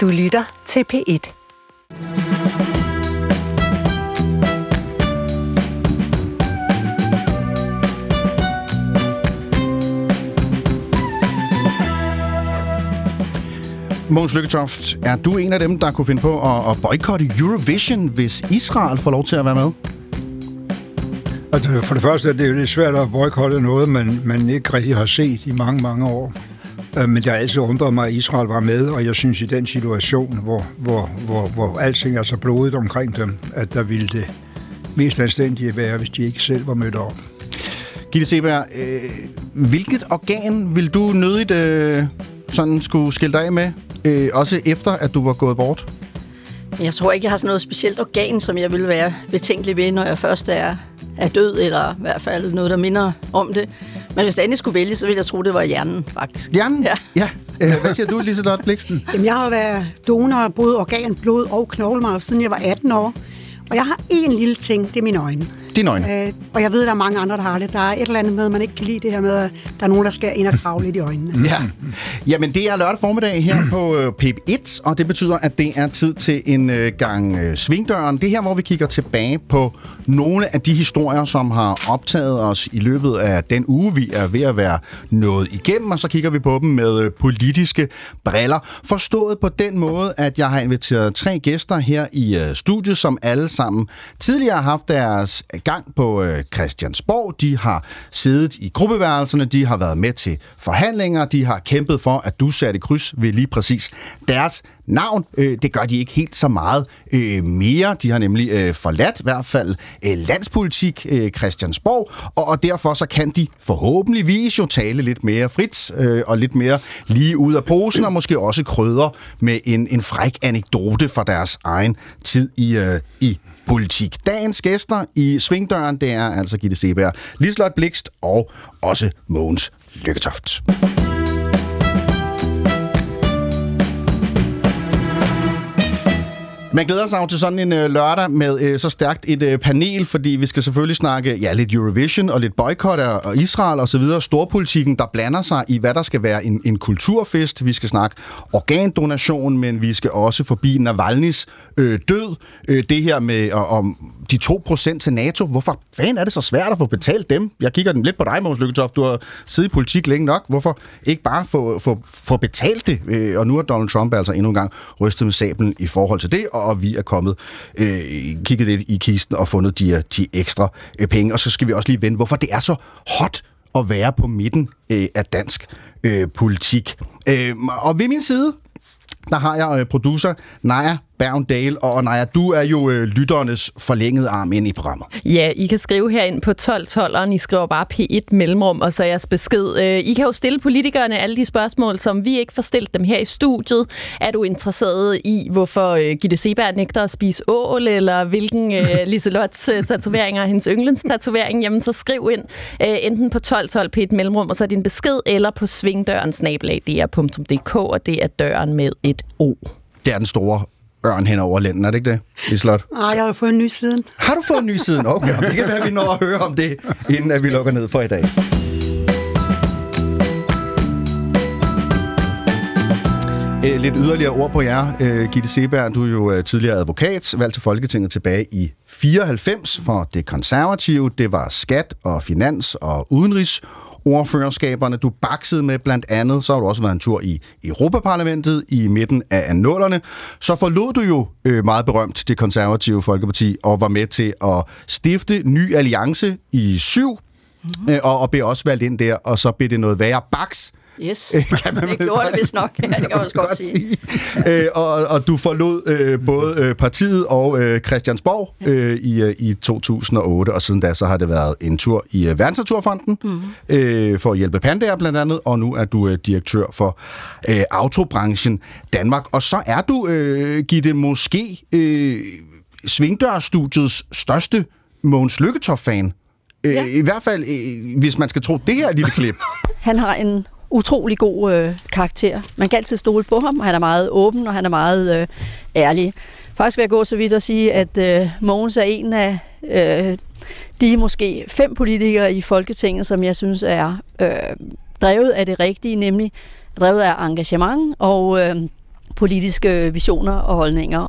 Du lytter til P1. Måns Lykketoft, er du en af dem, der kunne finde på at, at boykotte Eurovision, hvis Israel får lov til at være med? Altså, for det første er det jo lidt svært at boykotte noget, man, man ikke rigtig har set i mange, mange år. Øh, men jeg har altid undret mig, at Israel var med, og jeg synes i den situation, hvor, hvor, hvor, hvor alting er så blodet omkring dem, at der ville det mest anstændige være, hvis de ikke selv var mødt op. Gitte Seberg, øh, hvilket organ vil du nødigt øh, sådan skulle skille dig af med, øh, også efter at du var gået bort? Jeg tror ikke, jeg har sådan noget specielt organ, som jeg vil være betænkelig ved, når jeg først er, er død, eller i hvert fald noget, der minder om det. Men hvis det endelig skulle vælge, så ville jeg tro, det var hjernen, faktisk. Hjernen? Ja. ja. Øh, hvad siger du, Liselotte Bliksten? Jamen, jeg har været donor af både organ, blod og knoglemarv, siden jeg var 18 år. Og jeg har én lille ting, det er mine øjne. Dine øjne? Øh, og jeg ved, der er mange andre, der har det. Der er et eller andet med, at man ikke kan lide det her med, at der er nogen, der skal ind og grave lidt i øjnene. Ja. Jamen, det er lørdag formiddag her på øh, PIP1, og det betyder, at det er tid til en øh, gang øh, Svingdøren. Det er her, hvor vi kigger tilbage på nogle af de historier, som har optaget os i løbet af den uge, vi er ved at være nået igennem, og så kigger vi på dem med øh, politiske briller. Forstået på den måde, at jeg har inviteret tre gæster her i øh, studiet, som alle sammen tidligere har haft deres gang på øh, Christiansborg. De har siddet i gruppeværelserne, de har været med til forhandlinger, de har kæmpet for, at du satte kryds ved lige præcis deres navn. Øh, det gør de ikke helt så meget øh, mere. De har nemlig øh, forladt i hvert fald øh, landspolitik øh, Christiansborg, og, og derfor så kan de forhåbentligvis jo tale lidt mere frit øh, og lidt mere lige ud af posen, og måske også krydre med en, en fræk anekdote fra deres egen tid i, øh, i politik. Dagens gæster i Svingdøren, det er altså Gitte Seberg, Lislot Blikst og også Mogens Lykketoft. Man glæder sig jo til sådan en øh, lørdag med øh, så stærkt et øh, panel, fordi vi skal selvfølgelig snakke ja, lidt Eurovision og lidt boykot og Israel og så videre. Storpolitikken, der blander sig i, hvad der skal være en, en kulturfest. Vi skal snakke organdonation, men vi skal også forbi Navalny's øh, død. Øh, det her med og, om de 2% til NATO. Hvorfor fanden er det så svært at få betalt dem? Jeg kigger den lidt på dig, Måns Lykketoft. Du har siddet i politik længe nok. Hvorfor ikke bare få, få, få betalt det? Øh, og nu har Donald Trump altså endnu en gang rystet med sablen i forhold til det, og og vi er kommet, øh, kigget lidt i kisten og fundet de, de ekstra øh, penge. Og så skal vi også lige vende, hvorfor det er så hot at være på midten øh, af dansk øh, politik. Øh, og ved min side, der har jeg øh, producer Naja Bergendale, og Naja, du er jo øh, lytternes forlængede arm ind i programmet. Ja, I kan skrive herind på 1212'eren. I skriver bare P1 mellemrum, og så jeres besked. Øh, I kan jo stille politikerne alle de spørgsmål, som vi ikke får stillet dem her i studiet. Er du interesseret i, hvorfor øh, Gitte Seberg nægter at spise ål, eller hvilken øh, Liselottes øh, tatovering er hendes yndlingstatovering? Jamen, så skriv ind øh, enten på 1212 P1 mellemrum, og så er din besked, eller på svingdøren snabelag.dr.dk, og det er døren med et O. Det er den store ørn hen over lænden, er det ikke det, Lislot? Nej, jeg har fået en ny siden. Har du fået en ny siden? Okay, det kan være, at vi når at høre om det, inden at vi lukker ned for i dag. Øh, Lidt yderligere ord på jer. Øh, Gitte Seberg, du er jo øh, tidligere advokat, valgt til Folketinget tilbage i 94 for det konservative. Det var skat og finans og udenrigs ordførerskaberne. Du baksede med blandt andet, så har du også været en tur i Europaparlamentet i midten af nullerne. Så forlod du jo øh, meget berømt det konservative Folkeparti og var med til at stifte Ny Alliance i syv, mm-hmm. øh, og, og blev også valgt ind der, og så blev det noget værre baks. Yes, kan man det gjorde det vist nok. Ja, det kan man også godt sige. øh, og, og du forlod øh, både øh, partiet og øh, Christiansborg øh, i, øh, i 2008, og siden da så har det været en tur i øh, Verdensnaturfonden mm. øh, for at hjælpe pandaer blandt andet, og nu er du øh, direktør for øh, autobranchen Danmark. Og så er du, øh, Gitte, måske øh, Svingdørstudiets største Mogens Lykketoft-fan. Øh, Ja. I hvert fald, øh, hvis man skal tro det her lille klip. Han har en utrolig god øh, karakter. Man kan altid stole på ham, og han er meget åben, og han er meget øh, ærlig. Faktisk vil jeg gå så vidt at sige, at øh, Mogens er en af øh, de måske fem politikere i Folketinget, som jeg synes er øh, drevet af det rigtige, nemlig drevet af engagement og øh, politiske visioner og holdninger.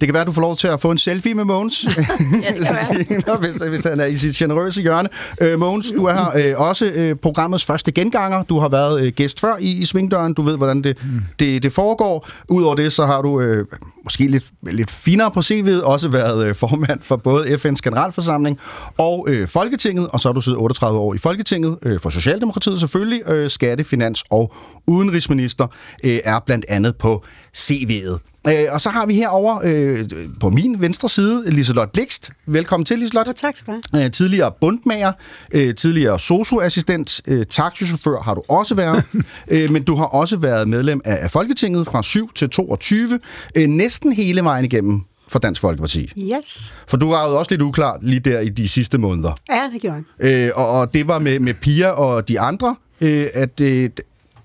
Det kan være, at du får lov til at få en selfie med Mogens, Ja, hvis, hvis han er i sit generøse hjørne. Øh, Mogens, du er her øh, også øh, programmets første genganger. Du har været øh, gæst før i, i Svingdøren. Du ved, hvordan det, mm. det, det foregår. Udover det, så har du øh, måske lidt, lidt finere på CV'et også været øh, formand for både FN's generalforsamling og øh, Folketinget. Og så har du siddet 38 år i Folketinget øh, for Socialdemokratiet selvfølgelig. Øh, skatte, finans og udenrigsminister øh, er blandt andet på CV'et. Øh, og så har vi herover øh, på min venstre side Liselot Blikst. Velkommen til, Liselot. Og tak skal du have. Øh, tidligere bundmager, øh, tidligere socioassistent, øh, taxichauffør har du også været, øh, men du har også været medlem af, af Folketinget fra 7 til 22, øh, næsten hele vejen igennem for Dansk Folkeparti. Yes. For du var jo også lidt uklar lige der i de sidste måneder. Ja, det gjorde jeg. Øh, og, og det var med, med Pia og de andre, øh, at øh,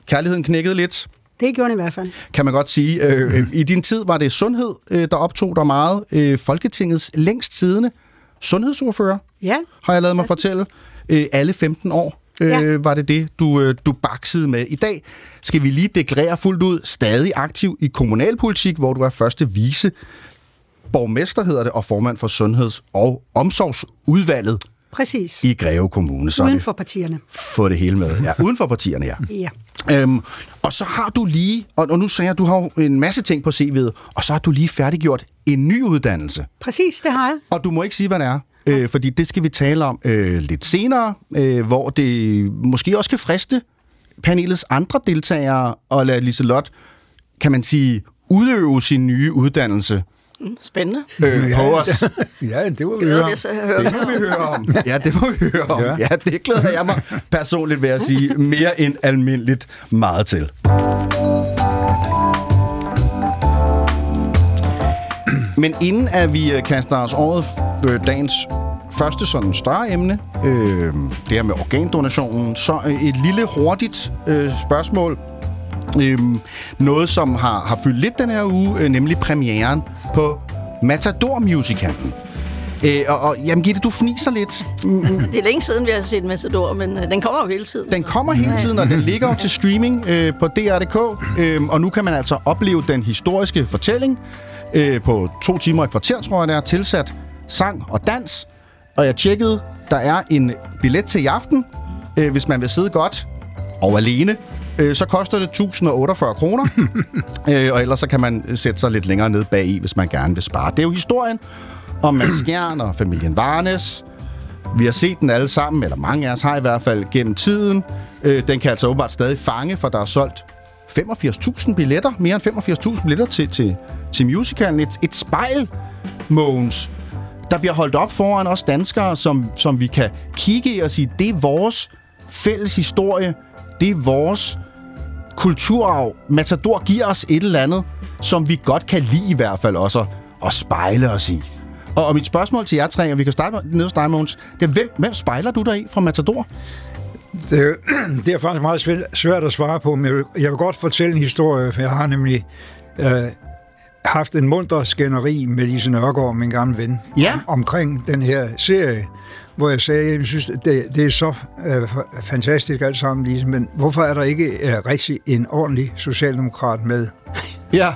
kærligheden knækkede lidt Det gjorde den i hvert fald. kan man godt sige. Øh, øh, I din tid var det sundhed, øh, der optog dig meget. Øh, Folketingets længst siddende sundhedsordfører, Ja, har jeg lavet mig fortælle. Øh, alle 15 år øh, Ja. var det det, du, øh, du baksede med. I dag skal vi lige deklarere fuldt ud stadig aktiv i kommunalpolitik, hvor du er første vice borgmester, hedder det, og formand for Sundheds- og Omsorgsudvalget præcis. i Greve Kommune. Så Uden for partierne. fået det hele med. Ja, uden for partierne, ja. Ja. Øhm, og så har du lige, og, og nu sagde jeg, at du har en masse ting på CV'et, og så har du lige færdiggjort en ny uddannelse. Præcis, det har jeg. Og du må ikke sige, hvad det er, øh, fordi det skal vi tale om øh, lidt senere, øh, hvor det måske også kan friste panelets andre deltagere og lade Liselot, kan man sige, udøve sin nye uddannelse Spændende. øh, på os. Ja, det var vi høre. vi os at høre. Det må vi høre om. Ja, det må vi høre om. Ja. Ja, det glæder jeg mig personligt ved at sige mere end almindeligt meget til. Men inden at vi øh, kaster os over øh, dagens første sådan større emne, øh, det her med organdonationen, så øh, et lille hurtigt øh, spørgsmål. Øh, noget, som har, har fyldt lidt den her uge, øh, nemlig premieren på Matador-musicalen. Øh, og, og jamen Gitte, du fniser lidt. Mm, Det er længe siden, vi har set Matador, men øh, den kommer jo hele tiden. Den kommer hele tiden, og den ligger jo til streaming øh, på DR.dk. Øh, og nu kan man altså opleve den historiske fortælling øh, på to timer et kvarter, tror jeg det er, tilsat sang og dans. Og jeg tjekkede, der er en billet til i aften, øh, hvis man vil sidde godt og alene. Øh, så koster det 1048 kroner. øh, og ellers så kan man sætte sig lidt længere ned bag i, hvis man gerne vil spare. Det er jo historien om Mads Skjern og familien Varnes, vi har set den alle sammen, eller mange af os har i hvert fald gennem tiden. Øh, den kan altså åbenbart stadig fange, for der er solgt 85.000 billetter, mere end 85.000 billetter til, til, til musicalen. Et, et spejl, Mogens, der bliver holdt op foran os danskere, som, som vi kan kigge i og sige, det er vores fælles historie, det er vores kulturarv. Matador giver os et eller andet, som vi godt kan lide i hvert fald også at, spejle os i. Og, og mit spørgsmål til jer tre, og vi kan starte med- nede hos dig, Mogens, det er, hvem, hvem spejler du dig i fra Matador? Det, er- det er faktisk meget svært, svært at svare på, men jeg vil, jeg vil godt fortælle en historie, for jeg har nemlig øh, haft en munter skænderi med Lise Nørgaard, min gamle ven, Ja. om, omkring den her serie, hvor jeg sagde, at jeg synes, det, det er så øh, fantastisk alt sammen, Lise, men hvorfor er der ikke øh, rigtig en ordentlig socialdemokrat med? Ja.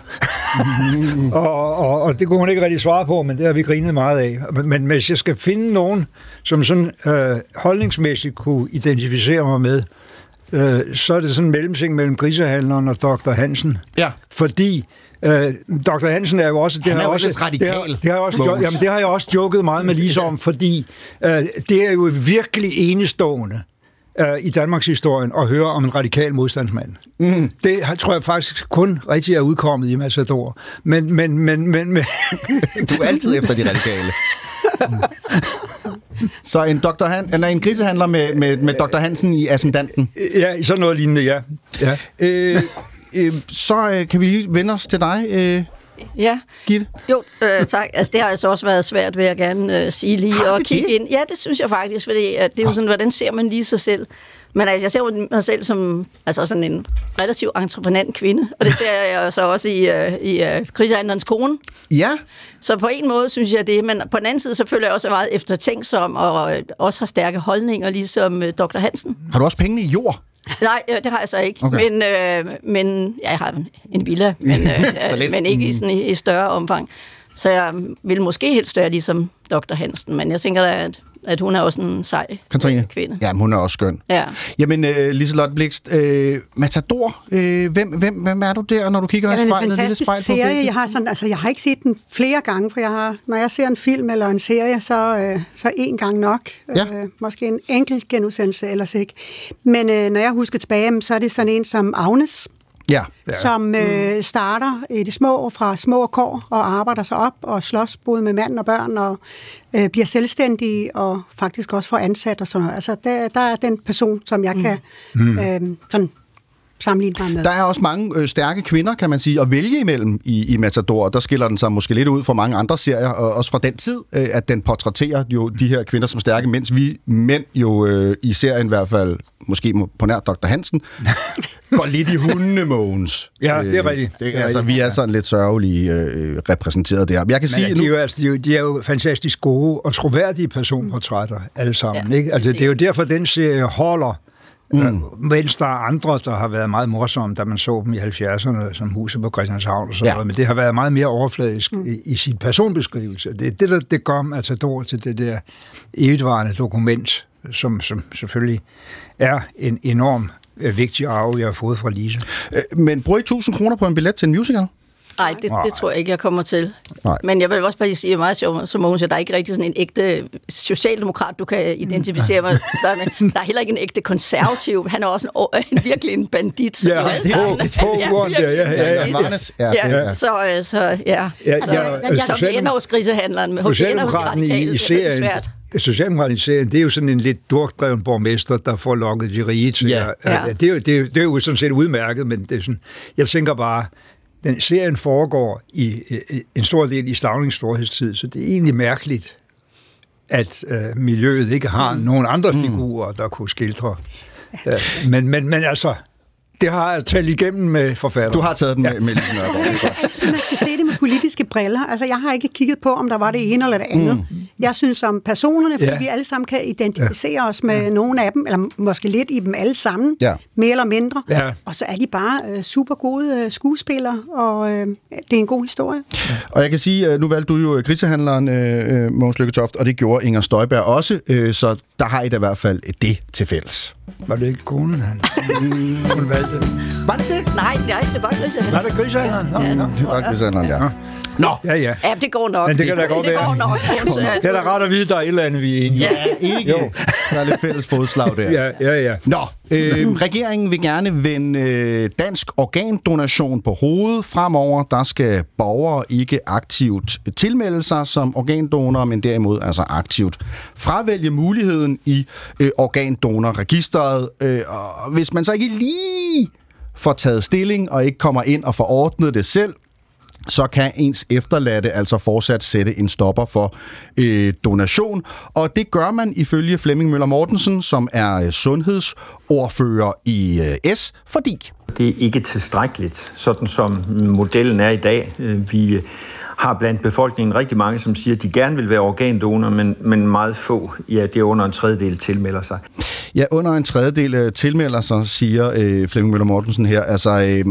Og, og, og det kunne hun ikke rigtig svare på, men det har vi grinet meget af. Men, men hvis jeg skal finde nogen, som sådan øh, holdningsmæssigt kunne identificere mig med, øh, så er det sådan en mellemting mellem grisehandleren og Dr. Hansen. Ja. Fordi øh, Dr. Hansen er jo også... Det Han er har jo også, radikal, Det har, det, har jeg også, jo, jamen, det har jeg også joket meget med Lise om, fordi øh, det er jo virkelig enestående øh, i Danmarks historien at høre om en radikal modstandsmand. Mm. Det tror jeg faktisk kun rigtig er udkommet i Massador. Men, men, men, men, men Du er altid efter de radikale. Så en, Dr. Han, eller en grisehandler med, med, med Dr. Hansen i ascendanten. ja, sådan noget lignende, ja. ja. Øh, øh, så øh, kan vi lige vende os til dig, øh, Ja, Gitte. jo, øh, tak. Altså, det har altså også været svært, vil jeg gerne øh, sige lige, og kigge det? ind. Ja, det synes jeg faktisk, fordi at det er jo sådan, hvordan ser man lige sig selv Men altså, jeg ser jo mig selv som altså, sådan en relativt entreprenant kvinde, og det ser jeg så også i, uh, i uh, krisehandlerens kone. Ja, Så på en måde synes jeg det, men på den anden side selvfølgelig også er meget eftertænksom og øh, også har stærke holdninger, ligesom øh, Dr. Hansen. har du også pengene i jord? Nej, øh, det har jeg så ikke. Okay. Men, øh, men ja, jeg har en- villa, men, Så øh, men ikke i, sådan, i, i større omfang. Så jeg vil måske helst være ligesom Dr. Hansen, men jeg tænker da, at, at hun er også en sej Katrine? kvinde. Ja, hun er også skøn. Ja. Jamen, øh, Liselotte Blikst, øh, Matador, øh, hvem, hvem, hvem er du der, når du kigger Ja, i det er en spejlet? Spejl på serie. væggen? Jeg har, sådan, altså, jeg har ikke set den flere gange, for jeg har, når jeg ser en film eller en serie, så, øh, så en gang nok. Ja. Øh, måske en enkelt genudsendelse, ellers ikke. Men øh, når jeg husker tilbage, så er det sådan en som Agnes, Ja. ja. som øh, starter i det små, fra små kår, og arbejder sig op og slås både med mand og børn, og øh, bliver selvstændig, og faktisk også får ansat og sådan noget. Altså, der, der er den person, som jeg kan øh, sådan sammenligne mig med. Der er også mange øh, stærke kvinder, kan man sige, at vælge imellem i, i Matador. Der skiller den sig måske lidt ud fra mange andre serier, og også fra den tid, øh, at den portrætterer jo de her kvinder som stærke, mens vi mænd jo øh, i serien i hvert fald, måske må- på nær Dr. Hansen, går lidt i hundene, Mogens. Ja, det er rigtigt. Det, Det er altså, rigtigt, vi er sådan lidt sørgelige øh, repræsenteret der. Men jeg kan sige, Men de, er nu, jo, altså, de, er jo, de er jo fantastisk gode og troværdige personportrætter, alle sammen. Ja, ikke? Altså, det er jo derfor, den serie holder. Mm. Mens der er andre, der har været meget morsomme, da man så dem i 70'erne, som huset på Christianshavn og sådan Ja. noget. Men det har været meget mere overfladisk mm. i, i sin personbeskrivelse. Det er det, der det gør Matador til det der evigvarende dokument, som, som selvfølgelig er en enorm øh, vigtig arv, jeg har fået fra Lise. øh, men bruger I 1000 kroner på en billet til en musical? Nej, det, det tror jeg ikke, jeg kommer til. Nej. Men jeg vil også bare lige sige, at det er meget sjovt, som Mogens siger, der er ikke rigtig sådan en ægte socialdemokrat, du kan identificere mig der med. Der er heller ikke en ægte konservativ. Han er også en, en virkelig en bandit. Ja, det er der, ja, ja, ja, ja. Ja, Ja, det er- ja. Så, øh, så ja. Ja, altså, ja, jeg, altså, jeg, jeg ender hos grisehandleren, de Socialdemokraten i, i Det er serien. Socialdemokraten i serien, det er jo sådan en lidt durkdreven borgmester, der får lukket de rige til. Ja. at- Ja. at- Det, er jo, det, er, jo- det er jo sådan set udmærket, men det er sådan, jeg tænker bare, den serien foregår i, i en stor del i Stavnings storhedstid, så det er egentlig mærkeligt, at øh, miljøet ikke har mm. nogen andre figurer, der kunne skildre. Ja. Men, men, men altså, det har jeg talt igennem med forfatter. Du har taget den med, med Lise Nørgaard. Jeg synes altid, man skal se det med politiske briller. Altså, jeg har ikke kigget på, om der var det ene eller det andet. Mm. Jeg synes om personerne, fordi Ja. ja. vi alle sammen kan identificere ja. os med ja. nogle af dem, eller måske lidt i dem alle sammen, Ja. mere eller mindre. Ja. Og så er de bare øh, super gode øh, skuespillere, og øh, det er en god historie. Og jeg kan sige, øh, nu valgte du jo grisehandleren, øh, øh, Mogens Lykketoft, og det gjorde Inger Støjberg også, øh, så der har I da i hvert fald det til fælles. Var det ikke konen, han? Hun valgte. Var det det? Nej, nej, det var grisehandleren. Var det grisehandleren? Nå, nå. Det var grisehandleren, ja. Nå, Ja, ja. Ja, det går nok. Men det kan da godt det være. går nok. Det er da rart at vide, der er et eller andet, vi er enige ja, ikke. Jo. Der er lidt fælles fodslag der. Ja, ja, ja. Nå, øh, regeringen vil gerne vende øh, dansk organdonation på hovedet. Fremover, der skal borgere ikke aktivt tilmelde sig som organdonorer, men derimod altså aktivt fravælge muligheden i øh, organdonorregisteret. Øh, og hvis man så ikke lige får taget stilling og ikke kommer ind og får ordnet det selv, så kan ens efterladte altså fortsat sætte en stopper for øh, donation. Og det gør man ifølge Flemming Møller Mortensen, som er øh, sundhedsordfører i øh, S, fordi... Det er ikke tilstrækkeligt, sådan som modellen er i dag. Øh, Vi har blandt befolkningen rigtig mange, som siger, at de gerne vil være organdonor, men, men meget få, ja, det er under en tredjedel, tilmelder sig. Ja, under en tredjedel øh, tilmelder sig, siger øh, Flemming Møller Mortensen her. Altså, øh,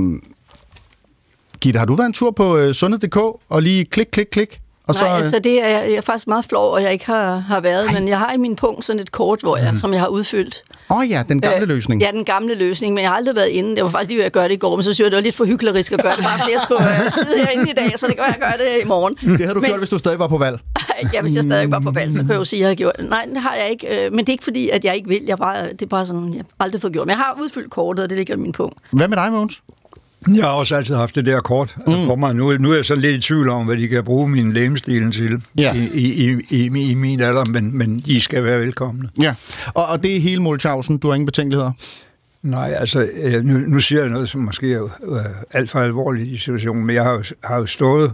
Gitte, har du været en tur på øh, sundhed.dk og lige klik, klik, klik? Og Nej, øh, altså det er jeg er faktisk meget flov, og jeg ikke har, har været, men jeg har i min punkt sådan et kort, hvor jeg, som jeg har udfyldt. Åh oh ja, den gamle Øh, løsning. Ja, den gamle løsning, men jeg har aldrig været inde. Jeg var faktisk lige ved at gøre det i går, men så synes jeg, det var lidt for hyklerisk at gøre det, bare fordi jeg skulle øh, sidde herinde i dag, så det kan jeg gør det i morgen. Det havde du men, gjort, hvis du stadig var på valg. Ja, hvis jeg stadig var på valg, så kan jeg jo sige, at jeg har gjort det. Nej, det har jeg ikke, øh, men det er ikke fordi, at jeg ikke vil. Jeg bare, det er bare sådan, jeg har aldrig fået gjort. Men jeg har udfyldt kortet, og det ligger i min punkt. Hvad med dig, Mogens? Jeg har også altid haft det der kort mm. på mig. Nu, nu er jeg så lidt i tvivl om, hvad de kan bruge min lægemstilen til Ja. i, i, i, i, i min alder, men, men de skal være velkomne. Ja. Og, og det er hele Molchausen. Du har ingen betænkeligheder? Nej, altså, øh, nu, nu siger jeg noget, som måske er øh, alt for alvorligt i situationen, men jeg har jo, har jo stået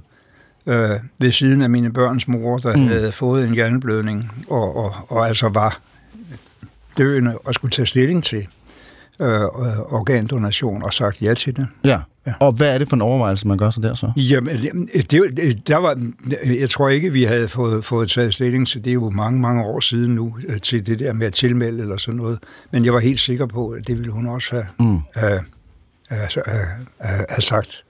øh, ved siden af mine børns mor, der mm. havde fået en hjerneblødning, og, og, og altså var døende og skulle tage stilling til, øh, organdonation og sagt ja til det. Ja. ja. Og hvad er det for en overvejelse, man gør så der så? Jamen, det, der var, jeg tror ikke, vi havde fået, fået taget stilling til det er jo mange, mange år siden nu, øh, til det der med at tilmelde eller sådan noget. Men jeg var helt sikker på, at det ville hun også have, mm. have, have, have, have sagt.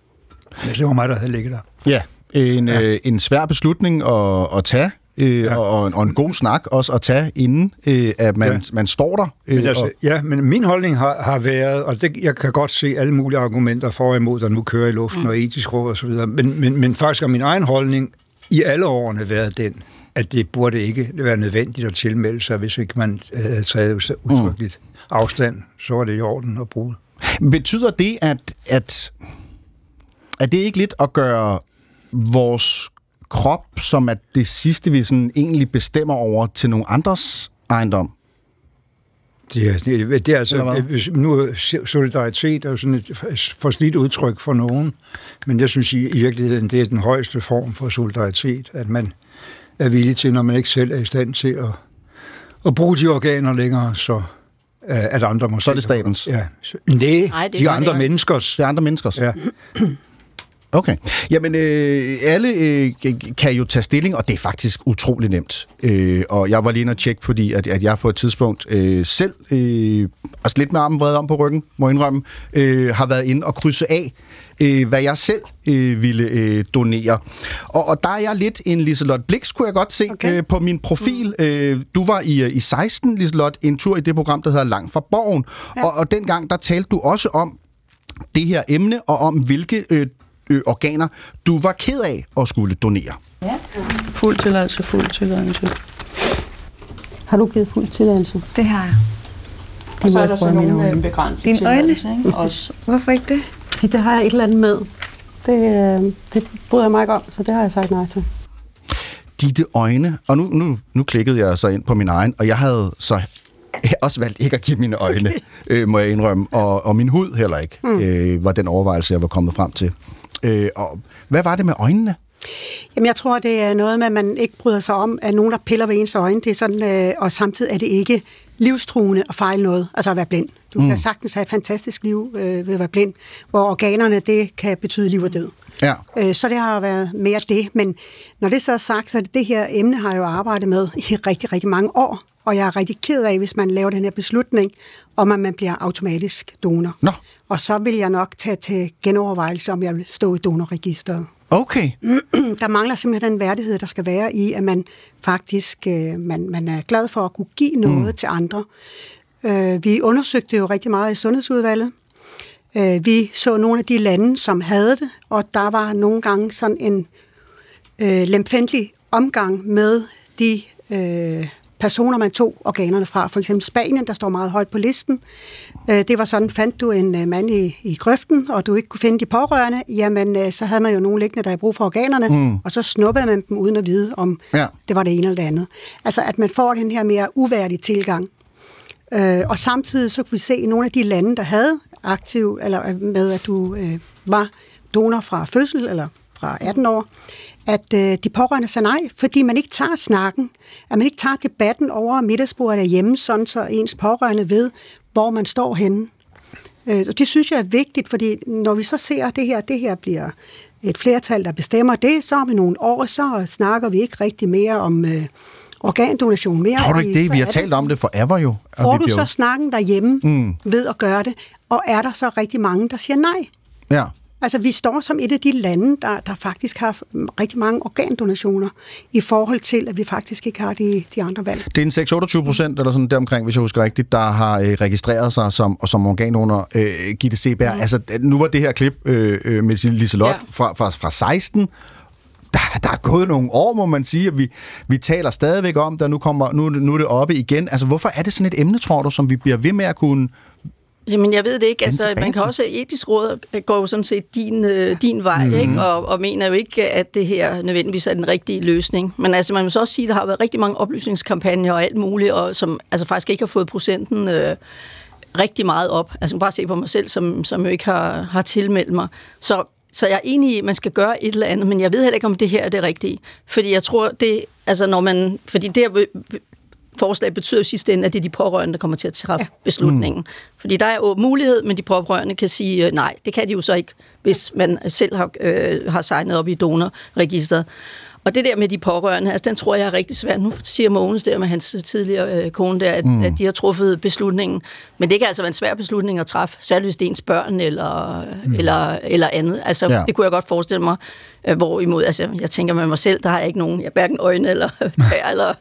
Det var mig, der havde ligget der. Ja, en, ja. Øh, en svær beslutning at, at tage, øh, ja. og, en, og en god snak også at tage, inden øh, at man, ja. man står der. Øh, men altså, og... Ja, men min holdning har, har været, og det, jeg kan godt se alle mulige argumenter for og imod, der nu kører i luften, mm. og etisk råd osv., men, men, men faktisk har min egen holdning i alle årene været den, at det burde ikke være nødvendigt at tilmelde sig, hvis ikke man havde taget udtrykkeligt mm. afstand, så var det i orden at bruge Betyder det, at, at, at det ikke lidt at gøre vores krop, som er det sidste, vi sådan egentlig bestemmer over til nogle andres ejendom? Det er, det, det er altså, nu solidaritet er jo sådan et forslidt udtryk for nogen, men jeg synes i, i virkeligheden, det er den højeste form for solidaritet, at man er villig til, når man ikke selv er i stand til at, at bruge de organer længere, så at andre må Så er det statens? Ja. Nej, Nej det de andre menneskers. De andre menneskers? Ja. Okay. Jamen, øh, alle øh, kan jo tage stilling, og det er faktisk utrolig nemt. Øh, og jeg var lige inde og tjekke, fordi at, at jeg på et tidspunkt øh, selv, øh, altså lidt med armen vred om på ryggen, må jeg indrømme, øh, har været inde og krydse af, øh, hvad jeg selv øh, ville øh, donere. Og, og der er jeg lidt en Liselot Blix, kunne jeg godt se okay. øh, på min profil. Mm. Øh, du var i, øh, i 16, Liselot, en tur i det program, der hedder Langt fra Borgen. Ja. Og, og dengang, der talte du også om det her emne, og om hvilke øh, øh, organer, du var ked af at skulle donere. Ja, fuld tilladelse, fuld tilladelse. Har du givet fuld tilladelse? Det har jeg. Det og så er der så nogle øh, begrænsede Dine øjne? Ikke? Også. Hvorfor ikke det? Fordi det har jeg et eller andet med. Det, øh, det bryder jeg mig ikke om, så det har jeg sagt nej til. Ditte øjne, og nu, nu, nu klikkede jeg så ind på min egen, og jeg havde så også valgt ikke at give mine øjne, øh, må jeg indrømme, og, og min hud heller ikke, mm. øh, var den overvejelse, jeg var kommet frem til. Øh, og hvad var det med øjnene? Jamen, jeg tror, det er noget med, at man ikke bryder sig om, at nogen, der piller ved ens øjne, det er sådan, øh, og samtidig er det ikke livstruende at fejle noget, altså at være blind. Du mm. kan sagtens have et fantastisk liv øh, ved at være blind, hvor organerne, det kan betyde liv og død. Ja. Øh, så det har været mere det, men når det så er sagt, så er det, det her emne har jeg jo arbejdet med i rigtig, rigtig mange år, og jeg er rigtig ked af, hvis man laver den her beslutning om, at man bliver automatisk donor. Nå. Og så vil jeg nok tage til genovervejelse, om jeg vil stå i donorregisteret. Okay. Der mangler simpelthen den værdighed, der skal være i, at man faktisk øh, man, man er glad for at kunne give noget mm. til andre. Øh, vi undersøgte jo rigtig meget i Sundhedsudvalget. Øh, vi så nogle af de lande, som havde det, og der var nogle gange sådan en øh, lemfændelig omgang med de øh, personer, man tog organerne fra. For eksempel Spanien, der står meget højt på listen. Øh, det var sådan, fandt du en øh, mand i, i grøften, og du ikke kunne finde de pårørende, jamen øh, så havde man jo nogle liggende, der havde brug for organerne, mm. og så snuppede man dem uden at vide, om ja. det var det ene eller det andet. Altså, at man får den her mere uværdige tilgang. Og samtidig så kunne vi se i nogle af de lande, der havde aktiv, eller med at du øh, var donor fra fødsel, eller fra 18 år, at øh, de pårørende sagde nej, fordi man ikke tager snakken, at man ikke tager debatten over middagsbordet derhjemme, sådan så ens pårørende ved, hvor man står henne. Øh, og det synes jeg er vigtigt, fordi når vi så ser, at det her, det her bliver et flertal, der bestemmer det, så om nogle år, så snakker vi ikke rigtig mere om øh, organdonation mere. Tror du ikke det? Vi har talt om det forever jo. Får du så snakken derhjemme mm. ved at gøre det, og er der så rigtig mange, der siger nej? Ja. Altså, vi står som et af de lande, der, der faktisk har rigtig mange organdonationer i forhold til, at vi faktisk ikke har de, de andre valg. Det er en 6-28 procent, eller sådan deromkring, hvis jeg husker rigtigt, der har øh, registreret sig som, som organdonor. Øh, Gitte Seberg, mm. altså, nu var det her klip øh, øh med Liselot ja. fra, fra, fra 16, der, der er gået nogle år, må man sige, at vi, vi taler stadigvæk om, der nu, kommer, nu, nu er det oppe igen. Altså, hvorfor er det sådan et emne, tror du, som vi bliver ved med at kunne Jamen, jeg ved det ikke. Altså, man kan også etisk råd går jo sådan set din, øh, din vej, mm-hmm. ikke? Og, og mener jo ikke, at det her nødvendigvis er den rigtige løsning. Men altså, man må så også sige, at der har været rigtig mange oplysningskampagner og alt muligt, og som altså faktisk ikke har fået procenten øh, rigtig meget op. Altså, bare se på mig selv, som, som jo ikke har, har tilmeldt mig. Så så jeg er enig i, at man skal gøre et eller andet, men jeg ved heller ikke, om det her er det rigtige. Fordi jeg tror, det, altså når man, fordi det forslag betyder jo sidste ende, at det er de pårørende, der kommer til at træffe ja. beslutningen. Mm. Fordi der er jo mulighed, men de pårørende kan sige øh, nej. Det kan de jo så ikke, hvis man selv har, øh, har signet op i donorregisteret. Og det der med de pårørende, altså den tror jeg er rigtig svært. Nu siger Mogens der med hans tidligere øh, kone der, at, mm. at de har truffet beslutningen. Men det kan altså være en svær beslutning at træffe, særligt hvis det er ens børn eller, mm. eller, eller andet. Altså ja. det kunne jeg godt forestille mig. Øh, hvorimod, altså jeg tænker med mig selv, der har jeg ikke nogen, jeg hverken øjne eller tær eller,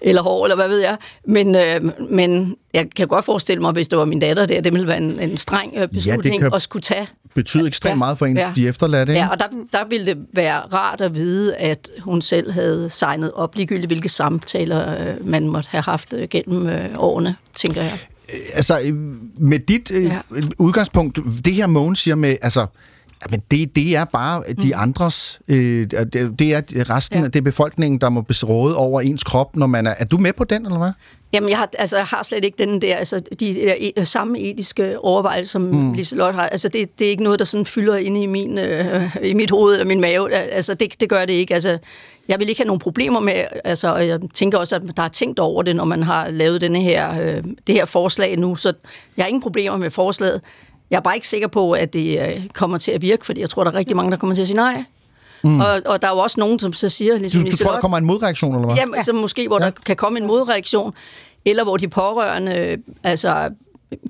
eller hår, eller hvad ved jeg. Men, øh, men jeg kan godt forestille mig, hvis det var min datter der, det ville være en, en streng øh, beslutning ja, at skulle tage betyder ekstremt ja, meget for ens, ja. de efterladte. Ikke? Ja, og der, der ville det være rart at vide, at hun selv havde signet op, ligegyldigt hvilke samtaler øh, man måtte have haft øh, gennem øh, årene, tænker jeg. Altså, med dit ja. udgangspunkt, det her Mogens siger med, altså, men det, det er bare de mm. andres, øh, det er resten ja. af det befolkningen, der må besråde over ens krop, når man er... Er du med på den, eller hvad? Jamen, jeg har, altså, jeg har slet ikke den der, altså, de der e, samme etiske overvejelser, som mm. Liselotte har. Altså, det, det er ikke noget, der sådan fylder inde i, min, øh, i mit hoved eller min mave. Altså, det, det gør det ikke. Altså, jeg vil ikke have nogle problemer med, altså, jeg tænker også, at der er tænkt over det, når man har lavet denne her, øh, det her forslag nu, så jeg har ingen problemer med forslaget. Jeg er bare ikke sikker på, at det øh, kommer til at virke, fordi jeg tror, der er rigtig mange, der kommer til at sige nej. Mm. Og, og der er jo også nogen, som så siger... Ligesom, du, du tror, der kommer en modreaktion, eller hvad? Ja, ja. Så måske, hvor ja. der kan komme en modreaktion, eller hvor de pårørende altså,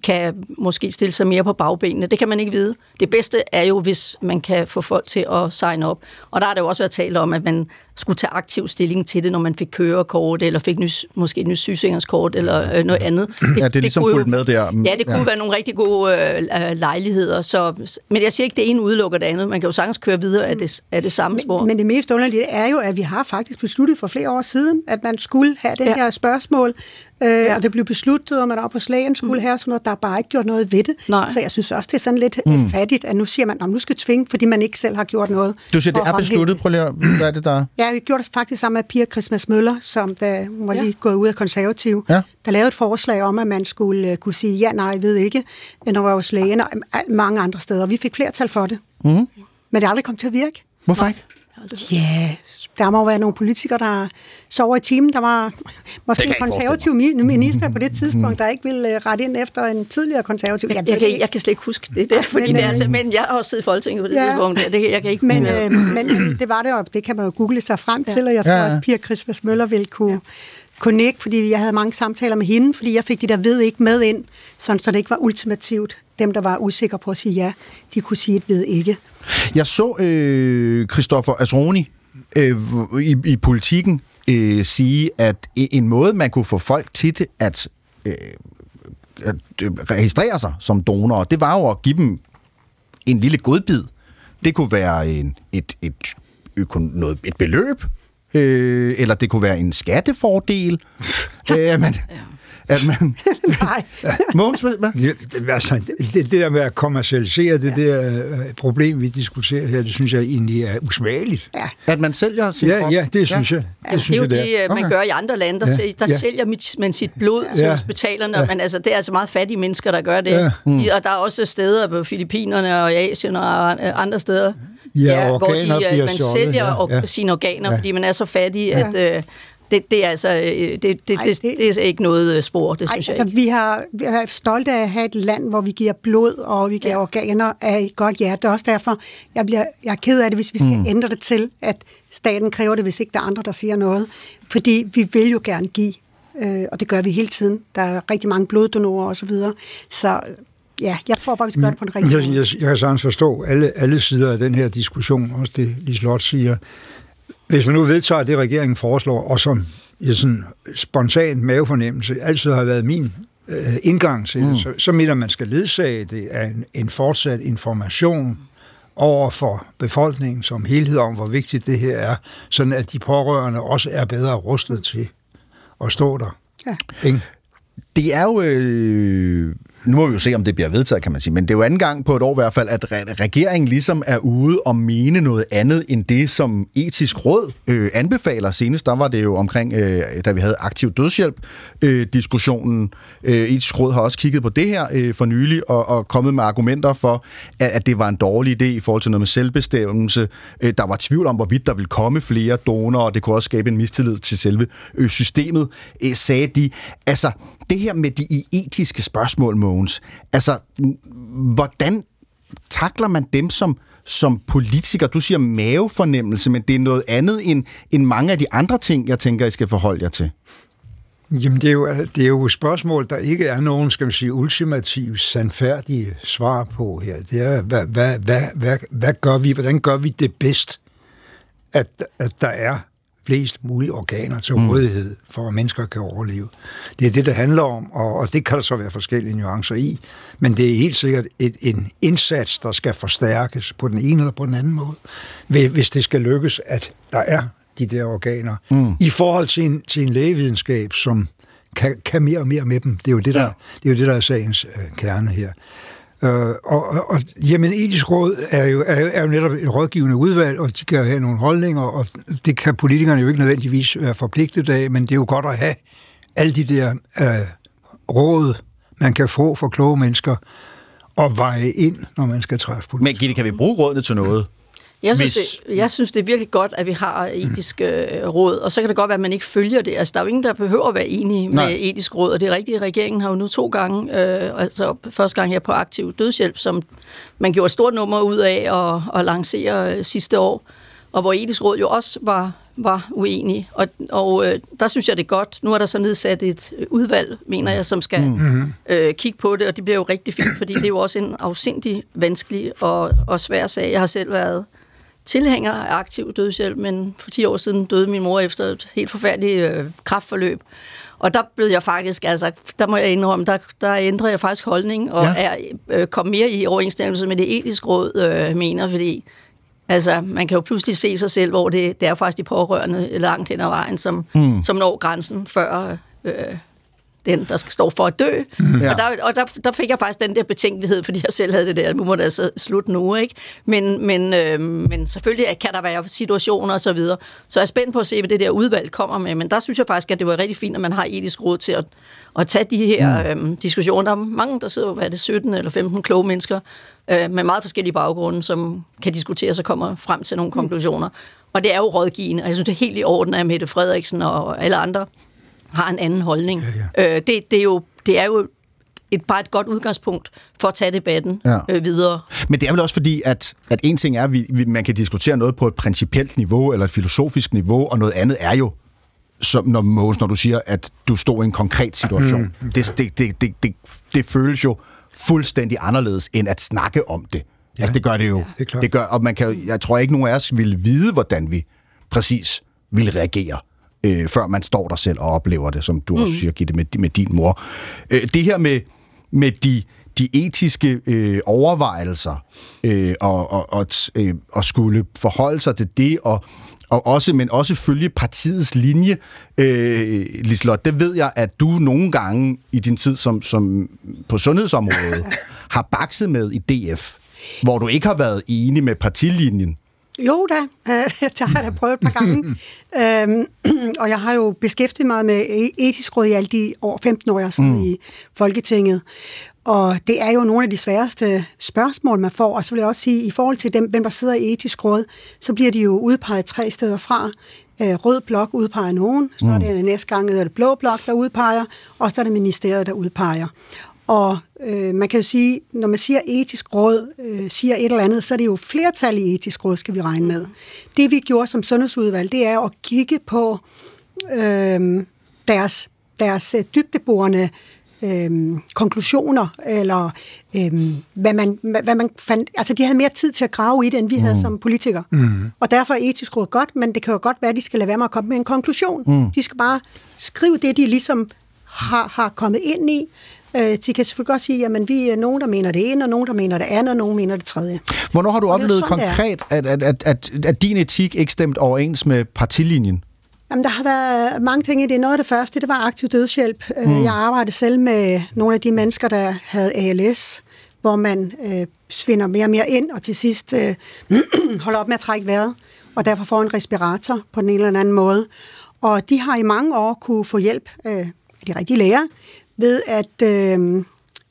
kan måske stille sig mere på bagbenene. Det kan man ikke vide. Det bedste er jo, hvis man kan få folk til at signe op. Og der har det jo også været talt om, at man skulle tage aktiv stilling til det, når man fik kørekort, eller fik nys, måske et nyt sygesikringskort, eller øh, noget andet. Det, ja, det er ligesom fuldt med der. Ja, det kunne ja. være nogle rigtig gode øh, lejligheder. Så, men jeg siger ikke, det ene udelukker det andet. Man kan jo sagens køre videre af det, af det samme spor. Men, men det mest underlige er jo, at vi har faktisk besluttet for flere år siden, at man skulle have det ja. her spørgsmål, Øh, ja. Og det blev besluttet, at man op på slagen skulle mm. have sådan noget. Der er bare ikke gjort noget ved det. Nej. Så jeg synes også, det er sådan lidt mm. fattigt, at nu siger man, at nu skal tvinge, fordi man ikke selv har gjort noget. Du siger, det er besluttet. Prøv lige hvad er det der? Ja, vi gjorde det faktisk sammen med Pia Christmas Møller, som da hun var ja. lige gået ud af konservativ. Ja. Der lavede et forslag om, at man skulle uh, kunne sige ja, nej, ved ikke, når var hos lægen og mange andre steder. Vi fik flertal for det. Mm. Men det er aldrig kommet til at virke. Hvorfor ikke? Ja, der må være nogle politikere, der sover i timen. Der var måske en konservativ minister på det tidspunkt, der ikke ville øh, rette ind efter en tidligere konservativ. Jeg, jeg, kan, jeg kan slet ikke huske det der, fordi men, det er, altså, men jeg har også siddet i Folketinget på det ja, tidspunkt. Der. Det, jeg kan ikke men, øh, men, det var det, og det kan man jo google sig frem ja. til, og jeg tror ja. også, Pia Christmas Møller ville kunne... Ja kunne ikke, fordi jeg havde mange samtaler med hende, fordi jeg fik de der ved ikke med ind, sådan, så det ikke var ultimativt. Dem, der var usikre på at sige ja, de kunne sige et ved ikke. Jeg så øh, Christoffer Asroni øh, i, i politikken øh, sige, at en måde, man kunne få folk til det, at, øh, at registrere sig som donorer, det var jo at give dem en lille godbid. Det kunne være en, et, et, økon, noget, et beløb, øh, eller det kunne være en skattefordel. øh, ja at man... Nej. Mogens, hvad? Det, altså, det, det der med at kommercialisere det ja. der uh, problem, vi diskuterer her, det synes jeg egentlig er usmageligt. Ja. At man sælger sin ja, Ja, det synes ja. jeg. Det, ja, synes det er jo jeg, det, det man okay. gør i andre lande. Der, ja. der ja. sælger man sit blod til ja. hospitalerne, ja. men altså, det er altså meget fattige mennesker, der gør det. Ja. Mm. De, og der er også steder på Filippinerne og i Asien og andre steder, Ja, ja hvor de, øh, man sælger ja. sine organer, ja. fordi man er så fattig, ja. at, øh, det, det, er altså, øh, det, det, Ej, det, det, det er ikke noget øh, spor, det synes Ej, jeg altså, ikke. Vi har, vi har stolte af at have et land, hvor vi giver blod, og vi giver ja. organer af et godt hjerte. Det er også derfor, jeg, bliver, jeg er ked af det, hvis vi skal mm. ændre det til, at staten kræver det, hvis ikke der er andre, der siger noget. Fordi vi vil jo gerne give, øh, og det gør vi hele tiden. Der er rigtig mange bloddonorer osv. Så, videre. så ja, jeg tror bare, vi skal gøre det på en rigtig måde. Jeg, jeg, jeg kan sagtens forstå alle, alle sider af den her diskussion, også det Liselotte siger. Hvis man nu vedtager det, regeringen foreslår, og som i sådan spontan mavefornemmelse altid har været min øh, indgang til det, mm. så, så mener man skal ledsage det af en, en fortsat information over for befolkningen som helhed om, hvor vigtigt det her er, sådan at de pårørende også er bedre rustet til at stå der. Ja. Det er jo... Øh nu må vi jo se, om det bliver vedtaget, kan man sige, men det er jo anden gang på et år i hvert fald, at regeringen ligesom er ude og mene noget andet end det, som etisk råd øh, anbefaler. Senest der var det jo omkring, øh, da vi havde aktiv dødshjælp-diskussionen. Øh, øh, etisk råd har også kigget på det her øh, for nylig og, og kommet med argumenter for, at, at det var en dårlig idé i forhold til noget med selvbestemmelse. Øh, der var tvivl om, hvorvidt der ville komme flere donorer, og det kunne også skabe en mistillid til selve øh, systemet, øh, sagde de. Altså, det her med de etiske spørgsmål, Mogens, altså, hvordan takler man dem som, som politiker? Du siger mavefornemmelse, men det er noget andet end, end mange af de andre ting, jeg tænker, I skal forholde jer til. Jamen, det er, jo, det er jo et spørgsmål, der ikke er nogen, skal man sige, ultimativt sandfærdige svar på her. Det er, hvad, hvad, hvad, hvad, hvad gør vi, hvordan gør vi det bedst, at, at der er flest mulige organer til mm. rådighed, for at mennesker kan overleve. Det er det, det handler om, og, og det kan der så være forskellige nuancer i, men det er helt sikkert et, en indsats, der skal forstærkes på den ene eller på den anden måde, hvis det skal lykkes, at der er de der organer, mm. i forhold til en, til en lægevidenskab, som kan, kan mere og mere med dem. Det er jo det, der, ja. det, er, jo det, der er sagens øh, kerne her. Øh, og, og, jamen, etisk råd er jo, er, er jo netop et rådgivende udvalg, og de kan have nogle holdninger, og det kan politikerne jo ikke nødvendigvis være forpligtet af, men det er jo godt at have alle de der øh, råd, man kan få fra kloge mennesker, og veje ind, når man skal træffe politik. Men Gitte, kan vi bruge rådene til noget? Jeg synes, Hvis... det, jeg synes, det er virkelig godt, at vi har etiske mm. råd, og så kan det godt være, at man ikke følger det. Altså, der er jo ingen, der behøver at være enige Nej. med etisk råd, og det er rigtigt, regeringen har jo nu to gange, øh, altså første gang her på aktiv dødshjælp, som man gjorde et stort nummer ud af at, at lancere øh, sidste år, og hvor etisk råd jo også var, var uenige. Og, og øh, der synes jeg, det er godt. Nu er der så nedsat et udvalg, mener jeg, som skal mm-hmm. øh, kigge på det, og det bliver jo rigtig fint, fordi det er jo også en afsindig vanskelig og, og svær sag. Jeg har selv været tilhænger af aktiv dødshjælp, men for 10 år siden døde min mor efter et helt forfærdeligt øh, kraftforløb. Og der blev jeg faktisk, altså, der må jeg indrømme, der, der ændrede jeg faktisk holdning, og ja. er øh, kom mere i overensstemmelse med det etiske råd, øh, mener, fordi altså, man kan jo pludselig se sig selv, hvor det, det er faktisk de pårørende langt hen ad vejen, som, mm. som når grænsen før øh, den, der skal stå for at dø. Mm. Og, der, og der, der fik jeg faktisk den der betænkelighed, fordi jeg selv havde det der, nu må det altså slutte nu, ikke? Men, men, øh, men selvfølgelig kan der være situationer og så videre. Så jeg er spændt på at se, hvad det der udvalg kommer med, men der synes jeg faktisk, at det var rigtig fint, at man har etisk råd til at, at tage de her mm. øh, diskussioner. Der er mange, der sidder, hvad er det, 17 eller 15 kloge mennesker øh, med meget forskellige baggrunde, som kan diskutere og kommer frem til nogle mm. konklusioner. Og det er jo rådgivende, og jeg synes, det er helt i orden, at Mette Frederiksen og alle andre har en anden holdning. Ja, ja. Øh, det, det, er jo, det er jo et, bare et godt udgangspunkt for at tage debatten ja. øh, videre. Men det er vel også fordi, at, at en ting er, at vi, vi, man kan diskutere noget på et principielt niveau, eller et filosofisk niveau, og noget andet er jo, som når, Mås, når du siger, at du står i en konkret situation. Mm. Det, det, det, det, det, det føles jo fuldstændig anderledes, end at snakke om det. Ja. Altså, det gør det jo. Ja. Det, er klart. det gør, og man kan, jeg tror ikke, nogen af os vil vide, hvordan vi præcis vil reagere øh, før man står der selv og oplever det, som du mm. også siger, Gitte, med, med din mor. Øh, det her med, med de, de etiske øh, overvejelser øh, og, og, og, øh, og skulle forholde sig til det, og, og også, men også følge partiets linje. Øh, Lislot, det ved jeg, at du nogle gange i din tid som, som på sundhedsområdet har bakset med i DF, hvor du ikke har været enig med partilinjen. Jo da, det har jeg da prøvet et par gange. øhm, og jeg har jo beskæftiget mig med e- etisk råd i alle de år, 15 år, jeg har mm. i Folketinget. Og det er jo nogle af de sværeste spørgsmål, man får. Og så vil jeg også sige, i forhold til dem, hvem der sidder i etisk råd, så bliver de jo udpeget tre steder fra. Øh, rød blok udpeger nogen, så er det mm. næste gang er det blå blok, der udpeger, og så er det ministeriet, der udpeger. Og øh, man kan jo sige, når man siger etisk råd, øh, siger et eller andet, så er det jo flertal i etisk råd, skal vi regne med. Det vi gjorde som sundhedsudvalg, det er at kigge på øh, deres, deres øh, dybdeborende øh, konklusioner, eller øh, hvad, man, hvad man fandt. Altså, de havde mere tid til at grave i det, end vi mm. havde som politikere. Mm. Og derfor er etisk råd godt, men det kan jo godt være, at de skal lade være med at komme med en konklusion. Mm. De skal bare skrive det, de ligesom har, har kommet ind i, Øh, de kan selvfølgelig godt sige, at vi er nogen, der mener det ene, og nogen, der mener det andet, og nogen mener det tredje. Hvornår har du oplevet sådan, konkret, at, at, at, at, at din etik ikke stemt overens med partilinjen? Jamen, der har været mange ting i det. Noget af det første, det var aktiv dødshjælp. Mm. Jeg arbejdede selv med nogle af de mennesker, der havde ALS, hvor man øh, svinder mere og mere ind, og til sidst øh, holder op med at trække vejret, og derfor får en respirator på den ene eller anden måde. Og de har i mange år kunne få hjælp af de rigtige læger ved at øh,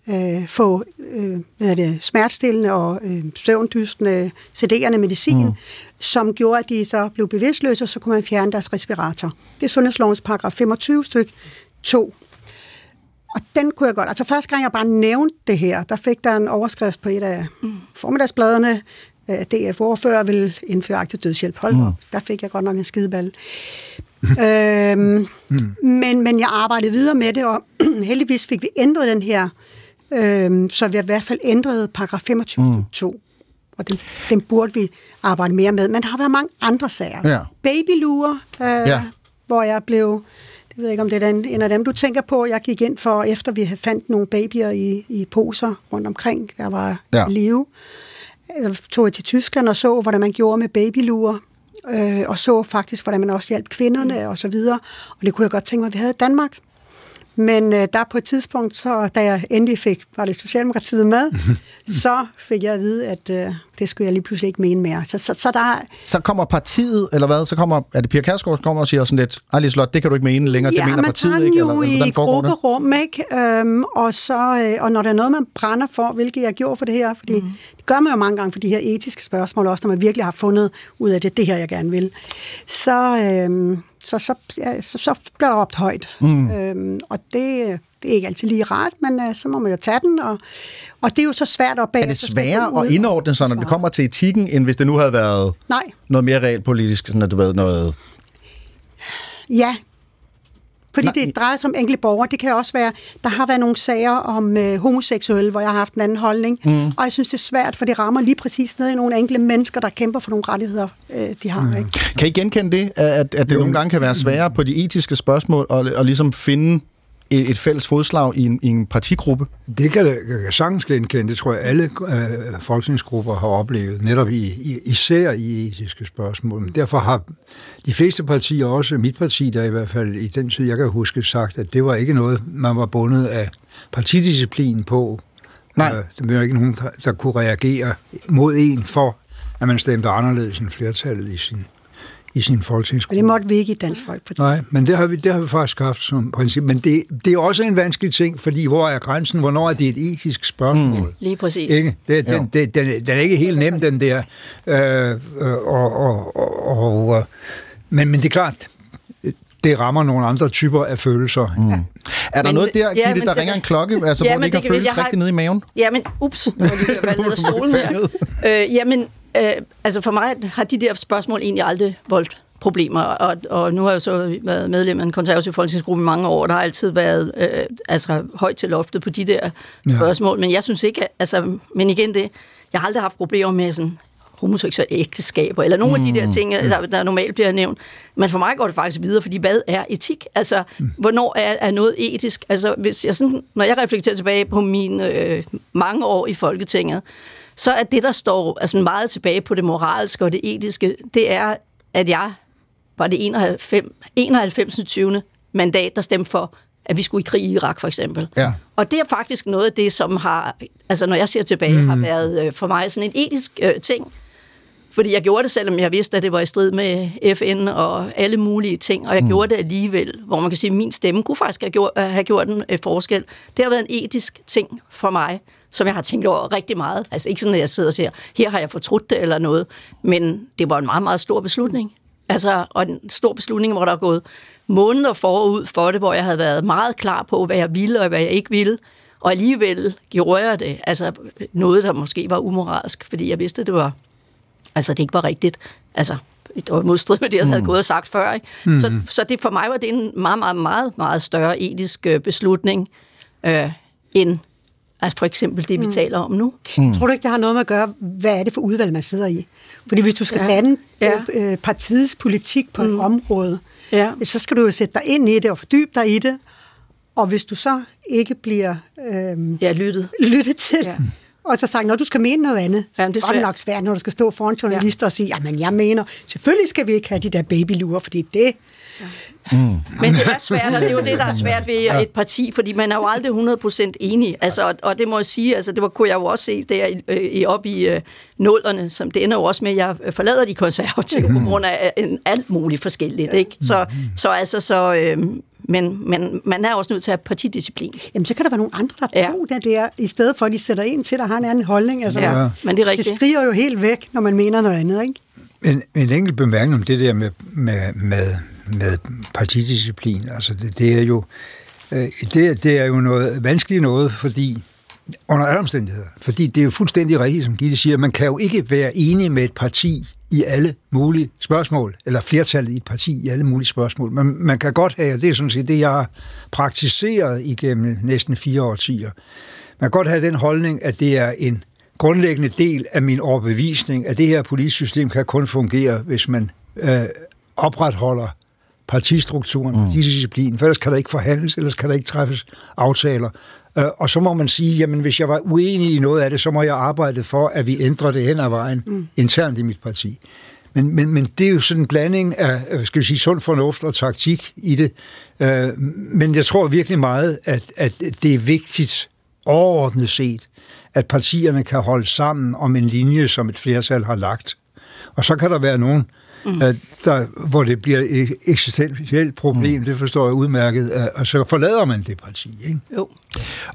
øh, få øh, hvad er det, smertestillende og øh, søvndystende, sederende medicin, mm. som gjorde, at de så blev bevidstløse, og så kunne man fjerne deres respirator. Det er Sundhedslovens paragraf 25 styk 2. Og den kunne jeg godt. Altså første gang, jeg bare nævnte det her, der fik der en overskrift på et af mm. formiddagsbladene. DF-ordfører vil indføre aktiv dødshjælp. Hold mm. Der fik jeg godt nok en skideball. Øhm, mm. men, men jeg arbejdede videre med det, og heldigvis fik vi ændret den her, øhm, så vi har i hvert fald ændret paragraf 25 mm. 2. Og den, den burde vi arbejde mere med. Men der har været mange andre sager. Ja. Babylure, øh, ja. hvor jeg blev jeg ved ikke, om det er den, en af dem, du tænker på. Jeg gik ind for, efter vi fandt nogle babyer i, i poser rundt omkring, der var ja. live. Jeg tog jeg til Tyskland og så, hvordan man gjorde med babyluer, øh, og så faktisk, hvordan man også hjalp kvinderne mm. og så videre. Og det kunne jeg godt tænke mig, at vi havde i Danmark. Men øh, der på et tidspunkt, så, da jeg endelig fik, var det Socialdemokratiet med, så fik jeg at vide, at øh, det skulle jeg lige pludselig ikke mene mere. Så, så, så, der, så kommer partiet, eller hvad? Så kommer, er det Pia Kærsgaard, der kommer og siger sådan lidt, Ej, Slot, det kan du ikke mene længere, ja, det mener partiet ikke? Ja, man tager jo i grupperum, ikke? Øhm, og, så, øh, og når der er noget, man brænder for, hvilket jeg gjorde for det her, fordi mm. det gør man jo mange gange for de her etiske spørgsmål, også når man virkelig har fundet ud af det, det her, jeg gerne vil, så... Øh, så, så, ja, så, så bliver der råbt højt. Mm. Øhm, og det, det er ikke altid lige rart, men uh, så må man jo tage den, og, og det er jo så svært at bage. Er det sværere at indordne sig, når det kommer til etikken, end hvis det nu havde været Nej. noget mere realpolitisk, sådan at du ved noget... Ja, fordi Nej. det drejer sig om enkelte borgere. Det kan også være, der har været nogle sager om øh, homoseksuelle, hvor jeg har haft en anden holdning. Mm. Og jeg synes, det er svært, for det rammer lige præcis ned i nogle enkelte mennesker, der kæmper for nogle rettigheder, øh, de har. Mm. Ikke? Kan I genkende det, at, at det jo. nogle gange kan være sværere på de etiske spørgsmål, og, og ligesom finde et, et fælles fodslag i en, i en partigruppe? Det kan jeg sagtens genkende. Det tror jeg, alle øh, folketingsgrupper har oplevet, netop i, i, især i etiske spørgsmål. Derfor har de fleste partier, også mit parti, der i hvert fald i den tid, jeg kan huske, sagt, at det var ikke noget, man var bundet af partidisciplin på. Nej. Øh, der var ikke nogen, der, der kunne reagere mod en for, at man stemte anderledes end flertallet i sin i sin folketingsgruppe. det måtte vi ikke i Dansk Folkeparti. Nej, men det har vi, det har vi faktisk haft som princip. Men det, det er også en vanskelig ting, fordi hvor er grænsen? Hvornår er det et etisk spørgsmål? Mm. Lige præcis. Ikke? Det, den, det, den, den er ikke helt nem, den der. Øh, og, og, og, og, men, men det er klart, det rammer nogle andre typer af følelser. Mm. Ja. Er der men, noget der, Gitte, ja, der ringer en klokke, altså, ja, hvor det ikke har føles rigtig nede i maven? Jamen, ups, nu er jeg ned af stolen her. øh, jamen, Øh, altså for mig har de der spørgsmål egentlig aldrig voldt problemer, og, og nu har jeg så været medlem af en konservativ folketingsgruppe i mange år, og der har altid været øh, altså, højt til loftet på de der ja. spørgsmål, men jeg synes ikke, altså, men igen det, jeg har aldrig haft problemer med sådan homoseksuelle ægteskaber, eller nogle mm. af de der mm. ting, der, der normalt bliver nævnt. Men for mig går det faktisk videre, fordi hvad er etik? Altså, mm. hvornår er, er noget etisk? Altså, hvis jeg sådan, når jeg reflekterer tilbage på mine øh, mange år i Folketinget, så er det, der står altså meget tilbage på det moralske og det etiske, det er, at jeg var det 91. 91. 20. mandat, der stemte for, at vi skulle i krig i Irak, for eksempel. Ja. Og det er faktisk noget af det, som har, altså når jeg ser tilbage, mm. har været øh, for mig sådan en etisk øh, ting. Fordi jeg gjorde det, selvom jeg vidste, at det var i strid med FN og alle mulige ting, og jeg mm. gjorde det alligevel, hvor man kan sige, at min stemme kunne faktisk have gjort, have gjort en øh, forskel. Det har været en etisk ting for mig som jeg har tænkt over rigtig meget. Altså ikke sådan, at jeg sidder og siger, her har jeg fortrudt det eller noget, men det var en meget, meget stor beslutning. Altså, og en stor beslutning, hvor der er gået måneder forud for det, hvor jeg havde været meget klar på, hvad jeg ville og hvad jeg ikke ville. Og alligevel gjorde jeg det. Altså noget, der måske var umoralsk, fordi jeg vidste, det var, altså det ikke var rigtigt. Altså, det var modstrid med det, jeg havde mm. gået og sagt før. Ikke? Mm. Så, så det, for mig var det en meget, meget, meget, meget større etisk øh, beslutning, øh, end Altså for eksempel det, vi mm. taler om nu. Mm. Tror du ikke, det har noget med at gøre, hvad er det for udvalg, man sidder i? Fordi hvis du skal ja. danne ja. Øh, partiets politik på mm. et område, ja. så skal du jo sætte dig ind i det og fordybe dig i det. Og hvis du så ikke bliver øh, ja, lyttet. lyttet til, ja. Og så sagt, når du skal mene noget andet. Ja, det er godt nok svært, når du skal stå foran journalister ja. og sige, jamen jeg mener, selvfølgelig skal vi ikke have de der babylurer, fordi det... Ja. Mm. Men det er svært, og det er jo det, der er svært ved ja. et parti, fordi man er jo aldrig 100% enig. Altså, og, og det må jeg sige, altså, det var, kunne jeg jo også se der i, op i øh, nullerne, som det ender jo også med, at jeg forlader de konservative mm. på grund af en, alt muligt forskelligt. Ikke? Så, så altså, så, øh, men, men man er også nødt til at have partidisciplin. Jamen, så kan der være nogle andre, der ja. tror det der, i stedet for at de sætter en til, der har en anden holdning. Altså, ja, men det er rigtigt. Det skriger jo helt væk, når man mener noget andet, ikke? En, en enkelt bemærkning om det der med, med, med, med partidisciplin, altså det, det er jo øh, det, det er jo noget vanskeligt noget, fordi under alle omstændigheder, fordi det er jo fuldstændig rigtigt, som Gitte siger, man kan jo ikke være enig med et parti i alle mulige spørgsmål, eller flertallet i et parti i alle mulige spørgsmål. Men man kan godt have, og det er sådan set det, jeg har praktiseret igennem næsten fire årtier, man kan godt have den holdning, at det er en grundlæggende del af min overbevisning, at det her politisystem kan kun fungere, hvis man øh, opretholder partistrukturen, mm. partidisciplinen, for ellers kan der ikke forhandles, ellers kan der ikke træffes aftaler. Øh, og så må man sige, jamen hvis jeg var uenig i noget af det, så må jeg arbejde for, at vi ændrer det hen ad vejen mm. internt i mit parti. Men, men, men det er jo sådan en blanding af, øh, skal vi sige, sund fornuft og taktik i det. Øh, men jeg tror virkelig meget, at, at det er vigtigt overordnet set, at partierne kan holde sammen om en linje, som et flertal har lagt. Og så kan der være nogen, mm. at der, hvor det bliver et eksistentielt problem, mm. det forstår jeg udmærket, og så forlader man det parti. Ikke? Jo.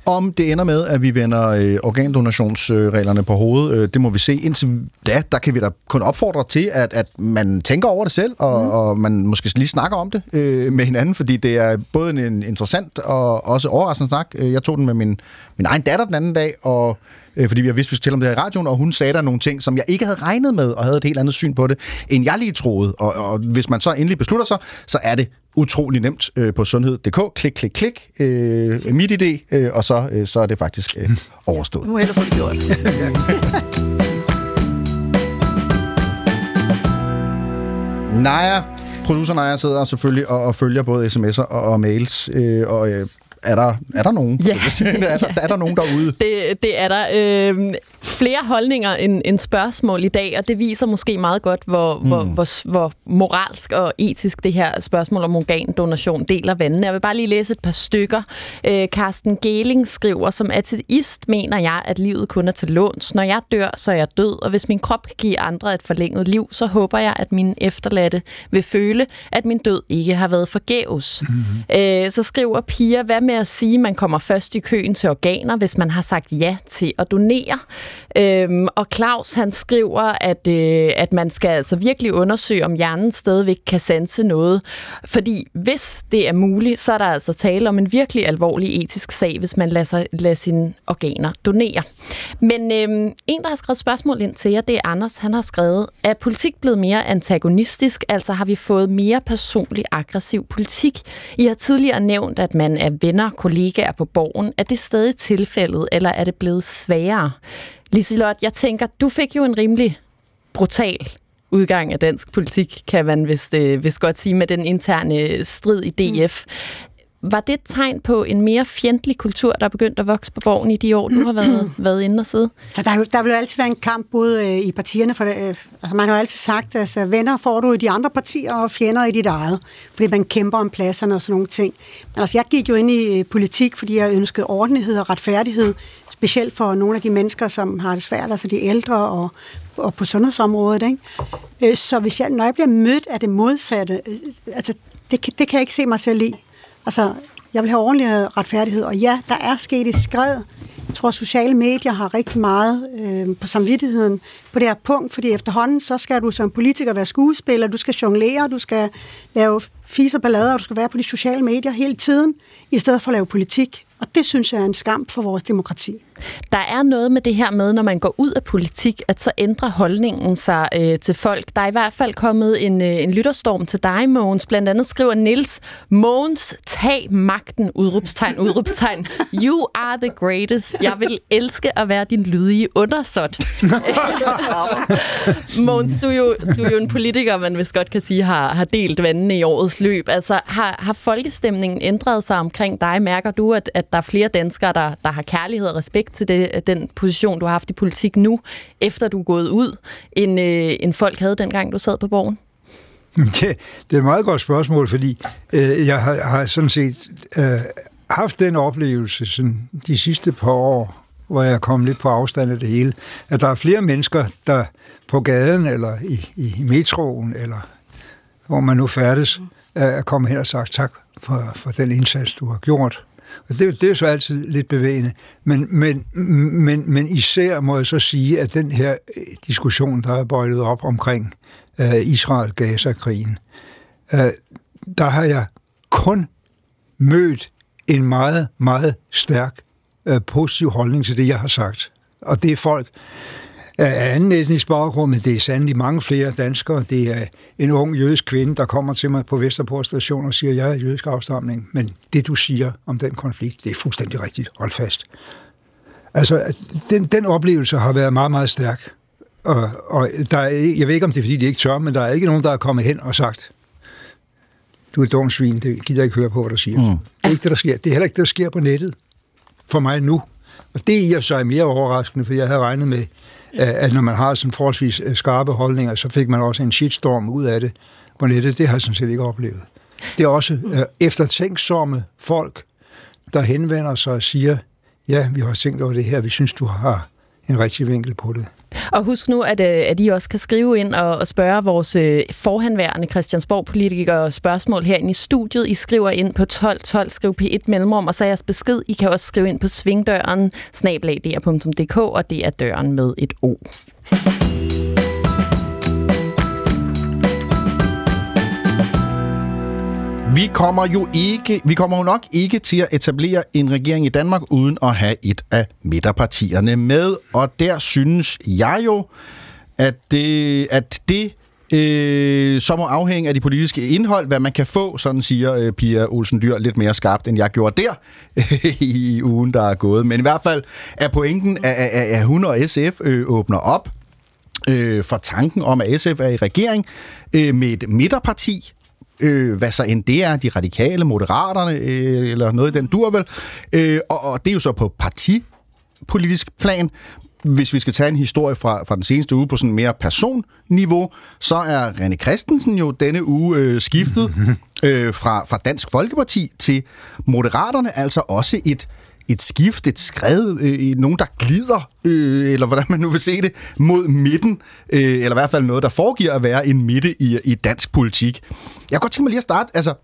Om det ender med, at vi vender øh, organdonationsreglerne på hovedet, øh, det må vi se. Indtil da, der kan vi da kun opfordre til, at, at man tænker over det selv, og, mm. og man måske lige snakker om det øh, med hinanden, fordi det er både en interessant og også overraskende snak. Øh, jeg tog den med min, min egen datter den anden dag, og øh, fordi vi har vidst, vi skulle om det her i radioen, og hun sagde der nogle ting, som jeg ikke havde regnet med, og havde et helt andet syn på det, end jeg lige troede. Og, og hvis man så endelig beslutter sig, så er det utrolig nemt øh, på sundhed.dk. Klik, klik, klik. Øh, mit idé, øh, og så, øh, så er det faktisk øh, overstået. Nu må jeg få det gjort. Naja, producer Naja sidder selvfølgelig og, og følger både sms'er og, og mails, øh, og øh, er der, er der nogen? Ja. er, der, er der nogen derude? Det, det er der. Øh, flere holdninger end, end spørgsmål i dag, og det viser måske meget godt, hvor, mm. hvor, hvor, hvor moralsk og etisk det her spørgsmål om organdonation deler vandene. Jeg vil bare lige læse et par stykker. Øh, Carsten Geling skriver, som ateist mener jeg, at livet kun er til låns. Når jeg dør, så er jeg død, og hvis min krop kan give andre et forlænget liv, så håber jeg, at mine efterladte vil føle, at min død ikke har været forgæves. Mm. Øh, så skriver Pia, hvad med at sige, at man kommer først i køen til organer, hvis man har sagt ja til at donere? Øhm, og Claus han skriver, at, øh, at man skal altså virkelig undersøge, om hjernen stadigvæk kan sanse noget. Fordi hvis det er muligt, så er der altså tale om en virkelig alvorlig etisk sag, hvis man lader, sig, lader sine organer donere. Men øhm, en, der har skrevet spørgsmål ind til jer, det er Anders. Han har skrevet, er politik blevet mere antagonistisk? Altså har vi fået mere personlig aggressiv politik? I har tidligere nævnt, at man er venner, kollegaer på borgen. Er det stadig tilfældet, eller er det blevet sværere? Liselot, jeg tænker, du fik jo en rimelig brutal udgang af dansk politik, kan man vist, øh, vist godt sige, med den interne øh, strid i DF. Mm. Var det et tegn på en mere fjendtlig kultur, der er begyndt at vokse på borgen i de år, du har været, været inde og sidde? Så der, der vil jo altid være en kamp både øh, i partierne, for det, øh, altså man har jo altid sagt, at altså, venner får du i de andre partier, og fjender i dit eget, fordi man kæmper om pladserne og sådan nogle ting. Men altså, jeg gik jo ind i politik, fordi jeg ønskede ordentlighed og retfærdighed specielt for nogle af de mennesker, som har det svært, altså de ældre og, og på sundhedsområdet. Ikke? Øh, så hvis jeg, når jeg bliver mødt af det modsatte, øh, altså, det, det kan jeg ikke se mig selv i. Altså, jeg vil have ordentlig retfærdighed, og ja, der er sket et skred. Jeg tror, at sociale medier har rigtig meget øh, på samvittigheden på det her punkt, fordi efterhånden, så skal du som politiker være skuespiller, du skal jonglere, du skal lave fiser ballader, og du skal være på de sociale medier hele tiden, i stedet for at lave politik. Og det synes jeg er en skam for vores demokrati. Der er noget med det her med, når man går ud af politik, at så ændrer holdningen sig øh, til folk. Der er i hvert fald kommet en, øh, en lytterstorm til dig, Mogens. Blandt andet skriver Nils, Mogens, tag magten, udrupstegn, udrupstegn. You are the greatest. Jeg vil elske at være din lydige undersåt. Mogens, du er, jo, du er jo en politiker, man vist godt kan sige, har, har delt vandene i årets løb. Altså, har, har folkestemningen ændret sig omkring dig? Mærker du, at, at der er flere danskere, der, der har kærlighed og respekt til det, den position, du har haft i politik nu, efter du er gået ud, end, øh, end folk havde dengang, du sad på borgen? Det, det er et meget godt spørgsmål, fordi øh, jeg har, har sådan set øh, haft den oplevelse sådan, de sidste par år, hvor jeg kommet lidt på afstand af det hele, at der er flere mennesker, der på gaden, eller i, i metroen, eller hvor man nu færdes, er kommet hen og sagt tak for, for den indsats, du har gjort. Og det, det er så altid lidt bevægende. Men, men, men, men især må jeg så sige, at den her øh, diskussion, der er bøjlet op omkring øh, Israel-Gaza-krigen, øh, der har jeg kun mødt en meget, meget stærk øh, positiv holdning til det, jeg har sagt. Og det er folk, af anden etnisk baggrund, men det er sandelig mange flere danskere. Det er en ung jødisk kvinde, der kommer til mig på Vesterport station og siger, jeg er jødisk afstamning, men det du siger om den konflikt, det er fuldstændig rigtigt. Hold fast. Altså, den, den oplevelse har været meget, meget stærk. Og, og der er, jeg ved ikke, om det er, fordi de ikke tør, men der er ikke nogen, der er kommet hen og sagt, du er dum svin, det gider jeg ikke høre på, hvad du siger. Mm. Det er ikke det, der sker. Det er heller ikke det, der sker på nettet for mig nu. Og det er i og sig mere overraskende, for jeg havde regnet med, at når man har sådan forholdsvis øh, skarpe holdninger, så fik man også en shitstorm ud af det på nettet. Det har jeg sådan set ikke oplevet. Det er også øh, eftertænksomme folk, der henvender sig og siger, ja, vi har tænkt over det her, vi synes, du har en rigtig vinkel på det. Og husk nu, at, øh, at I også kan skrive ind og, og spørge vores øh, forhandværende Christiansborg-politikere spørgsmål herinde i studiet. I skriver ind på 1212, skriv P1 mellemrum, og så er jeres besked. I kan også skrive ind på svingdøren, snablag.dk, og det er døren med et O. Vi kommer jo ikke, vi kommer jo nok ikke til at etablere en regering i Danmark uden at have et af midterpartierne med, og der synes jeg jo, at det, at det øh, så må afhænge af de politiske indhold, hvad man kan få, sådan siger øh, Pia Olsen Dyr lidt mere skarpt, end jeg gjorde der i ugen, der er gået. Men i hvert fald er pointen, at, at, at hun og SF øh, åbner op øh, for tanken om, at SF er i regering øh, med et midterparti, øh, hvad så end det er, de radikale, moderaterne, øh, eller noget i den dur vel. Øh, og, og det er jo så på partipolitisk plan. Hvis vi skal tage en historie fra, fra den seneste uge på sådan mere personniveau, så er René Christensen jo denne uge øh, skiftet øh, fra, fra Dansk Folkeparti til Moderaterne, altså også et et skift, et skred, øh, nogen, der glider, øh, eller hvordan man nu vil se det, mod midten, øh, eller i hvert fald noget, der foregiver at være en midte i, i dansk politik. Jeg kan godt tænke mig lige at starte, altså,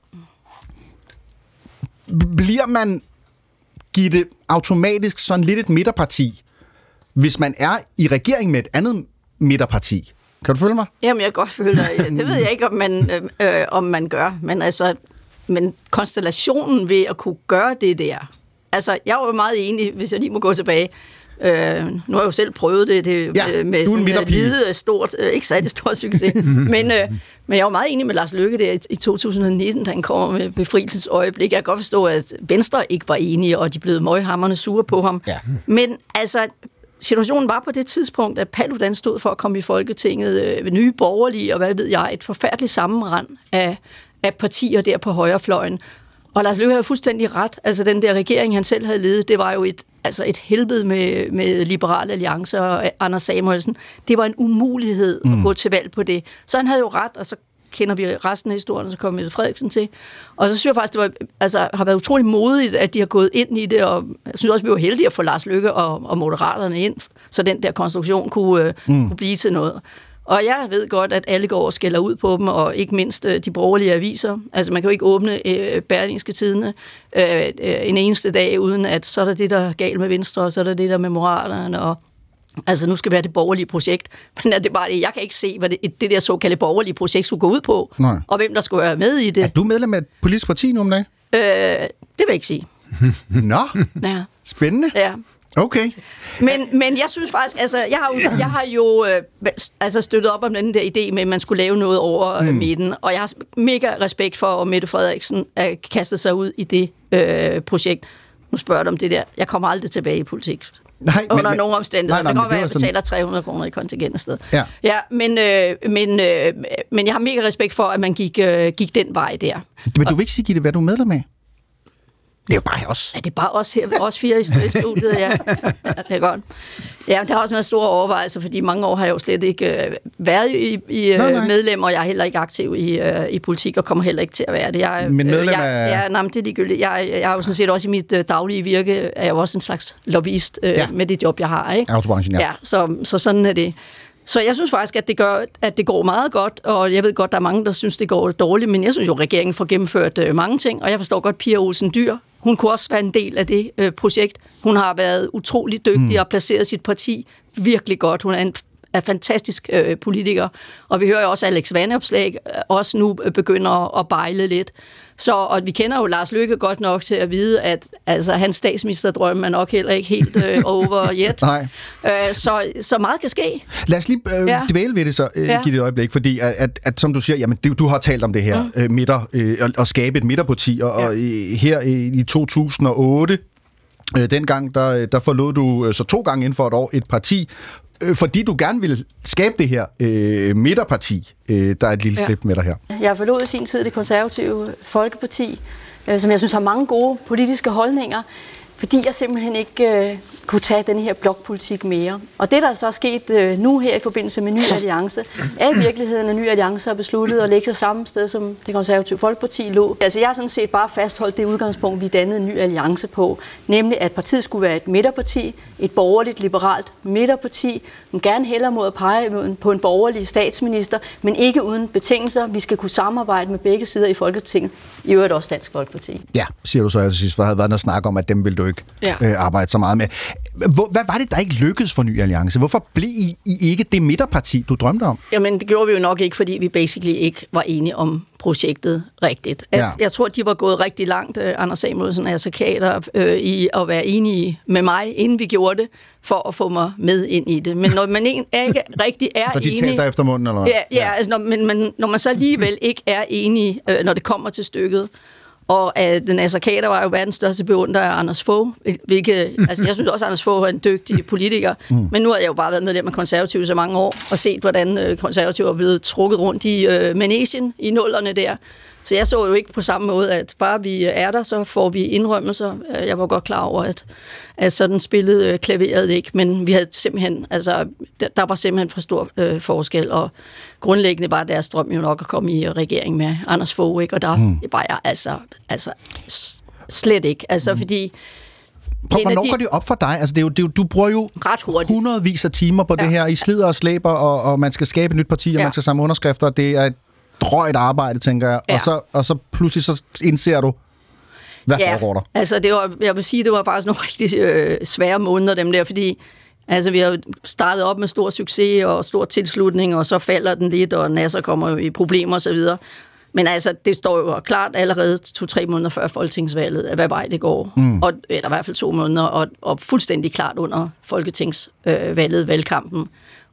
bliver man givet automatisk sådan lidt et midterparti, hvis man er i regering med et andet midterparti? Kan du følge mig? Jamen, jeg kan godt følge dig. Det ved jeg ikke, om man, øh, øh, om man gør, men altså, men konstellationen ved at kunne gøre det der, altså, jeg var meget enig, hvis jeg lige må gå tilbage. Øh, nu har jeg jo selv prøvet det, det Ja, øh, med du er en midterpige. lille, stort, øh, ikke særlig stor succes, men, øh, men jeg var meget enig med Lars Løkke der i, i 2019, da han kommer med befrielsens øjeblik. Jeg kan godt forstå, at Venstre ikke var enige, og de blev møghammerne sure på ham. Ja. Men altså, situationen var på det tidspunkt, at Paludan stod for at komme i Folketinget øh, ved nye borgerlige, og hvad ved jeg, et forfærdeligt sammenrend af, af partier der på højrefløjen. Og Lars Løkke havde fuldstændig ret. Altså, den der regering, han selv havde ledet, det var jo et, altså et helvede med, med Liberale Alliance og Anders Samuelsen. Det var en umulighed mm. at gå til valg på det. Så han havde jo ret, og så kender vi resten af historien, og så kom Mette Frederiksen til. Og så synes jeg faktisk, det var, altså, har været utrolig modigt, at de har gået ind i det, og jeg synes også, vi var heldige at få Lars Lykke og, og Moderaterne ind, så den der konstruktion kunne, øh, mm. kunne blive til noget. Og jeg ved godt, at alle går og skælder ud på dem, og ikke mindst øh, de borgerlige aviser. Altså, man kan jo ikke åbne øh, Berlingske Tidene øh, øh, en eneste dag, uden at så er der det, der er galt med Venstre, og så er der det, der med Moderaterne, og Altså, nu skal det være det borgerlige projekt, men er det bare det, jeg kan ikke se, hvad det, det der såkaldte borgerlige projekt skulle gå ud på, Nej. og hvem der skulle være med i Er det. du medlem af et politisk parti nu om dagen? Øh, det vil jeg ikke sige. Nå, Ja, spændende. ja. Okay. Men, men jeg synes faktisk, altså, jeg har jo, jeg har jo øh, altså støttet op om den der idé med, at man skulle lave noget over mm. midten, og jeg har mega respekt for, at Mette Frederiksen er kastet sig ud i det øh, projekt. Nu spørger du om det der. Jeg kommer aldrig tilbage i politik. Nej, Under nogen omstændigheder. Nej, nej, det kan men godt være, at jeg sådan- betaler 300 kroner i kontingent afsted. Ja. ja men, øh, men, øh, men jeg har mega respekt for, at man gik, øh, gik den vej der. Men du vil ikke sige, Gitte, hvad du er medlem af? Det er jo bare os. Ja, det er bare os her, os fire i studiet, ja. ja. Det er godt. Ja, det har også været store overvejelser, fordi mange år har jeg jo slet ikke øh, været i, i nej, nej. medlem, og jeg er heller ikke aktiv i, øh, i politik, og kommer heller ikke til at være det. Jeg, men medlem jeg, af... Ja, nej, men det er ligegyldigt. Jeg, jeg har jo sådan set også i mit øh, daglige virke, er jeg jo også en slags lobbyist øh, ja. med det job, jeg har. Ikke? Autobranchen, ja. ja så, så sådan er det. Så jeg synes faktisk, at det, gør, at det går meget godt, og jeg ved godt, der er mange, der synes, det går dårligt, men jeg synes jo, at regeringen får gennemført øh, mange ting, og jeg forstår godt Pia Olsen Dyr. Hun kunne også være en del af det øh, projekt. Hun har været utrolig dygtig mm. og placeret sit parti virkelig godt. Hun er en er fantastisk øh, politiker. Og vi hører jo også, at Alex Vandopslag øh, også nu begynder at bejle lidt. Så, og vi kender jo Lars Løkke godt nok til at vide, at altså, hans statsministerdrøm er nok heller ikke helt øh, over yet. Nej. Øh, så, så meget kan ske. Lad os lige øh, ja. dvæle ved det så, øh, ja. give det et øjeblik, fordi at, at, at som du siger, jamen, du, du har talt om det her mm. øh, midter, øh, at, at skabe et midterparti, og, ja. og i, her i, i 2008, øh, dengang, der, der forlod du øh, så to gange inden for et år et parti, øh, fordi du gerne vil skabe det her øh, midterparti. Øh, der er et lille ja. klip med dig her. Jeg forlod i sin tid det konservative Folkeparti, øh, som jeg synes har mange gode politiske holdninger, fordi jeg simpelthen ikke øh, kunne tage den her blokpolitik mere. Og det, der så er sket øh, nu her i forbindelse med Ny Alliance, er i virkeligheden, at Ny Alliance har besluttet at lægge sig samme sted, som det konservative Folkeparti lå. Altså jeg har sådan set bare fastholdt det udgangspunkt, vi dannede ny alliance på, nemlig at partiet skulle være et midterparti, et borgerligt, liberalt midterparti, som gerne hellere mod at pege på en borgerlig statsminister, men ikke uden betingelser. Vi skal kunne samarbejde med begge sider i Folketinget, i øvrigt også Dansk Folkeparti. Ja, siger du så, jeg synes, der havde været noget snak om, at dem ville du ikke ja. øh, arbejde så meget med. Hvor, hvad var det, der ikke lykkedes for Ny Alliance? Hvorfor blev I, I ikke det midterparti, du drømte om? Jamen, det gjorde vi jo nok ikke, fordi vi basically ikke var enige om projektet rigtigt. At, ja. Jeg tror, de var gået rigtig langt, uh, Anders Samuelsen og Kater, uh, i at være enige med mig, inden vi gjorde det, for at få mig med ind i det. Men når man ikke rigtig er så de enig... Så efter munden, eller hvad? Ja, ja, ja. Altså, når, men, men når man så alligevel ikke er enig, uh, når det kommer til stykket, og uh, den Kader var jo verdens største beundrer af Anders Fogh, hvilket, altså jeg synes også, at Anders Fogh er en dygtig politiker, mm. men nu har jeg jo bare været medlem af konservative så mange år, og set, hvordan uh, konservative er blevet trukket rundt i uh, Manesien i nullerne der. Så jeg så jo ikke på samme måde, at bare vi er der, så får vi indrømmelser. Jeg var godt klar over, at, at sådan spillede klaveret ikke, men vi havde simpelthen, altså, der var simpelthen for stor øh, forskel, og grundlæggende var deres drøm jo nok at komme i regering med Anders Fogh, ikke? og der mm. var jeg altså, altså slet ikke, altså mm. fordi Prøv, hvornår de... går det op for dig? Altså, det er jo, det er jo, du bruger jo ret hurtigt. hundredvis af timer på ja. det her. I slider og slæber, og, og man skal skabe et nyt parti, og ja. man skal samle underskrifter. Det er drøjt arbejde, tænker jeg. Ja. Og, så, og så pludselig så indser du, hvad ja, foregår der? altså det var, jeg vil sige, det var faktisk nogle rigtig øh, svære måneder, dem der, fordi Altså, vi har startet op med stor succes og stor tilslutning, og så falder den lidt, og Nasser kommer i problemer osv. Men altså, det står jo klart allerede to-tre måneder før folketingsvalget, hvad vej det går. Mm. Og, eller i hvert fald to måneder, og, og fuldstændig klart under folketingsvalget, valgkampen.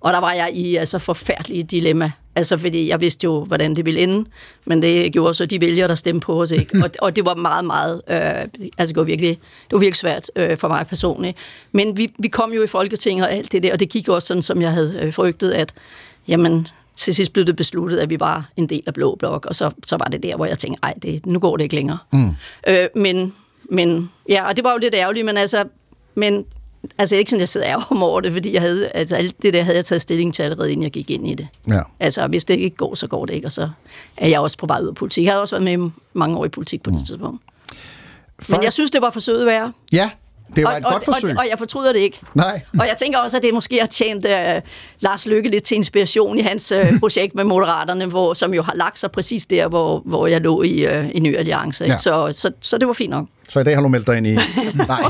Og der var jeg i altså forfærdelige dilemma. Altså, fordi jeg vidste jo, hvordan det ville ende, men det gjorde så de vælgere, der stemte på os, ikke? Og, og det var meget, meget, øh, altså det var virkelig, det var virkelig svært øh, for mig personligt. Men vi, vi kom jo i Folketinget og alt det der, og det gik også sådan, som jeg havde øh, frygtet, at jamen, til sidst blev det besluttet, at vi var en del af Blå Blok, og så, så var det der, hvor jeg tænkte, ej, det, nu går det ikke længere. Mm. Øh, men, men, ja, og det var jo lidt ærgerligt, men altså, men Altså ikke sådan, jeg sidder ærger over det, fordi jeg havde, altså alt det der havde jeg taget stilling til allerede, inden jeg gik ind i det. Ja. Altså hvis det ikke går, så går det ikke, og så er jeg også på vej ud af politik. Jeg har også været med mange år i politik på mm. det tidspunkt. For... Men jeg synes, det var for søde værre. Ja, det var og, et godt og, forsøg. Og, og jeg fortryder det ikke. Nej. Og jeg tænker også, at det måske har tjent uh, Lars Lykke lidt til inspiration i hans uh, projekt med Moderaterne, hvor, som jo har lagt sig præcis der, hvor, hvor jeg lå i, uh, i Ny Alliance. Ja. Så, så, så det var fint nok. Så i dag har du meldt dig ind i... Nej.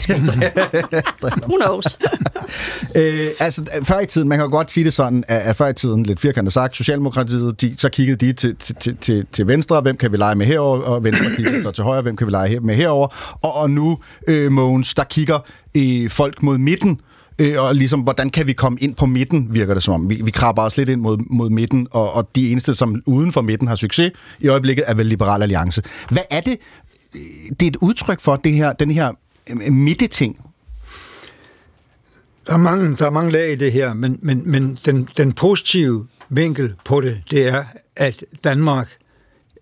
Who knows? øh, altså, før i tiden, man kan jo godt sige det sådan, at, at før i tiden, lidt firkantet sagt, Socialdemokratiet, de, så kiggede de til, til, til, til venstre, hvem kan vi lege med herover, og Venstre kiggede så til højre, hvem kan vi lege med herover, og, og nu, øh, Mogens, der kigger øh, folk mod midten, øh, og ligesom, hvordan kan vi komme ind på midten, virker det som om. Vi, vi krabber os lidt ind mod, mod midten, og, og de eneste, som uden for midten har succes i øjeblikket, er vel Liberal Alliance. Hvad er det, det er et udtryk for, det her, den her øh, midte-ting. Der er, mange, der er mange lag i det her, men, men, men den, den positive vinkel på det, det er, at Danmark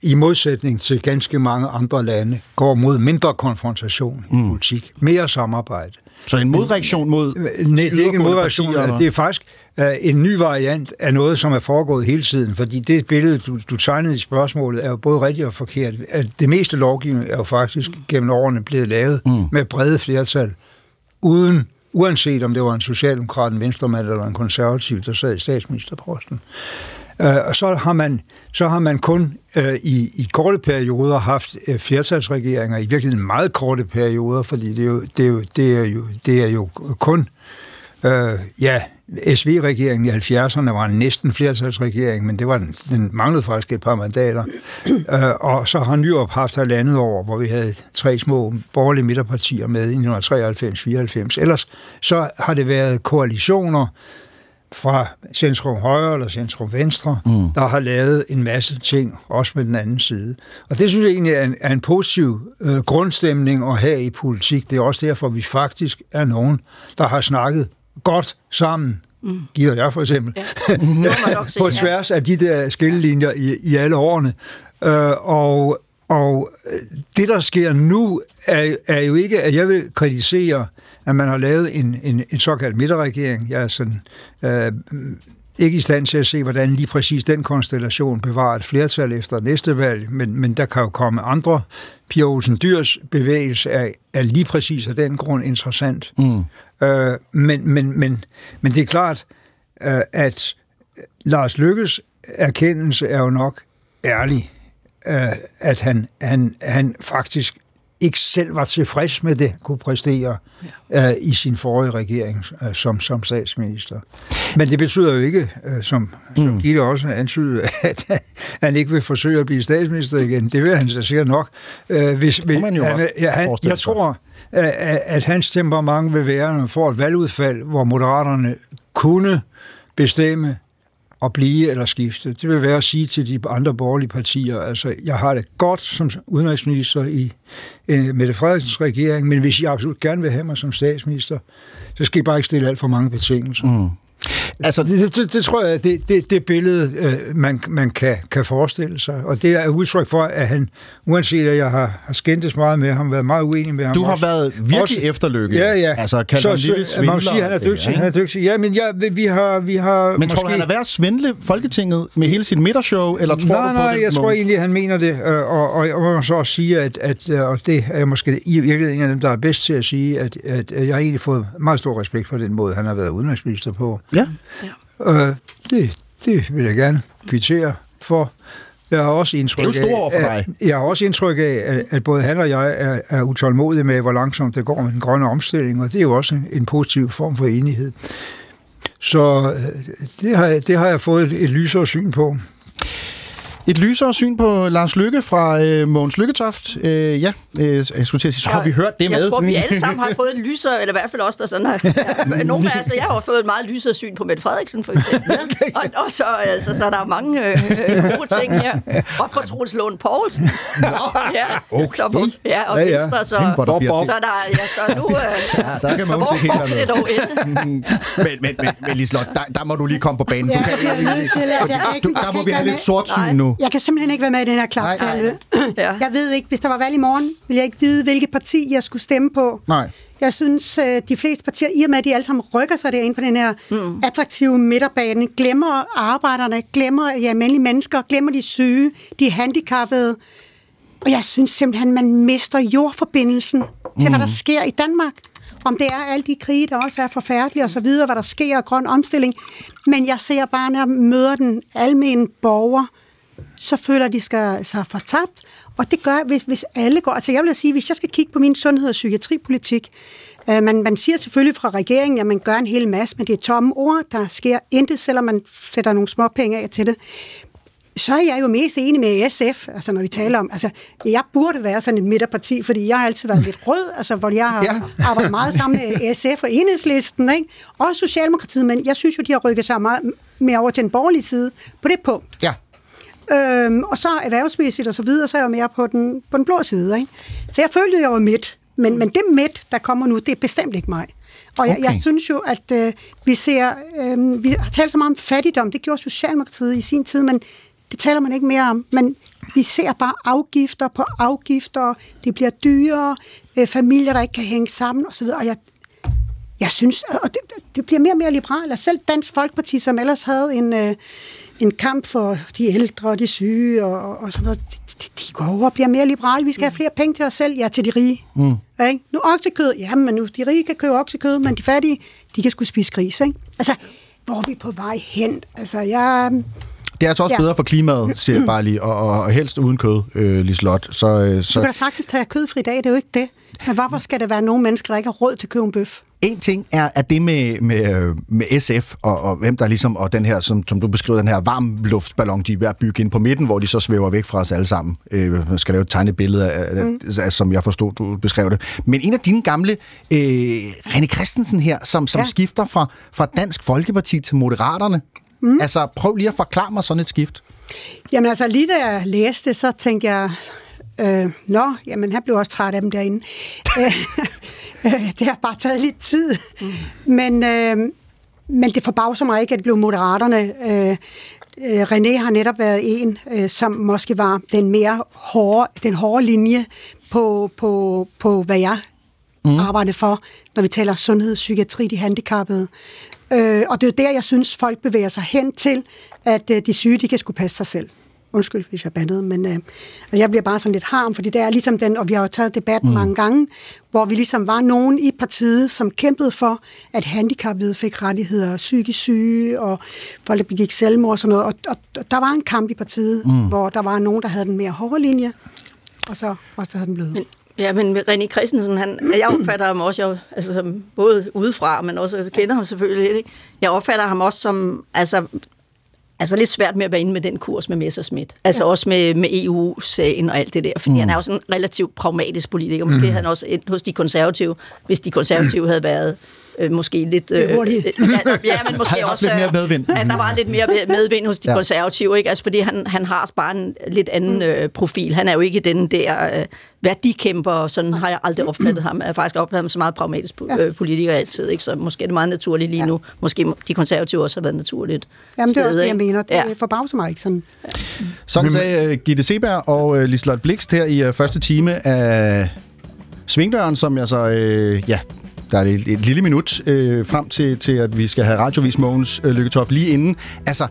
i modsætning til ganske mange andre lande, går mod mindre konfrontation i politik, mere samarbejde. Så en modreaktion mod Nej, det er ikke en modreaktion. partier? Det er faktisk en ny variant af noget, som er foregået hele tiden. Fordi det billede, du, du tegnede i spørgsmålet, er jo både rigtigt og forkert. At det meste lovgivning er jo faktisk gennem årene blevet lavet mm. med brede flertal, uden, uanset om det var en socialdemokrat, en venstremand eller en konservativ, der sad i statsministerposten. Uh, og så har man, så har man kun uh, i, i korte perioder haft uh, flertalsregeringer, i virkeligheden meget korte perioder, fordi det er jo, det er jo, det er jo, det er jo kun uh, ja, SV-regeringen i 70'erne var en næsten flertalsregering, men det var den, den manglede faktisk et par mandater. Uh, og så har Nyrup haft halvandet år, hvor vi havde tre små borgerlige midterpartier med i 1993-94. Ellers så har det været koalitioner, fra centrum højre eller centrum venstre, mm. der har lavet en masse ting, også med den anden side. Og det synes jeg egentlig er en, er en positiv øh, grundstemning at have i politik. Det er også derfor, vi faktisk er nogen, der har snakket godt sammen. Mm. Giver jeg for eksempel. Ja. på tværs af de der skillelinjer i, i alle årene. Øh, og, og det, der sker nu, er, er jo ikke, at jeg vil kritisere at man har lavet en, en, en såkaldt midterregering. Jeg er sådan, øh, ikke i stand til at se, hvordan lige præcis den konstellation bevarer et flertal efter næste valg, men, men der kan jo komme andre. Pia Olsen Dyrs bevægelse er, er lige præcis af den grund interessant. Mm. Øh, men, men, men, men det er klart, øh, at Lars Lykkes erkendelse er jo nok ærlig, øh, at han, han, han faktisk ikke selv var tilfreds med det, kunne præstere ja. uh, i sin forrige regering uh, som, som statsminister. Men det betyder jo ikke, uh, som, som mm. Gitte også antyder, at han ikke vil forsøge at blive statsminister igen. Det vil han så sikkert nok. Uh, hvis, hvis, han, ja, han, jeg tror, at hans temperament vil være, når man får et valgudfald, hvor moderaterne kunne bestemme, at blive eller skifte. Det vil være at sige til de andre borgerlige partier, altså jeg har det godt som udenrigsminister i øh, Mette Frederiksens regering, men hvis I absolut gerne vil have mig som statsminister, så skal I bare ikke stille alt for mange betingelser. Mm. Altså, det, det, det tror jeg, det, det, det billede, øh, man, man kan, kan forestille sig. Og det er udtryk for, at han, uanset at jeg har, har skændtes meget med ham, været meget uenig med ham. Du har også, været virkelig også, efterlykke. Ja, ja. Altså, kan så, lille så, man sige, han er dygtig. Han er dygtig. Ja, men ja, vi har... Vi har men måske... tror du, han er værd at svindle Folketinget med hele sit midtershow, eller tror nej, du på nej, det? Nej, jeg tror egentlig, han mener det. Og, og, og jeg må så også sige, at, at og det er jeg måske i virkeligheden en af dem, der er bedst til at sige, at, at jeg har egentlig fået meget stor respekt for den måde, han har været udenrigsminister på. Ja. Ja. Øh, det, det vil jeg gerne kvittere for. Jeg har også indtryk det er jo for dig. Af, jeg har også indtryk af, at, at både han og jeg er, er utålmodige med, hvor langsomt det går med den grønne omstilling, og det er jo også en, en positiv form for enighed. Så det har, det har jeg fået et, et lysere syn på. Et lysere syn på Lars Lykke fra øh, Mogens Lykketoft. Øh, ja, øh, jeg skulle til at sige, så har vi hørt det jeg med. Jeg tror, vi alle sammen har fået et lysere, eller i hvert fald også der sådan har. Ja, nogle af os, jeg har fået et meget lysere syn på Mette Frederiksen, for eksempel. Ja. Og, og så, altså, så der er mange øh, gode ting her. Og på Troels Lund Poulsen. Nå, ja, okay. Så på, ja, og ja, ja. Venstre, så, Hende, der bliver, så der, ja, så nu... Øh, ja, der kan man ikke helt noget. men, men, men, men Liselotte, der, der må du lige komme på banen. Ja, du kan, jeg er nødt til, at jeg du, der må vi have lidt sort syn nu. Jeg kan simpelthen ikke være med i den her klapsalve. Ja. Jeg ved ikke, hvis der var valg i morgen, ville jeg ikke vide, hvilket parti jeg skulle stemme på. Nej. Jeg synes, øh, de fleste partier, i og med, at de alle sammen rykker sig derind på den her mm. attraktive midterbane, glemmer arbejderne, glemmer de almindelige mennesker, glemmer de syge, de handicappede. Og jeg synes simpelthen, man mister jordforbindelsen til, mm. hvad der sker i Danmark om det er alle de krige, der også er forfærdelige og så videre, hvad der sker, grøn omstilling. Men jeg ser bare, når jeg møder den almindelige borger, så føler de skal, sig fortabt. Og det gør, hvis, hvis alle går... Altså jeg vil sige, hvis jeg skal kigge på min sundhed- og psykiatripolitik, øh, man, man siger selvfølgelig fra regeringen, at man gør en hel masse, men det er tomme ord. Der sker intet, selvom man sætter nogle små penge af til det så er jeg jo mest enig med SF, altså når vi taler om, altså jeg burde være sådan et midterparti, fordi jeg har altid været lidt rød, altså hvor jeg har ja. arbejdet meget sammen med SF og Enhedslisten, ikke? og Socialdemokratiet, men jeg synes jo, de har rykket sig meget mere over til den borgerlige side på det punkt. Ja. Øhm, og så erhvervsmæssigt og så videre, så er jeg mere på den, på den blå side. Ikke? Så jeg følte, jeg var midt, men, men det midt, der kommer nu, det er bestemt ikke mig. Og jeg, okay. jeg synes jo, at øh, vi ser, øh, vi har talt så meget om fattigdom, det gjorde Socialdemokratiet i sin tid, men det taler man ikke mere om. Men vi ser bare afgifter på afgifter, det bliver dyrere, øh, familier, der ikke kan hænge sammen osv., og jeg, jeg synes, og det, det bliver mere og mere liberalt, og selv Dansk Folkeparti, som ellers havde en, øh, en kamp for de ældre og de syge og, og sådan noget, de, de går over og bliver mere liberale. Vi skal have flere penge til os selv, ja, til de rige. Mm. Ikke? Nu oksekød, ja, men nu de rige kan købe oksekød, men de fattige, de kan sgu spise gris, ikke? Altså, hvor er vi på vej hen? Altså, jeg... Det er altså også Ja. ja. bedre for klimaet, siger jeg bare lige, og, og helst uden kød, øh, Liselot. Så, øh, Du så kan da sagtens tage kødfri dag, det er jo ikke det. Men hvorfor skal der være nogle mennesker, der ikke har råd til at købe en bøf? En ting er, at det med, med, øh, med SF og, og hvem der ligesom, og den her, som, som du beskriver, den her varmluftballon, de er ved at bygge ind på midten, hvor de så svæver væk fra os alle sammen. Øh, man skal lave et tegnebillede, af, mm. af, som jeg forstod, du beskrev det. Men en af dine gamle, øh, René Christensen her, som, som ja. skifter fra, fra Dansk Folkeparti til Moderaterne. Mm. Altså, prøv lige at forklare mig sådan et skift. Jamen altså, lige da jeg læste, så tænkte jeg, øh, nå, jamen han blev også træt af dem derinde. Øh, det har bare taget lidt tid. Mm. Men, øh, men det forbavser mig ikke, at det blev moderaterne. Øh, øh, René har netop været en, øh, som måske var den mere hårde, den hårde linje på, på, på hvad jeg mm. arbejder for, når vi taler sundhed, psykiatri, de handicappede. Øh, og det er jo der, jeg synes, folk bevæger sig hen til, at øh, de syge, de kan skulle passe sig selv. Undskyld, hvis jeg bandede, men øh, jeg bliver bare sådan lidt harm, fordi det er ligesom den, og vi har jo taget debatten mm. mange gange, hvor vi ligesom var nogen i partiet, som kæmpede for, at handicappede fik rettigheder, psykisk syge, og folk, der begik selvmord og sådan noget. Og, og, og der var en kamp i partiet, mm. hvor der var nogen, der havde den mere hårde linje, og så også der havde den bløde. Men, ja, men René Christensen, han, jeg opfatter ham også, jeg, altså, som, både udefra, men også kender ham selvfølgelig lidt. Ikke? Jeg opfatter ham også som, altså, altså lidt svært med at være inde med den kurs med Messerschmidt. Altså ja. også med, med EU-sagen og alt det der. Fordi mm. han er jo sådan en relativt pragmatisk politiker. Måske mm. han også hos de konservative, hvis de konservative havde været øh, måske lidt... Øh, øh, ja, ja, men måske også... lidt mere øh, medvind. At der var lidt mere medvind hos de ja. Ja. konservative, ikke? Altså, fordi han, han har bare en lidt anden øh, profil. Han er jo ikke den der øh, værdikæmper, og sådan har jeg aldrig opfattet ham. Jeg har faktisk opfattet ham som meget pragmatisk po- øh, politiker altid, ikke? Så måske er det meget naturligt lige nu. Måske de konservative også har været naturligt. Jamen, det er også det, jeg mener. Det Ja. ja. forbavser mig ikke sådan. Sådan sagde uh, Gitte Seberg og uh, Liselot Blikst her i uh, første time af Svingdøren, som jeg så, uh, ja, der er et, et lille minut øh, frem til, til, at vi skal have radiovis Mogens øh, Lykketoft lige inden. Altså,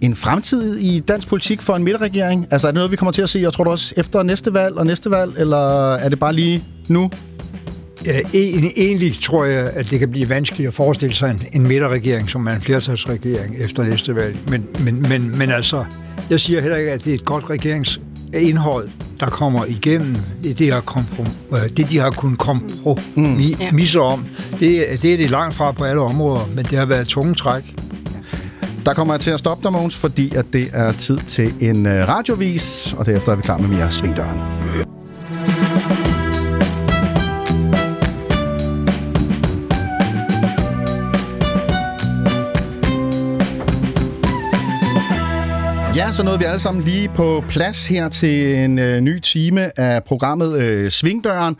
en fremtid i dansk politik for en midterregering? Altså, er det noget, vi kommer til at se, jeg tror du også, efter næste valg og næste valg, eller er det bare lige nu? Ja, en- egentlig tror jeg, at det kan blive vanskeligt at forestille sig en, en midterregering, som er en flertalsregering efter næste valg. Men, men, men, men altså, jeg siger heller ikke, at det er et godt regerings regeringsindhold, der kommer igennem det, de har, komprom, øh, det, de har kunnet kompromisse om. Det, det er det langt fra på alle områder, men det har været tunge træk. Der kommer jeg til at stoppe dig, Mogens, fordi at det er tid til en uh, radiovis, og derefter er vi klar med mere Svingdøren. Ja, så nåede vi alle sammen lige på plads her til en øh, ny time af programmet øh, Svingdøren.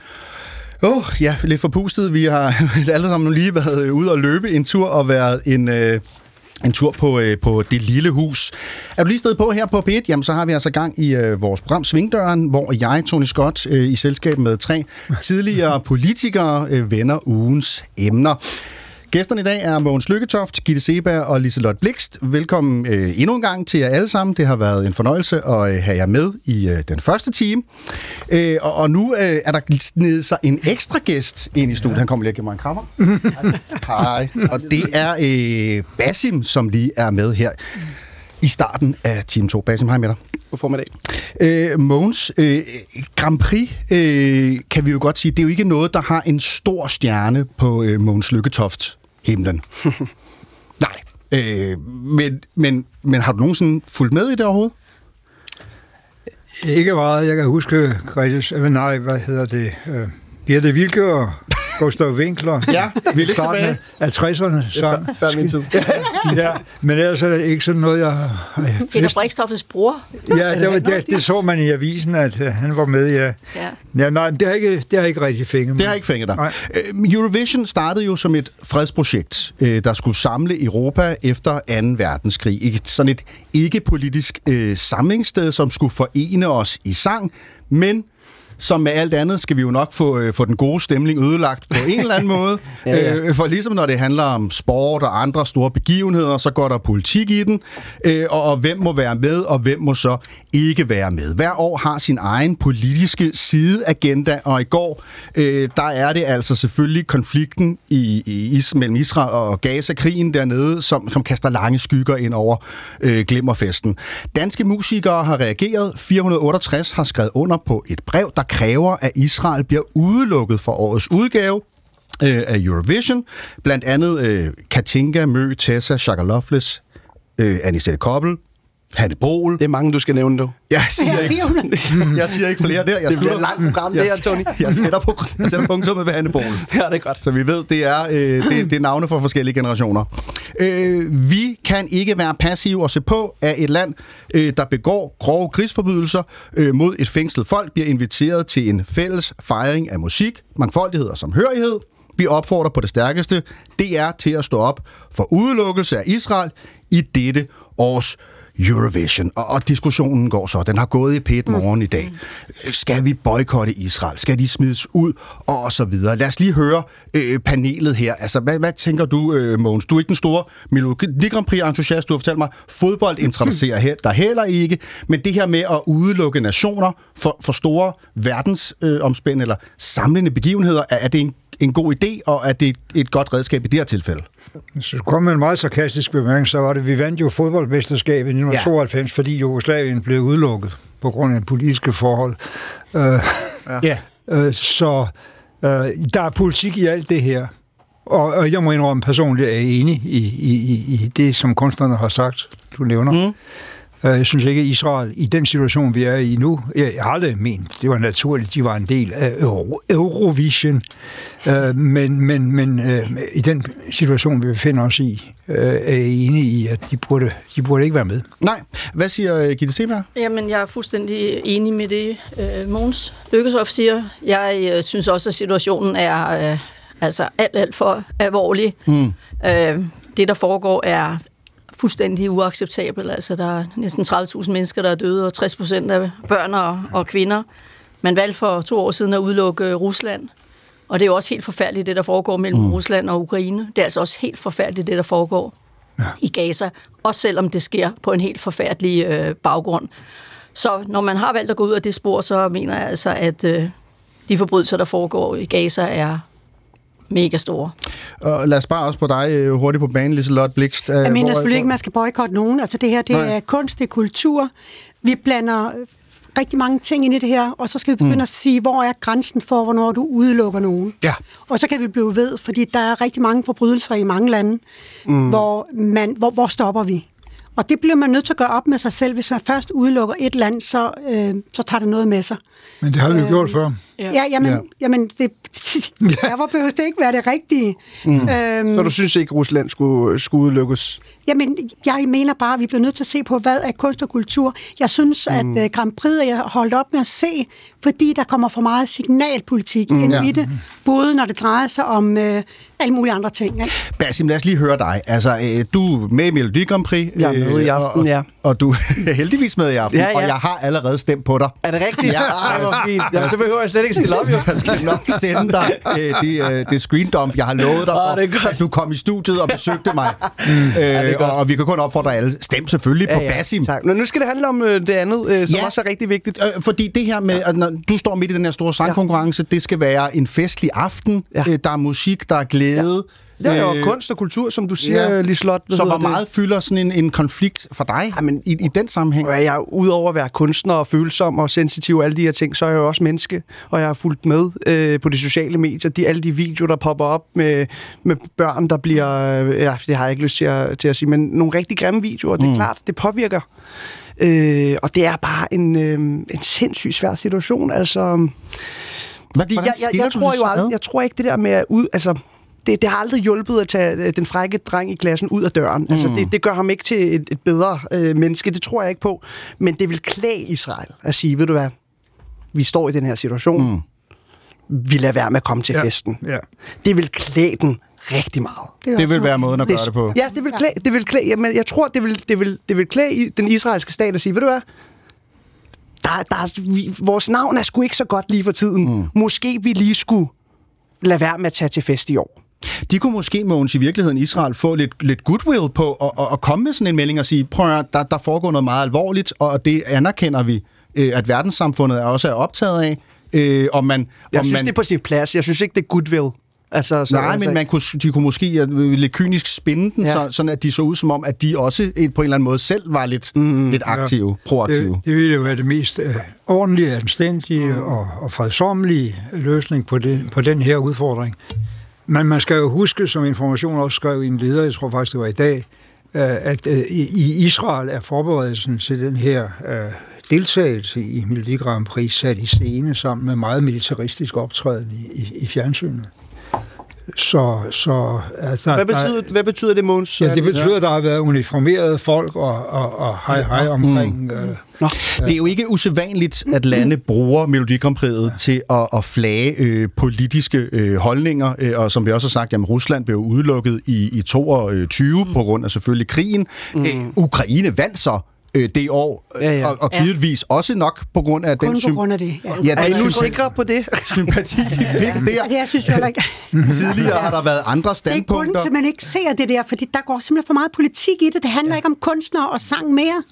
Åh, oh, ja, lidt forpustet. Vi har alle sammen lige været øh, ude og løbe en tur og været en... Øh, en tur på, øh, på det lille hus. Er du lige stedet på her på P1, jamen så har vi altså gang i øh, vores program Svingdøren, hvor jeg, Tony Scott, øh, i selskab med tre tidligere politikere, øh, vender ugens emner. Gæsterne i dag er Mogens Lykketoft, Gitte Seberg og Liselot Blikst. Velkommen øh, endnu en gang til jer alle sammen. Det har været en fornøjelse at øh, have jer med i øh, den første time. Øh, og, og nu øh, er der snedet sig en ekstra gæst ind i studiet. Han kommer lige og giver mig en krammer. Hej. Og det er øh, Basim, som lige er med her i starten af time 2. Basim, hej med dig. God formiddag. Øh, Mogens, øh, Grand Prix, øh, kan vi jo godt sige, det er jo ikke noget, der har en stor stjerne på øh, Mogens Lykketoft himlen. Nej. Øh, men, men, men har du nogensinde fulgt med i det overhovedet? Ikke meget. Jeg kan huske, Grete, øh, nej, hvad hedder det? Øh, Birte Vilke og Gustav Winkler. Ja, vi er lidt tilbage. af 60'erne sang. Før min tid. ja, men ellers er det ikke sådan noget, jeg... jeg Peter Brikstoffels bror. Ja, det, var, det, det så man i avisen, at øh, han var med, ja. Ja. ja nej, det har ikke, det har ikke rigtig fænget mig. Det har ikke fænget dig. Nej. Øhm, Eurovision startede jo som et fredsprojekt, øh, der skulle samle Europa efter 2. verdenskrig. Ikke sådan et ikke-politisk øh, samlingssted, som skulle forene os i sang, men som med alt andet skal vi jo nok få, øh, få den gode stemning ødelagt på en eller anden måde. Ja, ja. Øh, for ligesom når det handler om sport og andre store begivenheder, så går der politik i den, øh, og, og hvem må være med, og hvem må så ikke være med. Hver år har sin egen politiske sideagenda, og i går, øh, der er det altså selvfølgelig konflikten i, i, is, mellem Israel og Gaza-krigen dernede, som, som kaster lange skygger ind over øh, glimmerfesten. Danske musikere har reageret. 468 har skrevet under på et brev, der kræver, at Israel bliver udelukket fra årets udgave øh, af Eurovision. Blandt andet øh, Katinka, Mø, Tessa, Shaka Loveless, øh, Anisette Koppel, Hanne Bol. Det er mange, du skal nævne, du. Jeg siger, ikke, 400. jeg siger ikke flere der. Jeg Det bliver et langt program, det her, Tony. Jeg sætter, på, jeg sætter punktummet ved Hanne Bol. Ja, det er godt. Så vi ved, det er, øh, det, det er navne for forskellige generationer. Øh, vi kan ikke være passive og se på, at et land, øh, der begår grove krigsforbrydelser øh, mod et fængslet folk, bliver inviteret til en fælles fejring af musik, mangfoldighed og samhørighed. Vi opfordrer på det stærkeste DR til at stå op for udelukkelse af Israel i dette års Eurovision. Og, og diskussionen går så. Den har gået i pæt morgen i dag. Skal vi boykotte Israel? Skal de smides ud? Og, og så videre. Lad os lige høre øh, panelet her. Altså, hvad, hvad tænker du, øh, Mogens? Du er ikke den store Melodi Grand Prix-entusiast. Du har fortalt mig, fodbold interesserer he- dig heller ikke. Men det her med at udelukke nationer for, for store verdensomspænd øh, eller samlende begivenheder, er, er det en, en god idé, og er det et, et godt redskab i det her tilfælde? Så kom med en meget sarkastisk bemærkning, så var det, vi vandt jo fodboldmesterskabet i 1992, ja. fordi Jugoslavien blev udelukket på grund af politiske forhold. Uh, Ja. uh, så uh, der er politik i alt det her. Og, og jeg må indrømme personligt, at jeg er enig i, i, i, i det, som kunstnerne har sagt, du nævner. Mm. Uh, jeg synes ikke, at Israel i den situation, vi er i nu, jeg, har aldrig ment, det var naturligt, de var en del af Euro, Eurovision, uh, men, men, men uh, i den situation, vi befinder os i, er jeg enig i, at de burde, de burde ikke være med. Nej. Hvad siger øh, Gitte Seberg? Jamen, jeg er fuldstændig enig med det, øh, Mogens Lykkesoft siger. Jeg øh, synes også, at situationen er øh, altså alt, alt for alvorlig. Mm. Øh, det, der foregår, er fuldstændig uacceptabelt. Altså, der er næsten 30.000 mennesker, der er døde, og 60 procent af børn og, og kvinder. Man valgte for to år siden at udelukke Rusland. Og det er jo også helt forfærdeligt, det der foregår mellem mm. Rusland og Ukraine. Det er altså også helt forfærdeligt, det der foregår ja. i Gaza. Også selvom det sker på en helt forfærdelig øh, baggrund. Så når man har valgt at gå ud af det spor, så mener jeg altså, at øh, de forbrydelser, der foregår i Gaza, er mega store. Og lad os bare også på dig øh, hurtigt på banen, Liselotte Blikst. Øh, Jeg mener selvfølgelig ikke, man skal boykotte nogen. Altså det her, det Nej. er kunst, det er kultur. Vi blander øh, rigtig mange ting ind i det her, og så skal vi begynde mm. at sige, hvor er grænsen for, hvornår du udelukker nogen. Ja. Og så kan vi blive ved, fordi der er rigtig mange forbrydelser i mange lande, mm. hvor, man, hvor, hvor stopper vi? Og det bliver man nødt til at gøre op med sig selv. Hvis man først udelukker et land, så, øh, så tager det noget med sig. Men det har vi jo gjort før. Ja, ja jamen, Ja. ja. jamen det, derfor behøver det ikke være det rigtige. Mm. Øhm, Så du synes ikke, Rusland skulle, skulle udelukkes? Jamen, jeg mener bare, at vi bliver nødt til at se på, hvad er kunst og kultur. Jeg synes, mm. at uh, Grand Prix er jeg holdt op med at se, fordi der kommer for meget signalpolitik mm, ind ja. i det, både når det drejer sig om uh, alle mulige andre ting. Ikke? Basim, lad os lige høre dig. Altså, øh, du er med i Melodi Grand Prix. Jeg er med i øh, aften, og, ja. Og, og du er heldigvis med i aften, Ja, ja. og jeg har allerede stemt på dig. Er det rigtigt? Ja. Fint. Jamen, så behøver jeg slet ikke stille op, jo. Jeg skal nok sende dig øh, det, øh, det screen dump, jeg har lovet dig, er godt. at du kom i studiet og besøgte mig. øh, og, og vi kan kun opfordre alle. Stem selvfølgelig på Basim. Tak. Men nu skal det handle om øh, det andet, øh, som Ja. også er rigtig vigtigt. Øh, fordi det her med, at når du står midt i den her store sangkonkurrence, det skal være en festlig aften. Ja. Øh, der er musik, der er glæde. Det er jo Øh, kunst og kultur, som du siger, ja. ja. Hvad Så hvor det? meget fylder sådan en, en konflikt for dig Jamen, i, i den sammenhæng? Og jeg er udover at være kunstner og følsom og sensitiv og alle de her ting, så er jeg jo også menneske, og jeg har fulgt med øh, på de sociale medier. De, alle de videoer, der popper op med, med børn, der bliver... Øh, ja, det har jeg ikke lyst til at, til at sige, men nogle rigtig grimme videoer, det er klart, det påvirker. Øh, og det er bare en, øh, en sindssygt svær situation. Altså, Hvad, Fordi jeg, jeg, jeg, du tror jo aldrig, jeg tror ikke det der med at ud, altså det, det har aldrig hjulpet at tage øh, den frække dreng i klassen ud af døren. Mm. Altså, det, det gør ham ikke til et, et bedre øh, menneske, det tror jeg ikke på. Men det vil klæde Israel at sige, ved du hvad, vi står i den her situation. Mm. Vi lader være med at komme til Ja. festen. Ja. Det vil klæde den rigtig meget. Det vil være måden at gøre det på. Ja, det vil klæde, det vil klæde, jamen, jeg tror, det vil, det vil, det vil klæde i- den israelske stat at sige, ved du hvad, der, der, er- vi, vores navn er sgu ikke så godt lige for tiden. Mm. Måske vi lige skulle lade være med at tage til fest i år. De kunne måske, Mogens, i virkeligheden Israel få lidt, lidt goodwill på at, at, at komme med sådan en melding og sige, prøv at der, der foregår noget meget alvorligt, og det anerkender vi, øh, at verdenssamfundet er også er optaget af. Øh, og man, Jeg og synes, man, det er på sin plads. Jeg synes ikke, det er goodwill. Altså, så, Nej, altså, men man kunne, de kunne måske lidt kynisk spinde den, Ja. så, sådan at de så ud som om, at de også øh, på en eller anden måde selv var lidt, mm, lidt aktive, ja. proaktive. Det, det ville jo være det mest øh, ordentlige, anstændige og, og fredsommelige løsning på, det, på den her udfordring. Men man skal jo huske, som Information også skrev i en leder, jeg tror faktisk, det var i dag, øh, at øh, i Israel er forberedelsen til den her øh, deltagelse i Melodi Grand Prix sat i scene sammen med meget militaristisk optræden i, i, i fjernsynet. Så, så der, hvad, der, betyder, hvad betyder det, Måns? Ja, det betyder, at der har været uniformerede folk og, og, og hej hej omkring... Mm. Øh, Nå. Det er jo ikke usædvanligt, at lande bruger Melodi Grand Prix'et til at, at flage øh, politiske øh, holdninger, øh, og som vi også har sagt, jamen Rusland blev udelukket i, i 22 mm. på grund af selvfølgelig krigen. Mm. Øh, Ukraine vandt så øh, det år, øh, Ja, ja. og, og givetvis også nok på grund af Kun den på grund af det. Ja. ja, Er I den nu sikre på det? sympati, de fik der. Altså, jeg synes jo heller ikke, Tidligere har der været andre det er grunden standpunkter. til, at man ikke ser det der, fordi der går simpelthen for meget politik i det. Det handler ja. ikke om kunstnere og sang mere.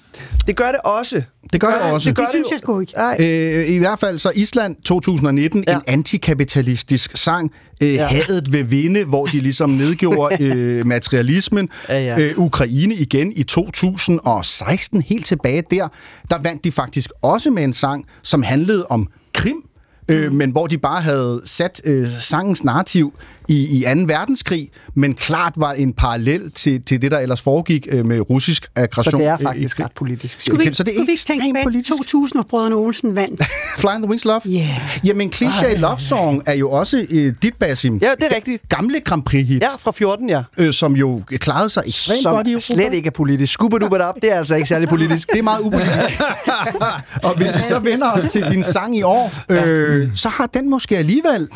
Det gør det også. Det gør det også. Det, gør Det synes jeg sgu ikke. Øh, I hvert fald så Island 2019, ja. En antikapitalistisk sang. Øh, ja. Hadet vil vinde, hvor de ligesom nedgjorde øh, materialismen. Ja, ja. Øh, Ukraine igen i 2016, helt tilbage der, der vandt de faktisk også med en sang, som handlede om Krim. Øh, men hvor de bare havde sat øh, sangens narrativ i, i 2. verdenskrig, men klart var en parallel til, til det, der ellers foregik øh, med russisk Så aggression. det er faktisk ret politisk. Skulle vi, Okay, ikke, så det er skulle vi ikke tænke politisk. 2000, hvor brødrene Olsen vandt? Fly in the Wings Love? Yeah. Jamen, Cliché Love Song er jo også øh, dit, Basim. Ja, det er rigtigt. Gamle Grand Prix-hit, Ja, fra 14, ja. øh, som jo klarede sig ekstremt Som godt i Europa. slet ikke er politisk. Skubber du op, det er altså ikke særlig politisk. Det er meget upolitisk. og hvis vi så vender os til din sang i år, øh, så har den måske alligevel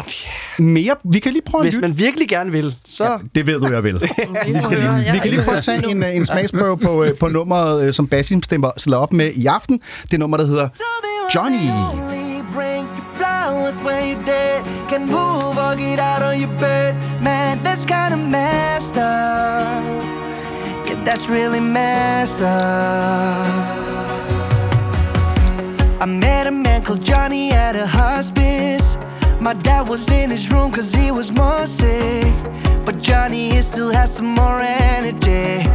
mere... Vi kan lige prøve at Hvis man virkelig gerne vil, så... Ja, det ved du, jeg vil. Vi, skal lige, vi kan lige prøve at tage en, en smagsprøve på, øh, på nummeret, øh, som Basim stemmer slår op med i aften. Det nummer, der hedder Johnny. Can move or get out of your bed. Man, that's kinda messed up. Yeah, that's really messed up. I met a man called Johnny at a hospice. My dad was in his room cause he was more sick. But Johnny, he still had some more energy.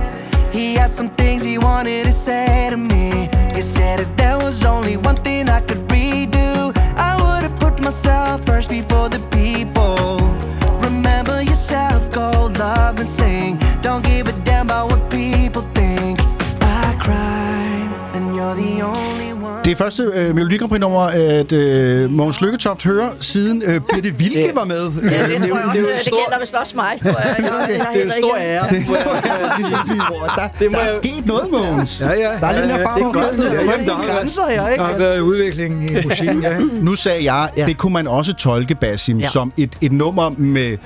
He had some things he wanted to say to me. He said, if there was only one thing I could redo, I would have put myself first before the people. Remember yourself, go love and sing. Don't give a damn about what people think. I cried, and you're the only one. Det første øh, Melodi Grand Prix-nummer, at øh, Mogens Lykketoft hører, siden øh, Birte Vilke var med. Ja, det tror jeg er også, en det stor- gælder vist også mig, tror jeg. Jeg, jeg, jeg, Det er en stor ære. Det er så- ligesom sige, der, Det der er sket noget, Mogens. Ja, ja. Der er lidt mere ja, fart det er godt. Der der er grænser her, Der ikke? har været udvikling i musikken, ja. Nu sagde jeg, det kunne man også tolke, Basim, som et, et nummer med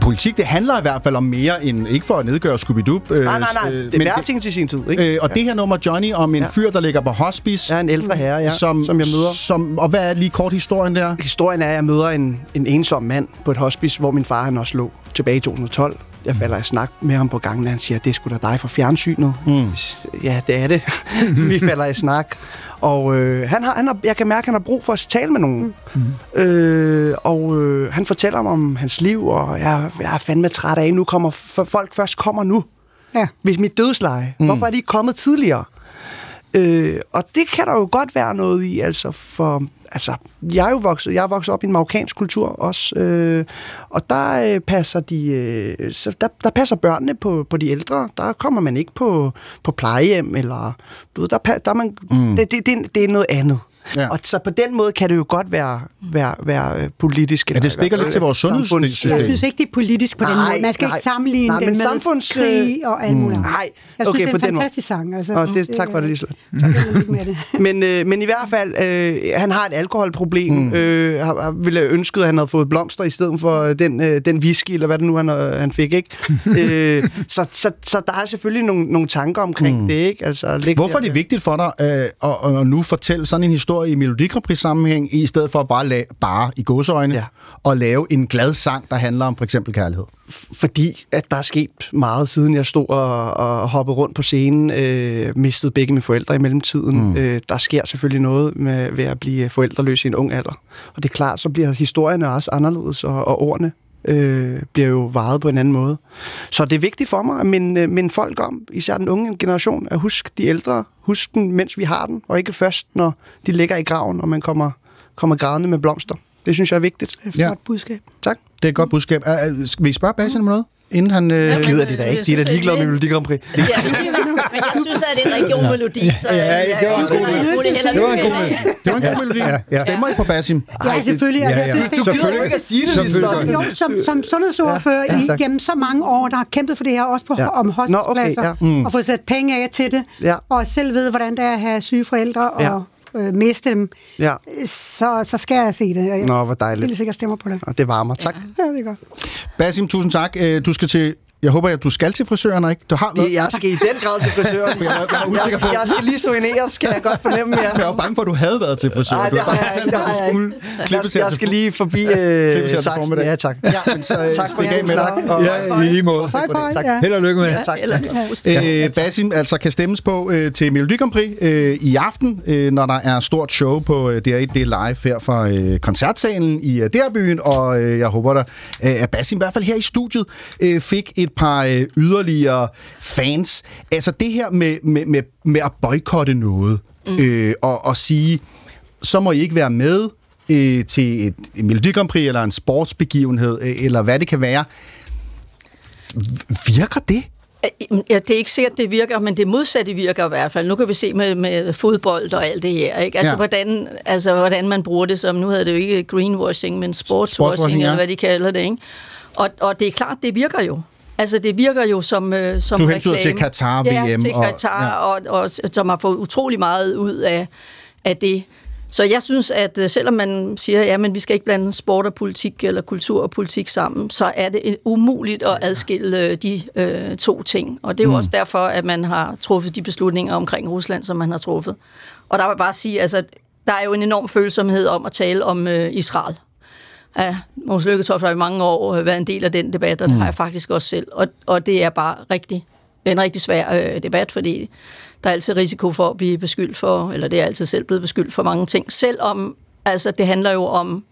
politik. Det handler i hvert fald om mere end, ikke for at nedgøre Scooby-Doo. Øh, Nej, nej, nej. øh, Det men er ting til sin tid, ikke? Øh, og det her nummer, Johnny, om en Ja. fyr, der ligger på hospice. Er en ældre herre, ja, som, som jeg møder. Som, og hvad er lige kort historien der? Historien er, at jeg møder en, en ensom mand på et hospice, hvor min far han også lå tilbage i 2012. Jeg falder i snak med ham på gangen, og han siger, det er sgu da dig fra fjernsynet. Mm. Ja, det er det. Vi falder i snak. Og øh, han har, han har, jeg kan mærke, at han har brug for at tale med nogen. Mm. Øh, og øh, han fortæller mig om hans liv, og jeg, jeg er fandme træt af, nu kommer folk først kommer nu. Ja. Hvis mit dødsleje. Mm. Hvorfor er de ikke kommet tidligere? Øh, og det kan der jo godt være noget i, altså for... Altså, jeg er jo vokset, jeg er vokset op i en marokkansk kultur også, øh, og der øh, passer de, øh, så der, der passer børnene på, på de ældre. Der kommer man ikke på, på plejehjem, eller du ved, der, der er man, mm. det, det, det, det er noget andet. Ja. Og så på den måde kan det jo godt være, være, være øh, politisk. Ja, det stikker lidt til vores sundhedssystem. Jeg synes ikke, det er politisk på den Nej, måde. Man skal nej. ikke sammenligne Nej, det med samfunds- krig og alt muligt. Nej, Jeg synes, okay, det er på en den måde. fantastisk sang. Altså, Og det, tak for det, Liselotte. det. Men, øh, men i hvert fald, øh, han har et alkoholproblem. Mm. Øh, har, har, ville have ønsket, at han havde fået blomster i stedet for øh, den, øh, den whisky, eller hvad det nu han, øh, han fik, ikke? øh, så, så, så der er selvfølgelig nogle, nogle tanker omkring mm. det, ikke? Altså, Hvorfor er det vigtigt for dig øh, at, at nu fortælle sådan en historie i Melodi sammenhæng, i stedet for at bare, la- bare i gåseøjne, ja. Ja. og lave en glad sang, der handler om for eksempel kærlighed? fordi at der er sket meget, siden jeg stod og, og hoppede rundt på scenen, øh, mistede begge mine forældre i mellemtiden. Mm. Øh, der sker selvfølgelig noget med, ved at blive forældreløs i en ung alder. Og det er klart, så bliver historierne også anderledes, og, og ordene øh, bliver jo varet på en anden måde. Så det er vigtigt for mig at minde, minde folk om, især den unge generation, at huske de ældre, huske den, mens vi har den, og ikke først, når de ligger i graven, og man kommer, kommer grædende med blomster. Det synes jeg er vigtigt. Det er et Ja. flot budskab. Tak. Det er et godt budskab. Uh, uh, skal vi spørge Bastian om noget? Inden han... Øh, Jamen, Gider de da ikke? De er da ligeglade med Melodi Grand Prix. Ja, men jeg synes, at det er en regionmelodi, så Ja, det var en god jeg melodi. det heller Det var en ikke. god melodi. det var en god melodi. Ja, ja. Stemmer I på Basim? Ja, selvfølgelig. ja, jeg ja. synes, det er Du gider ikke at sige det, Selvfølgelig. Jo, som, som sundhedsordfører Ja, ja, igennem så mange år, der har kæmpet for det her, også på, Ja. ja. om Nå, okay, hospicepladser, ja. mm. og få sat penge af til det, Ja. og selv ved, hvordan det er at have syge forældre Ja. og øh, miste dem, Ja. så, så skal jeg se det. Jeg Nå, hvor dejligt. sikkert stemmer på det. Og det varmer. Tak. Ja, det er godt. Basim, tusind tak. Øh, Du skal til... Jeg håber, at du skal til frisøren, ikke? Du har været... Jeg skal i den grad til frisøren. Jeg jeg var usikker jeg, på- jeg skal lige soineres, skal jeg godt fornemme jer. Jeg var bange for, at du havde været til frisøren. Nej, det har jeg ikke. jeg skulle Jeg, jeg, jeg skal lige forbi øh, saksen. Ja, tak. Ja, men så øh, Tak for stik af med dig. Og, Ja, i lige måde. Tak. Ja. Held og lykke med det. tak. Øh, Basim altså kan stemmes på øh, til Melodi Grand Prix øh, i aften, øh, når der er stort show på øh, DR1. Det er live her fra øh, koncertsalen i øh, DR-byen, og øh, jeg håber da, øh, at Basim i hvert fald her i studiet øh, fik et par øh, yderligere fans. Altså det her med, med, med, med at boykotte noget mm. øh, og, og sige, så må I ikke være med øh, til et, et Melodi Grand Prix eller en sportsbegivenhed, øh, eller hvad det kan være. Virker det? Ja, det er ikke sikkert, det virker, men det modsatte virker i hvert fald. Nu kan vi se med, med fodbold og alt det her. Ikke? Altså, Ja. hvordan, altså, hvordan man bruger det som, nu hedder det jo ikke greenwashing, men sportswashing, Sportswashing, ja. eller hvad de kalder det. Ikke? Og, og det er klart, det virker jo. Altså, det virker jo som, øh, som Du hentyder reklame. til Qatar, ja, VM til og- Qatar, ja. og, og, og, som har fået utrolig meget ud af, af det. Så jeg synes, at øh, selvom man siger, ja, men vi skal ikke blande sport og politik, eller kultur og politik sammen, så er det umuligt at adskille øh, de øh, to ting. Og det er jo mm. også derfor, at man har truffet de beslutninger omkring Rusland, som man har truffet. Og der vil jeg bare sige, altså, der er jo en enorm følsomhed om at tale om øh, Israel. Ja, Måns Lykketoft har i mange år øh, været en del af den debat, og det har jeg faktisk også selv. Og, og det er bare rigtig, en rigtig svær øh, debat, fordi der er altid risiko for at blive beskyldt for, eller det er altid selv blevet beskyldt for mange ting, selvom altså, det handler jo om,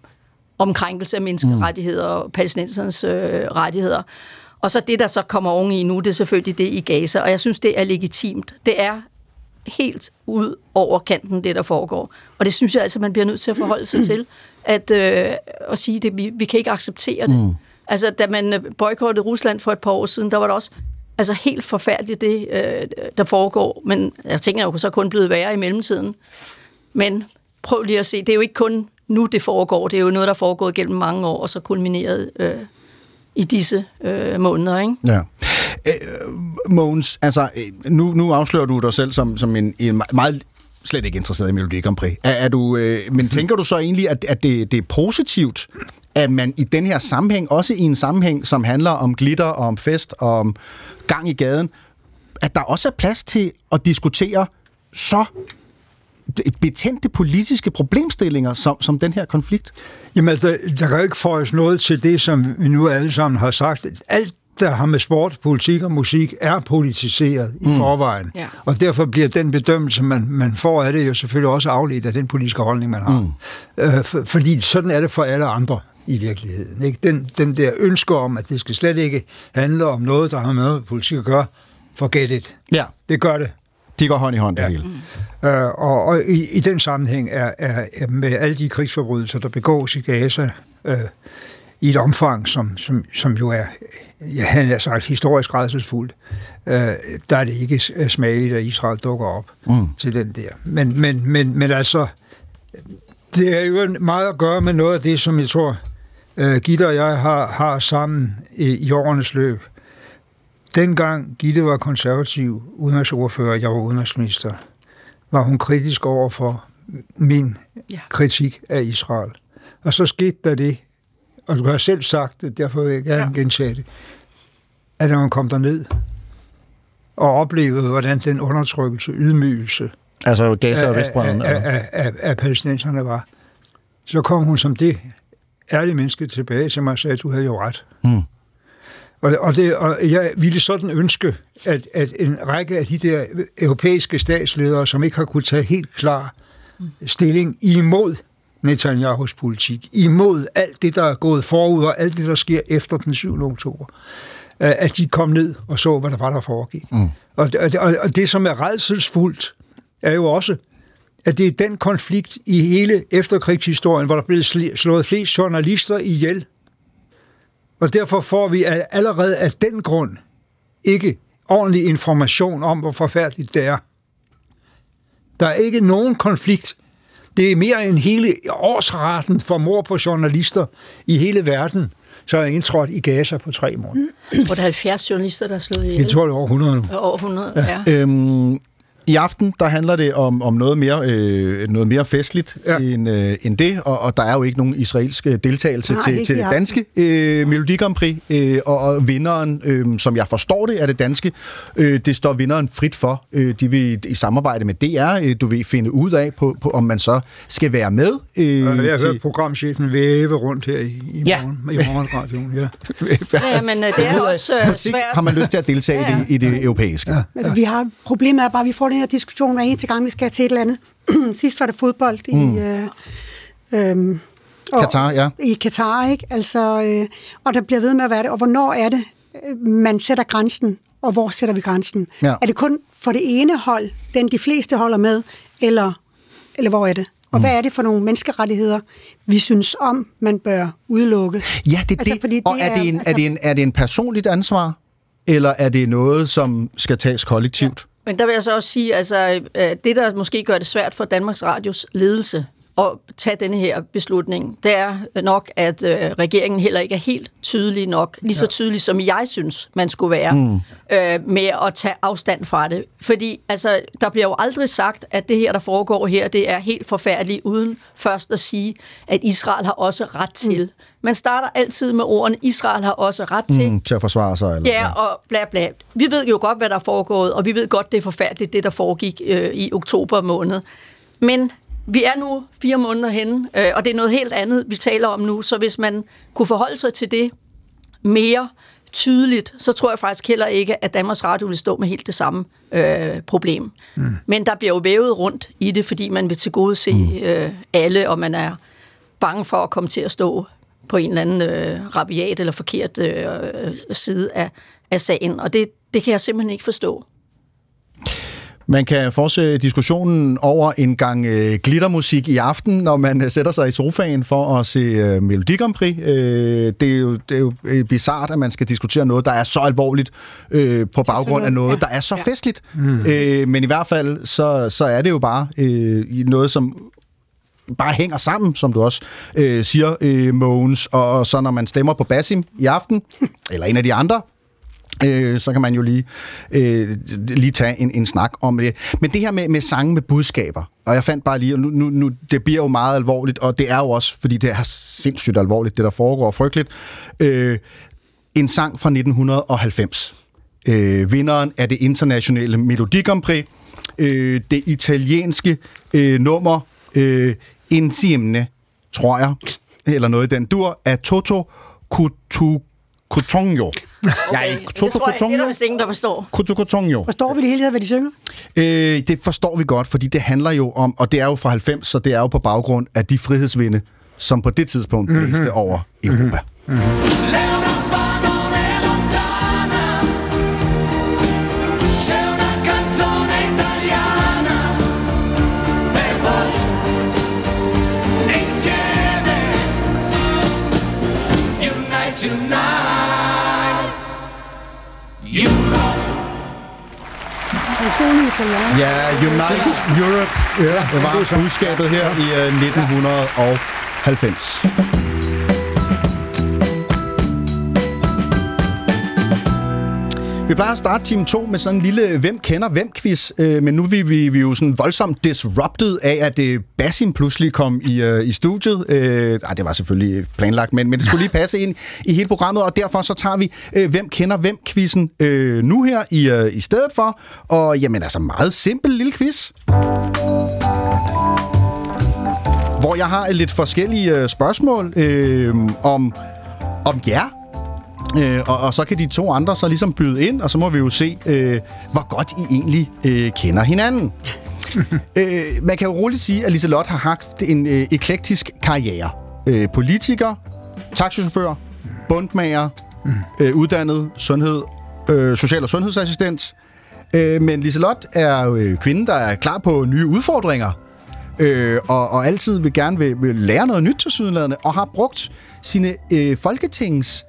om krænkelse af menneskerettigheder og palæstinensernes øh, rettigheder. Og så det, der så kommer oven i nu, det er selvfølgelig det i Gaza, og jeg synes, det er legitimt. Det er helt ud over kanten, det der foregår. Og det synes jeg altså, man bliver nødt til at forholde sig til, at, øh, at sige, det, vi, vi kan ikke acceptere det. Mm. Altså, da man øh, boykottede Rusland for et par år siden, der var det også altså, helt forfærdeligt, det øh, der foregår. Men jeg tænker, at det så kun blevet værre i mellemtiden. Men prøv lige at se, det er jo ikke kun nu, det foregår. Det er jo noget, der er foregået gennem mange år, og så kulmineret øh, i disse øh, måneder, ikke? Ja. Øh, Mogens, altså, øh, nu, nu afslører du dig selv som, som en, en meget slet ikke interesseret i Melodi Grand Prix. Er, er du, øh, men tænker du så egentlig, at, at det, det er positivt, at man i den her sammenhæng, også i en sammenhæng, som handler om glitter og om fest og om gang i gaden, at der også er plads til at diskutere så betændte politiske problemstillinger som, som den her konflikt? Jamen, altså, der kan jo ikke føjes noget til det, som vi nu alle sammen har sagt. Alt, der har med sport, politik og musik, er politiseret mm. i forvejen. Ja. Og derfor bliver den bedømmelse, man, man får af det, jo selvfølgelig også afledt af den politiske holdning, man har. Mm. Øh, for, fordi sådan er det for alle andre i virkeligheden. Ikke? Den, den der ønske om, at det skal slet ikke handle om noget, der har med politik at gøre, forget it. Ja, Det gør det. de går hånd i hånd, det Ja. hele. Øh, og og i, i den sammenhæng er, er, er med alle de krigsforbrydelser, der begås i Gaza, øh, i et omfang, som, som, som jo er, ja, han har sagt, historisk rædselsfuldt, øh, der er det ikke s- smageligt, at Israel dukker op mm. til den der. Men, men, men, men altså, Det er jo meget at gøre med noget af det, som jeg tror, uh, Gitte og jeg har, har sammen i, i årenes løb. Dengang Gitte var konservativ udenrigsordfører, og jeg var udenrigsminister, var hun kritisk over for min ja. kritik af Israel. Og så skete der det, og du har selv sagt det, derfor vil jeg gerne ja. gentage det, at når man kom derned og oplevede, hvordan den undertrykkelse, ydmygelse Altså Gaza og Vestbreden? af, af, af, af palæstinenserne var, så kom hun som det ærlige menneske tilbage til mig og sagde, at du havde jo ret. Mm. Og, og, det, og jeg ville sådan ønske, at, at en række af de der europæiske statsledere, som ikke har kunnet tage helt klar stilling imod Netanyahus politik, imod alt det, der er gået forud, og alt det, der sker efter den 7. oktober, øh, at de kom ned og så, hvad der var, der foregik. Mm. Og, og, og det, som er redselsfuldt, er jo også, at det er den konflikt i hele efterkrigshistorien, hvor der er blevet slået flest journalister ihjel. Og derfor får vi allerede af den grund ikke ordentlig information om, hvor forfærdeligt det er. Der er ikke nogen konflikt. Det er mere end hele årsraten for mor på journalister i hele verden, så er indtrådt i Gaza på tre måneder. Hvor der er 70 journalister, der er slået ihjel. Jeg tror, det er over 100 nu. Over 100, ja. ja. Øhm, i aften, der handler det om, om noget, mere, øh, noget mere festligt ja. end, øh, end det, og, og der er jo ikke nogen israelsk deltagelse Nej, til, til det danske øh, Melodi Grand Prix, øh, og, og vinderen, øh, som jeg forstår det, er det danske, øh, det står vinderen frit for. Øh, de vil i samarbejde med DR, øh, du vil finde ud af, på, på, om man så skal være med. Øh, jeg har hørt programchefen væve rundt her i, i ja. morgen, i morgenradioen. Ja. ja, men øh, det er også øh, svært. Har man lyst til at deltage ja, ja. i, det, i det europæiske? Ja. Altså, vi har, problemet er bare, at vi får det her diskussion hver eneste gang, vi skal til et eller andet. Sidst var det fodbold i... Mm. Øh, øh, og, Katar, ja. I Katar, ikke? Altså, øh, og der bliver ved med at være det. Og hvornår er det, øh, man sætter grænsen, og hvor sætter vi grænsen? Ja. Er det kun for det ene hold, den de fleste holder med, eller, eller hvor er det? Og mm. hvad er det for nogle menneskerettigheder, vi synes om, man bør udelukke? Ja, det er altså, det. Fordi det og er, er, det en, altså, er, det en, er det en personligt ansvar, eller er det noget, som skal tages kollektivt? Ja. Men der vil jeg så også sige, altså øh, det, der måske gør det svært for Danmarks Radios ledelse at tage denne her beslutning, det er nok, at øh, regeringen heller ikke er helt tydelig nok, lige så tydelig som jeg synes, man skulle være, mm. øh, med at tage afstand fra det. Fordi altså, der bliver jo aldrig sagt, at det her, der foregår her, det er helt forfærdeligt, uden først at sige, at Israel har også ret til. Mm. Man starter altid med ordene, Israel har også ret til. Mm, til at forsvare sig. Eller, ja, og bla bla. Vi ved jo godt, hvad der er foregået, og vi ved godt, det er forfærdeligt, det der foregik øh, i oktober måned. Men vi er nu fire måneder henne, øh, og det er noget helt andet, vi taler om nu. Så hvis man kunne forholde sig til det mere tydeligt, så tror jeg faktisk heller ikke, at Danmarks Radio vil stå med helt det samme øh, problem. Mm. Men der bliver jo vævet rundt i det, fordi man vil til gode se mm. øh, alle, og man er bange for at komme til at stå på en eller anden øh, rabiat eller forkert øh, side af, af sagen. Og det, det kan jeg simpelthen ikke forstå. Man kan fortsætte diskussionen over en gang øh, glittermusik i aften, når man øh, sætter sig i sofaen for at se øh, Melodi Grand Prix. Øh, det, er jo, det er jo øh, bizart, at man skal diskutere noget, der er så alvorligt øh, på baggrund af noget, der er så festligt. Mm. Øh, men i hvert fald, så, så er det jo bare øh, noget, som bare hænger sammen, som du også øh, siger, øh, Mogens. Og, og så når man stemmer på Basim i aften, eller en af de andre, øh, så kan man jo lige, øh, lige tage en, en snak om det. Men det her med, med sange med budskaber, og jeg fandt bare lige, og nu, nu, nu, det bliver jo meget alvorligt, og det er jo også, fordi det er sindssygt alvorligt, det der foregår frygteligt. Øh, en sang fra 1990. Øh, vinderen af det internationale Melodi Grand Prix. Øh, det italienske øh, nummer øh, Insiemne, tror jeg, eller noget i den dur, af Toto Kutu Kutongyo. Okay, jeg, det tror jeg, det er der vist ingen, der forstår. Kutongyo. Forstår vi det hele, hvad de synger? Øh, det forstår vi godt, fordi det handler jo om, og det er jo fra 90, så det er jo på baggrund af de frihedsvinde, som på det tidspunkt mm-hmm. blæste over Europa. Mm-hmm. Sony Italiano. Ja, Unite Europe. Ja, det var budskabet her i øh, 1990. Vi plejer at starte time 2 med sådan en lille hvem kender hvem quiz, øh, men nu er vi, vi, vi er jo sådan voldsomt disrupted af, at øh, Basim pludselig kom i, øh, i studiet. Øh, ej, det var selvfølgelig planlagt, men, men det skulle lige passe ind i hele programmet, og derfor så tager vi øh, hvem kender hvem quizzen øh, nu her i, øh, i stedet for. Og jamen altså meget simpel lille quiz hvor jeg har lidt forskellige øh, spørgsmål øh, om, om jer. Øh, og, og så kan de to andre så ligesom byde ind, og så må vi jo se, øh, hvor godt I egentlig øh, kender hinanden. øh, man kan jo roligt sige, at Liselotte har haft en øh, eklektisk karriere. Øh, politiker, taxichauffør, bundmager, øh, uddannet sundhed, øh, social- og sundhedsassistent. Øh, men Liselotte er øh, kvinden, der er klar på nye udfordringer øh, og, og altid vil gerne vil, vil lære noget nyt til sydenlandene, og har brugt sine øh, folketings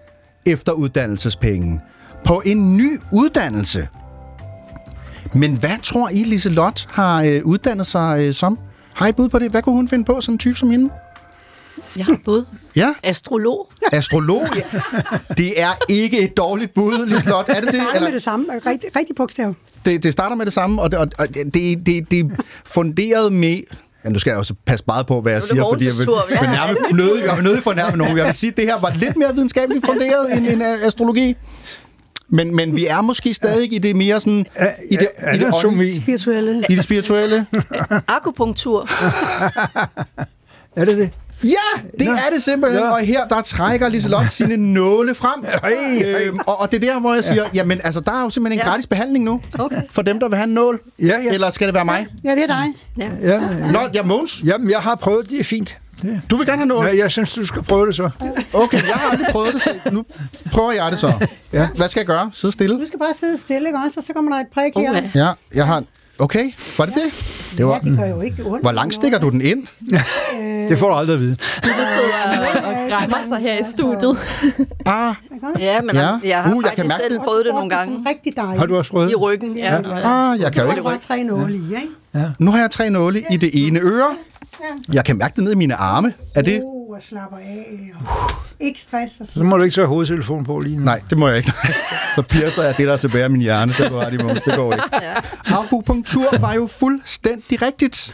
efteruddannelsespenge på en ny uddannelse. Men hvad tror I, Liselotte har øh, uddannet sig øh, som? Har I et bud på det? Hvad kunne hun finde på, sådan en type som hende? Jeg har bud. Ja, Astrolog. astrolog. Ja. Det er ikke et dårligt bud, Liselotte. Er det det? Det starter Eller? med det samme. Rigtig, rigtig bogstav. det, det starter med det samme, og det, og og det, det, det er funderet med... Ja, nu skal jeg også passe meget på, hvad jeg det siger, fordi jeg vil. Ja, vil nærme, nødig, jeg vil nødig fornærme nogen. Jeg vil sige, at det her var lidt mere videnskabeligt funderet end, end øh, astrologi. Men, men vi er måske stadig i det mere sådan... I det, i det, Anastomi. Spirituelle. i det spirituelle. Akupunktur. Er det det? Ja, det er det simpelthen. Ja. Og her, der trækker Liselotte sine nåle frem. Hey, hey. Øhm, og, og det er der, hvor jeg siger, jamen altså, der er jo simpelthen en Ja. gratis behandling nu. Okay. For dem, der vil have en nål. Ja, ja. Eller skal det være mig? Ja, det er dig. Ja, Nå, ja, Måns. jamen, jeg har prøvet, det er fint. Det. Du vil gerne have nål? Ja, jeg synes, du skal prøve det så. Okay, jeg har aldrig prøvet det, så nu prøver jeg det så. Ja. Hvad skal jeg gøre? Sidde stille? Du skal bare sidde stille, ikke også? Og så kommer der et prik her. Okay. Ja, jeg har... Okay, var det det? Det Ja, var... det gør jo ikke ondt. Hvor langt stikker du den ind? Det får du aldrig at vide. Du sidder og græmmer sig her i studiet. Ah, Ja, men Ja. ja. jeg har Uh, jeg kan mærke selv det. prøvet det nogle gange. Det er rigtig dejligt. Har du også prøvet I ryggen, ja. ja. ah, jeg kan jo ikke... er bare tre nåle i, ikke? Nu har jeg tre nåle i det ene øre. Jeg kan mærke det ned i mine arme. Er det... Og slapper af. Og ikke stress. Og Så må du ikke tage hovedtelefon på lige nu. Nej, det må jeg ikke. Så piercer jeg det, der er tilbage af min hjerne. Det går, det, det går ikke. Akupunktur var jo fuldstændig rigtigt.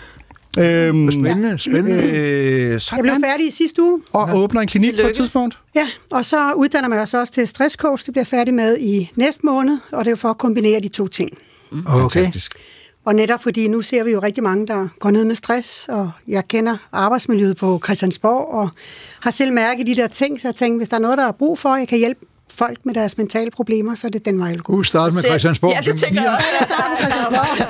Øhm, Spændende, spændende. øh, Jeg blev sådan. færdig i sidste uge. Og åbner en klinik på et tidspunkt. Ja, og så uddanner man sig også til stresscoach. Det bliver færdig med i næste måned, og det er jo for at kombinere de to ting. Okay. Fantastisk. Og netop fordi nu ser vi jo rigtig mange, der går ned med stress, og jeg kender arbejdsmiljøet på Christiansborg, og har selv mærket de der ting, så jeg tænkte, hvis der er noget, der er brug for, jeg kan hjælpe folk med deres mentale problemer, så er det den vej, jeg vil gå. God start med Christiansborg. Ja, det tænker jeg også.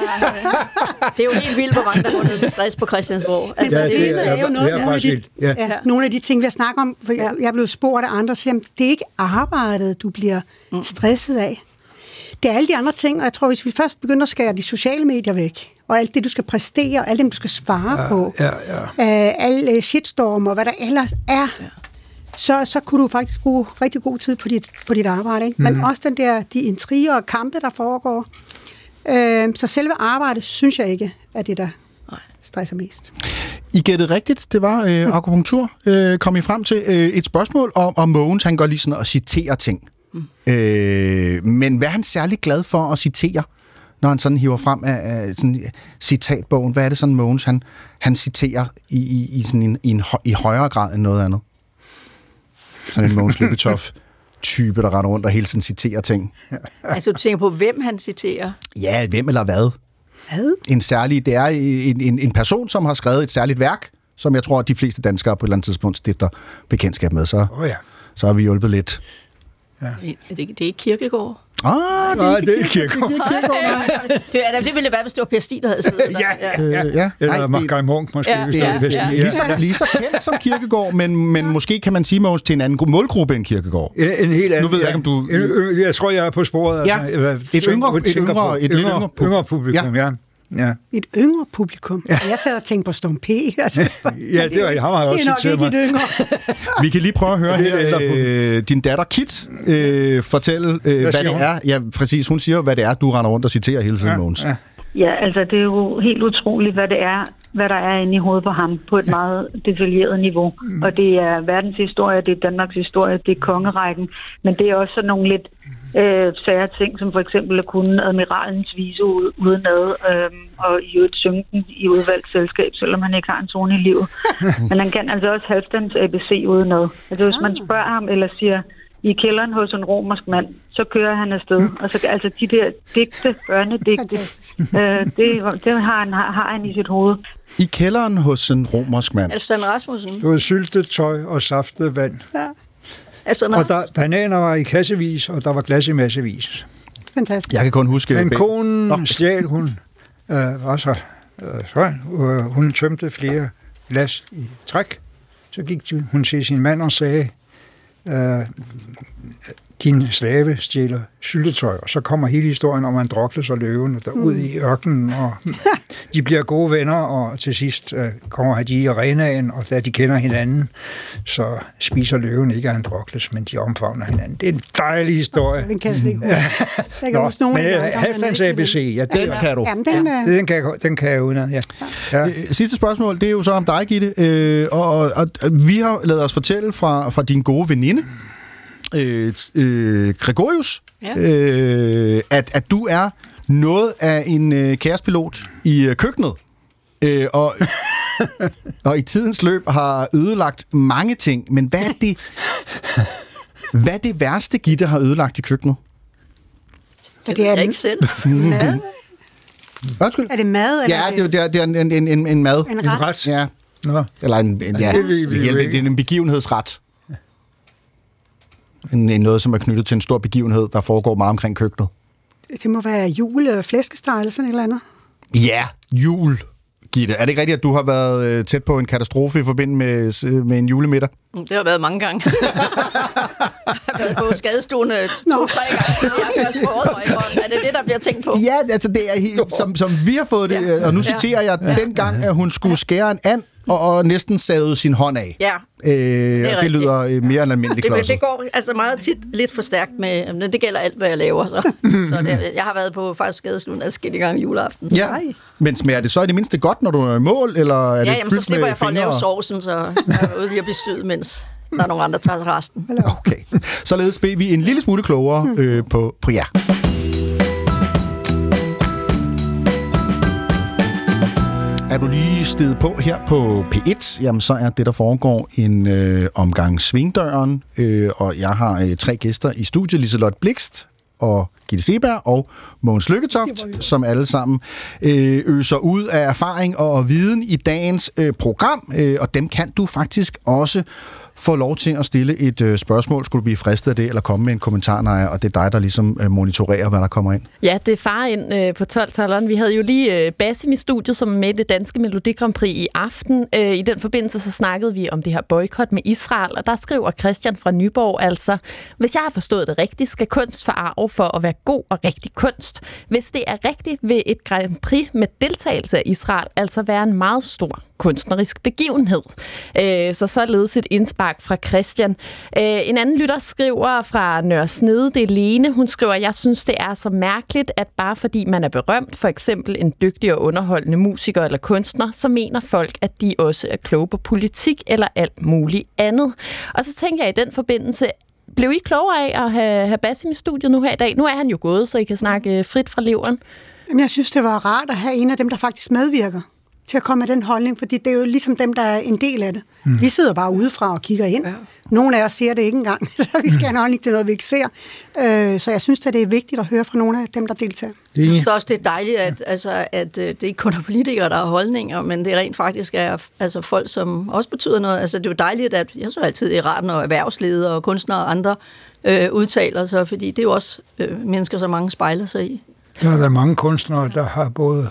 Det er jo helt vildt, hvor mange der ned med stress på Christiansborg. Altså, Ja, det, det er, er- er jo noget, det er nogle, af de. Ja. ja. nogle af de ting, vi har snakket om, for jeg, jeg er blevet spurgt af andre, siger, det er ikke arbejdet, du bliver stresset af. Det er alle de andre ting, og jeg tror, hvis vi først begynder at skære de sociale medier væk, og alt det, du skal præstere, og alt det, du skal svare ja, på, Ja, ja. øh, alle shitstorm og hvad der ellers er, så, så kunne du faktisk bruge rigtig god tid på dit, på dit arbejde. Ikke? Men også den der, de intriger og kampe, der foregår. Øh, så selve arbejdet, synes jeg ikke, er det, der stresser mest. I gættede rigtigt, det var øh, akupunktur. Øh, kom I frem til øh, et spørgsmål om, om Mogens, han går lige sådan og citerer ting. Mm. Øh, men hvad er han særlig glad for at citere, når han sådan hiver frem af, af sådan, citatbogen? Hvad er det sådan, Mogens, han, han citerer i, i, i, sådan en, i, en, i højere grad end noget andet? Sådan en Mogens Lykketoff type, der render rundt og hele tiden citerer ting. altså, du tænker på, hvem han citerer. Ja, hvem eller hvad? Hvad? en særlig, det er en, en, en person, som har skrevet et særligt værk, som jeg tror, at de fleste danskere på et eller andet tidspunkt stifter bekendtskab med. Så, oh, ja. så har vi hjulpet lidt. Er det, det er ikke Kirkegaard. Ah, det Nej, er ikke det er. Det er. Det, er, det ville være, hvis det var Per Stig, der havde siddet der. Ja, Øh, ja. Eller det, Munk måske, Ja, hvis det det er lige, så, lige så kendt som Kirkegaard, men, men måske kan man sige, Mogens, til en anden gru- målgruppe end Kirkegaard. Ja, en helt anden. Nu ved jeg ikke, om du- En, ø- jeg tror, jeg er på sporet. Ja, altså, et yngre- et yngre- et lidt yngre, yngre yngre publikum, ja. ja. Et yngre publikum. Ja. Jeg sad og tænkte på Stum P. Altså, Ja, det var- ham har jeg også Det er nok ikke et yngre. Vi kan lige prøve at høre er her, på. øh, din datter Kit øh, fortælle, øh, hvad, siger det hun? er. Ja, præcis. Hun siger, hvad det er, du render rundt og citerer hele tiden, Mogens. ja. Ja, altså det er jo helt utroligt, hvad det er, hvad der er inde i hovedet på ham på et meget detaljeret niveau. Mm. Og det er verdens historie, det er Danmarks historie, det er kongerækken, men det er også sådan nogle lidt øh, sære ting, som for eksempel at kunne admiralens vise ud, udenad, øh, og i øvrigt synge den i udvalgt selskab, selvom han ikke har en tone i livet. men han kan altså også halvstands ABC udenad. Altså hvis man spørger ham eller siger, i kælderen hos en romersk mand, så kører han afsted. Og så altså de der digte, børnedigte, øh, det, det har, han, har han i sit hoved. I kælderen hos en romersk mand. Alfred Rasmussen. Det var syltet tøj og saftet vand. Ja. Alfred Og der, bananer var i kassevis, og der var glas i massevis. Fantastisk. Jeg kan kun huske... Men konen Nå. stjal hun, øh, var så, øh, så øh, hun tømte flere glas i træk. Så gik hun til sin mand og sagde, øh, din slave stjæler syltetøj, og så kommer hele historien om Androkles og løven der ud i ørkenen, og de bliver gode venner, og til sidst øh, kommer de i arenaen, og da de kender hinanden, så spiser løven ikke Androkles, men de omfavner hinanden. Det er en dejlig historie. Den kan jeg slet ikke huske. Jeg kan Nå, huske nogle men af øh, ikke ABC, ja, det, Den kan du. Jamen, den, øh, den, kan, jeg- den kan jeg uden ja. ja. Øh, Sidste spørgsmål, det er jo så om dig, Gitte. Øh, og, og, og vi har lavet os fortælle fra, fra din gode veninde, øh, øh, Gregorius, Ja. øh, at, at du er noget af en øh, kærespilot i øh, køkkenet. Øh, og, og i tidens løb har ødelagt mange ting. Men hvad er det, hvad er det værste, Gitte har ødelagt i køkkenet? Det det ved er jeg ikke selv. mad. Undskyld? Er det mad? Eller Ja, det, er det, er, det er en, en, en, en mad. en En ret? ret. Ja, Nå. eller en, en ja, det vi jo det, det er en begivenhedsret. En, en noget, som er knyttet til en stor begivenhed, der foregår meget omkring køkkenet. Det må være jule og flæskesteg eller sådan et eller andet. Ja, jul. Gitte, er det ikke rigtigt, at du har været øh, tæt på en katastrofe i forbindelse med, med en julemiddag? Det har været mange gange. jeg har været på skadestuen øh, to-tre gange. Jeg har skåret mig i hånden. Er det det, der bliver tænkt på? Ja, altså det er helt, som, som vi har fået det, Ja. ja. og nu citerer jeg, Ja. dengang, at hun skulle skære en and, og, og næsten savede sin hånd af. Ja, Øh, det, det lyder øh, mere end almindeligt det, klodset. det går altså meget tit lidt for stærkt med, men det gælder alt, hvad jeg laver. Så, så det, jeg har været på faktisk skadestuen adskillige gange juleaften. Ja, men smager det så i det mindste godt, når du er i mål, eller er det ja jamen, så slipper jeg for at lave sovsen, så, så jeg er ude lige at blive syet, mens der er nogle andre, der tager resten. Okay. Således blev vi en lille smule klogere øh, på, på jer. Er du lige stedet på her på P1, jamen så er det, der foregår en øh, omgang Svingdøren, øh, og jeg har øh, tre gæster i studiet, Liselotte Blikst og Gitte Seberg og Mogens Lykketoft, som alle sammen øh, øser ud af erfaring og viden i dagens øh, program, øh, og dem kan du faktisk også får lov til at stille et øh, spørgsmål, skulle du blive fristet af det, eller komme med en kommentar, Naja, og det er dig, der ligesom øh, monitorerer, hvad der kommer ind. Ja, det er far ind øh, på 12 Vi havde jo lige øh, Basim i studiet, som er med i det danske Melodi Grand Prix i aften. Øh, I den forbindelse så snakkede vi om det her boykot med Israel, og der skriver Christian fra Nyborg altså, hvis jeg har forstået det rigtigt, skal kunst forarve for at være god og rigtig kunst. Hvis det er rigtigt, vil et Grand Prix med deltagelse af Israel altså være en meget stor kunstnerisk begivenhed. Øh, så således et indspark fra Christian. Øh, en anden lytter skriver fra Nørre Snede, det er Lene. Hun skriver, jeg synes, det er så mærkeligt, at bare fordi man er berømt, for eksempel en dygtig og underholdende musiker eller kunstner, så mener folk, at de også er kloge på politik eller alt muligt andet. Og så tænker jeg i den forbindelse, blev I klogere af at have, have Basim i studiet nu her i dag? Nu er han jo gået, så I kan snakke øh, frit fra leveren. Jeg synes, det var rart at have en af dem, der faktisk medvirker til at komme med den holdning, fordi det er jo ligesom dem, der er en del af det. Mm. Vi sidder bare udefra og kigger ind. Ja. Nogle af os ser det ikke engang, så vi skal have en holdning til noget, vi ikke ser. Øh, så jeg synes, at det er vigtigt at høre fra nogle af dem, der deltager. Jeg synes også, det er dejligt, at, altså, at øh, det ikke kun er politikere, der har holdninger, men det rent faktisk er altså, folk, som også betyder noget. Altså, det er jo dejligt, at jeg synes altid, det er rart, når erhvervsledere og kunstnere og andre øh, udtaler sig, fordi det er jo også øh, mennesker, som mange spejler sig i. Der er der mange kunstnere, der har både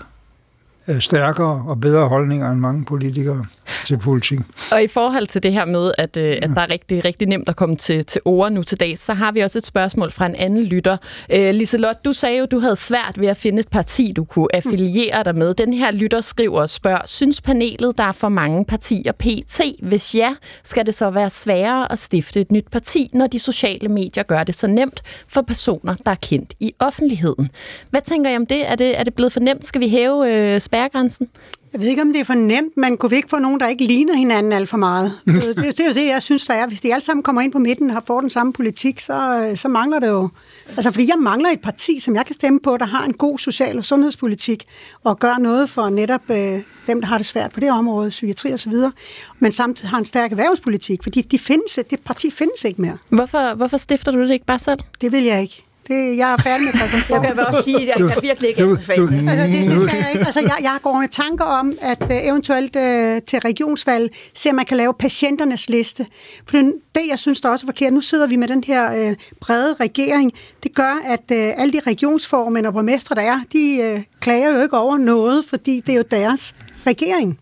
stærkere og bedre holdninger end mange politikere til politik. Og i forhold til det her med, at, øh, at der er rigtig, rigtig nemt at komme til, til ord nu til dags, så har vi også et spørgsmål fra en anden lytter. Øh, Liselot, du sagde jo, du havde svært ved at finde et parti, du kunne affiliere dig med. Den her lytter skriver og spørger, synes panelet, der er for mange partier pt? Hvis ja, skal det så være sværere at stifte et nyt parti, når de sociale medier gør det så nemt for personer, der er kendt i offentligheden? Hvad tænker I om det? Er det, er det blevet for nemt? Skal vi hæve øh, spærregrænsen? Jeg ved ikke, om det er for nemt, men kunne vi ikke få nogen, der ikke ligner hinanden alt for meget? Det, det, det er jo det, jeg synes, der er. Hvis de alle sammen kommer ind på midten og har fået den samme politik, så, så mangler det jo... Altså, fordi jeg mangler et parti, som jeg kan stemme på, der har en god social- og sundhedspolitik, og gør noget for netop øh, dem, der har det svært på det område, psykiatri og så videre, men samtidig har en stærk erhvervspolitik, fordi de findes, det parti findes ikke mere. Hvorfor, hvorfor stifter du det ikke bare selv? Det vil jeg ikke. Det, jeg er færdig med Christiansborg. Jeg kan også sige, at jeg kan virkelig ikke anbefale det. Altså, det, det skal jeg ikke. Altså, jeg, jeg har gående tanker om, at uh, eventuelt uh, til regionsvalg, se om man kan lave patienternes liste. For det, jeg synes, der også er forkert, nu sidder vi med den her uh, brede regering, det gør, at uh, alle de regionsformænd og borgmestre, der er, de uh, klager jo ikke over noget, fordi det er jo deres regering.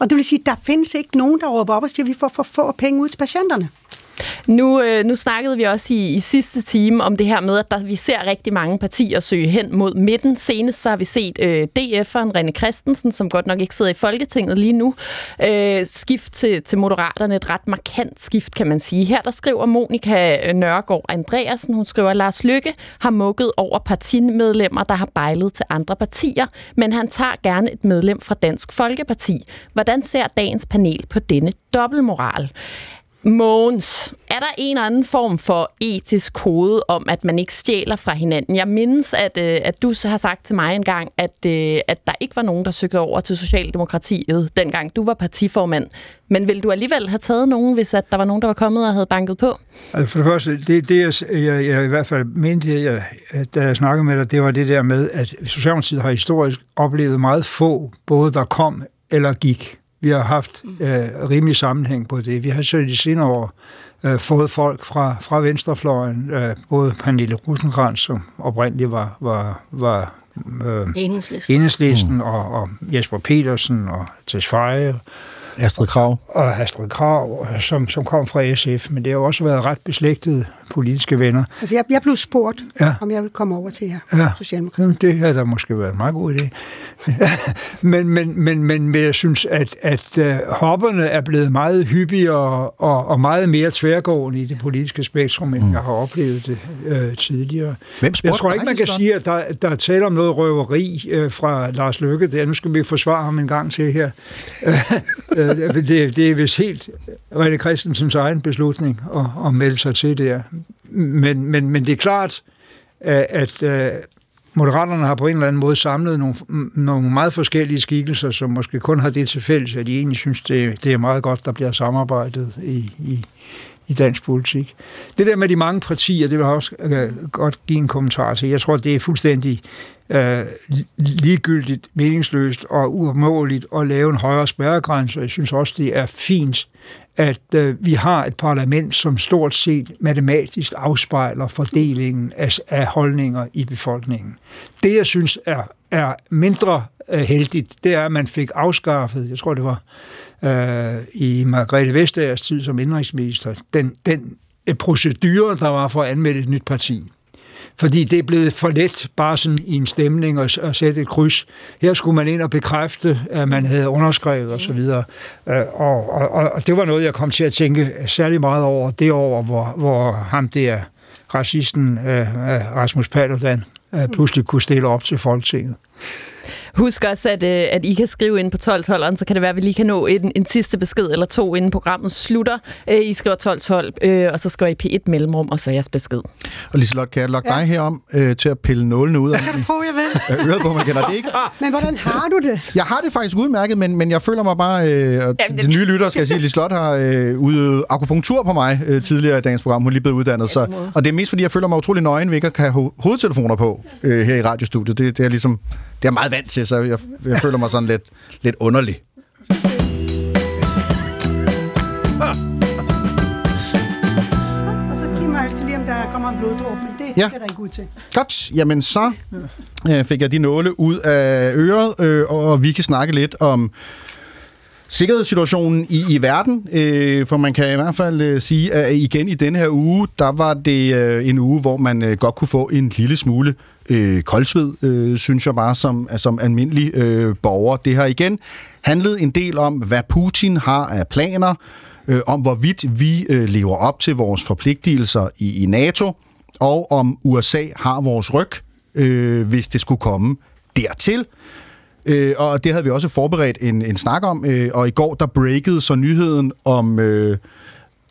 Og det vil sige, at der findes ikke nogen, der råber op og siger, at vi får for få penge ud til patienterne. Nu, øh, nu snakkede vi også i, i sidste time om det her med, at der, vi ser rigtig mange partier søge hen mod midten. Senest så har vi set øh, DF'eren René Christensen, som godt nok ikke sidder i Folketinget lige nu, øh, skift til, til Moderaterne. Et ret markant skift, kan man sige. Her der skriver Monika øh, Nørgaard Andreasen, hun skriver, at Lars Lykke har mukket over partimedlemmer, der har bejlet til andre partier, men han tager gerne et medlem fra Dansk Folkeparti. Hvordan ser dagens panel på denne dobbeltmoral? Måns, er der en eller anden form for etisk kode om, at man ikke stjæler fra hinanden? Jeg mindes, at, øh, at du har sagt til mig engang, at, øh, at der ikke var nogen, der søgte over til Socialdemokratiet, dengang du var partiformand. Men ville du alligevel have taget nogen, hvis at der var nogen, der var kommet og havde banket på? Altså for det første, det, det jeg, jeg, jeg i hvert fald mente, jeg, at, da jeg snakkede med dig, det var det der med, at Socialdemokratiet har historisk oplevet meget få, både der kom eller gik. Vi har haft øh, rimelig sammenhæng på det. Vi har så i de senere år øh, fået folk fra, fra venstrefløjen, øh, både Pernille Rosenkrantz, som oprindeligt var, var, var øh, enhedslisten, mm. og, og Jesper Petersen og Tesfaye, Astrid Krav. Og Astrid Krav, som, som kom fra SF, men det har også været ret beslægtede politiske venner. Altså, jeg, jeg blev spurgt, ja. om jeg ville komme over til jer, ja. Socialdemokratiet. Det havde da måske været en meget god idé. men, men, men, men, men jeg synes, at, at uh, hopperne er blevet meget hyppigere og, og meget mere tværgående i det politiske spektrum, end mm. jeg har oplevet det uh, tidligere. Hvem jeg tror ikke, man kan sige, at der, der er tale om noget røveri uh, fra Lars Løkke. Der. Nu skal vi forsvare ham en gang til her. det, det er vist helt René Christensens egen beslutning at, at melde sig til der. Men, men, men det er klart, øh, at, at Moderaterne har på en eller anden måde samlet nogle, mm, nogle meget forskellige skikkelser, som måske kun har det til fælles, at de egentlig synes, det, det er meget godt, der bliver samarbejdet i, i, i dansk politik. Det der med de mange partier, det vil jeg også uh, godt give en kommentar til. Jeg tror, det er fuldstændig uh, ligegyldigt, meningsløst og umåligt at lave en højere spærregrænse. Jeg synes også, det er fint, at øh, vi har et parlament, som stort set matematisk afspejler fordelingen af, af holdninger i befolkningen. Det, jeg synes er, er mindre øh, heldigt, det er, at man fik afskaffet, jeg tror, det var øh, i Margrethe Vestagers tid som indrigsminister, den, den øh, procedure, der var for at anmelde et nyt parti. Fordi det er blevet for let bare sådan i en stemning at, at sætte et kryds. Her skulle man ind og bekræfte, at man havde underskrevet osv. Øh, og, og, og, og det var noget, jeg kom til at tænke særlig meget over det år, hvor, hvor ham der racisten øh, øh, Rasmus Paludan pludselig kunne stille op til Folketinget. Husk også, at, øh, at I kan skrive ind på 1212'eren, så kan det være, at vi lige kan nå en, en sidste besked eller to, inden programmet slutter. Øh, I skriver 1212, øh, og så skriver I P1 mellemrum, og så jeres besked. Og Liselotte, kan jeg logge ja. dig herom øh, til at pille nålene ud af Jeg tror, jeg vil. øret på, man kender det ikke. Men hvordan har du det? Jeg har det faktisk udmærket, men, men jeg føler mig bare... Øh, og de nye lytter skal jeg sige, at Liselotte har øh, udøvet akupunktur på mig øh, tidligere i dagens program. Hun er lige blevet uddannet. Så, og det er mest, fordi jeg føler mig utrolig nøgen ved ikke at have ho- hovedtelefoner på øh, her i radiostudiet. Det, det er ligesom det er meget vant til, så jeg, jeg føler mig sådan lidt, lidt underlig. Kommer en bloddråb, men det ja. ser der ikke ud til. Godt, jamen så øh, fik jeg de nåle ud af øret, øh, og vi kan snakke lidt om sikkerhedssituationen i, i verden, øh, for man kan i hvert fald øh, sige, at igen i denne her uge, der var det øh, en uge, hvor man øh, godt kunne få en lille smule øh, koldsved, øh, synes jeg bare, som, øh, som almindelig øh, borger. Det har igen handlet en del om, hvad Putin har af planer, øh, om hvorvidt vi øh, lever op til vores forpligtelser i, i NATO, og om USA har vores ryg, øh, hvis det skulle komme dertil. Øh, og det havde vi også forberedt en, en snak om, øh, og i går der breakede så nyheden om øh,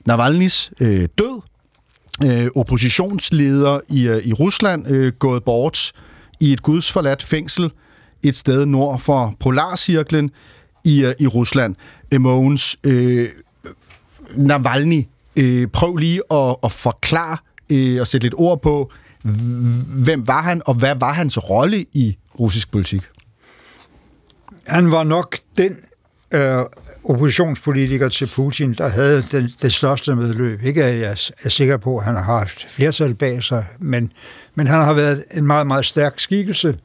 Navalny's øh, død. Øh, oppositionsleder i, øh, i Rusland øh, gået bort i et gudsforladt fængsel et sted nord for Polarcirklen i, øh, i Rusland. Øh, Mogens, øh, Navalny, øh, prøv lige at, at forklare øh, og sætte lidt ord på, hvem var han, og hvad var hans rolle i russisk politik? Han var nok den øh, oppositionspolitiker til Putin, der havde den, det største medløb. Ikke at jeg er sikker på, at han har haft flertal bag sig, men, men han har været en meget, meget stærk skikkelse.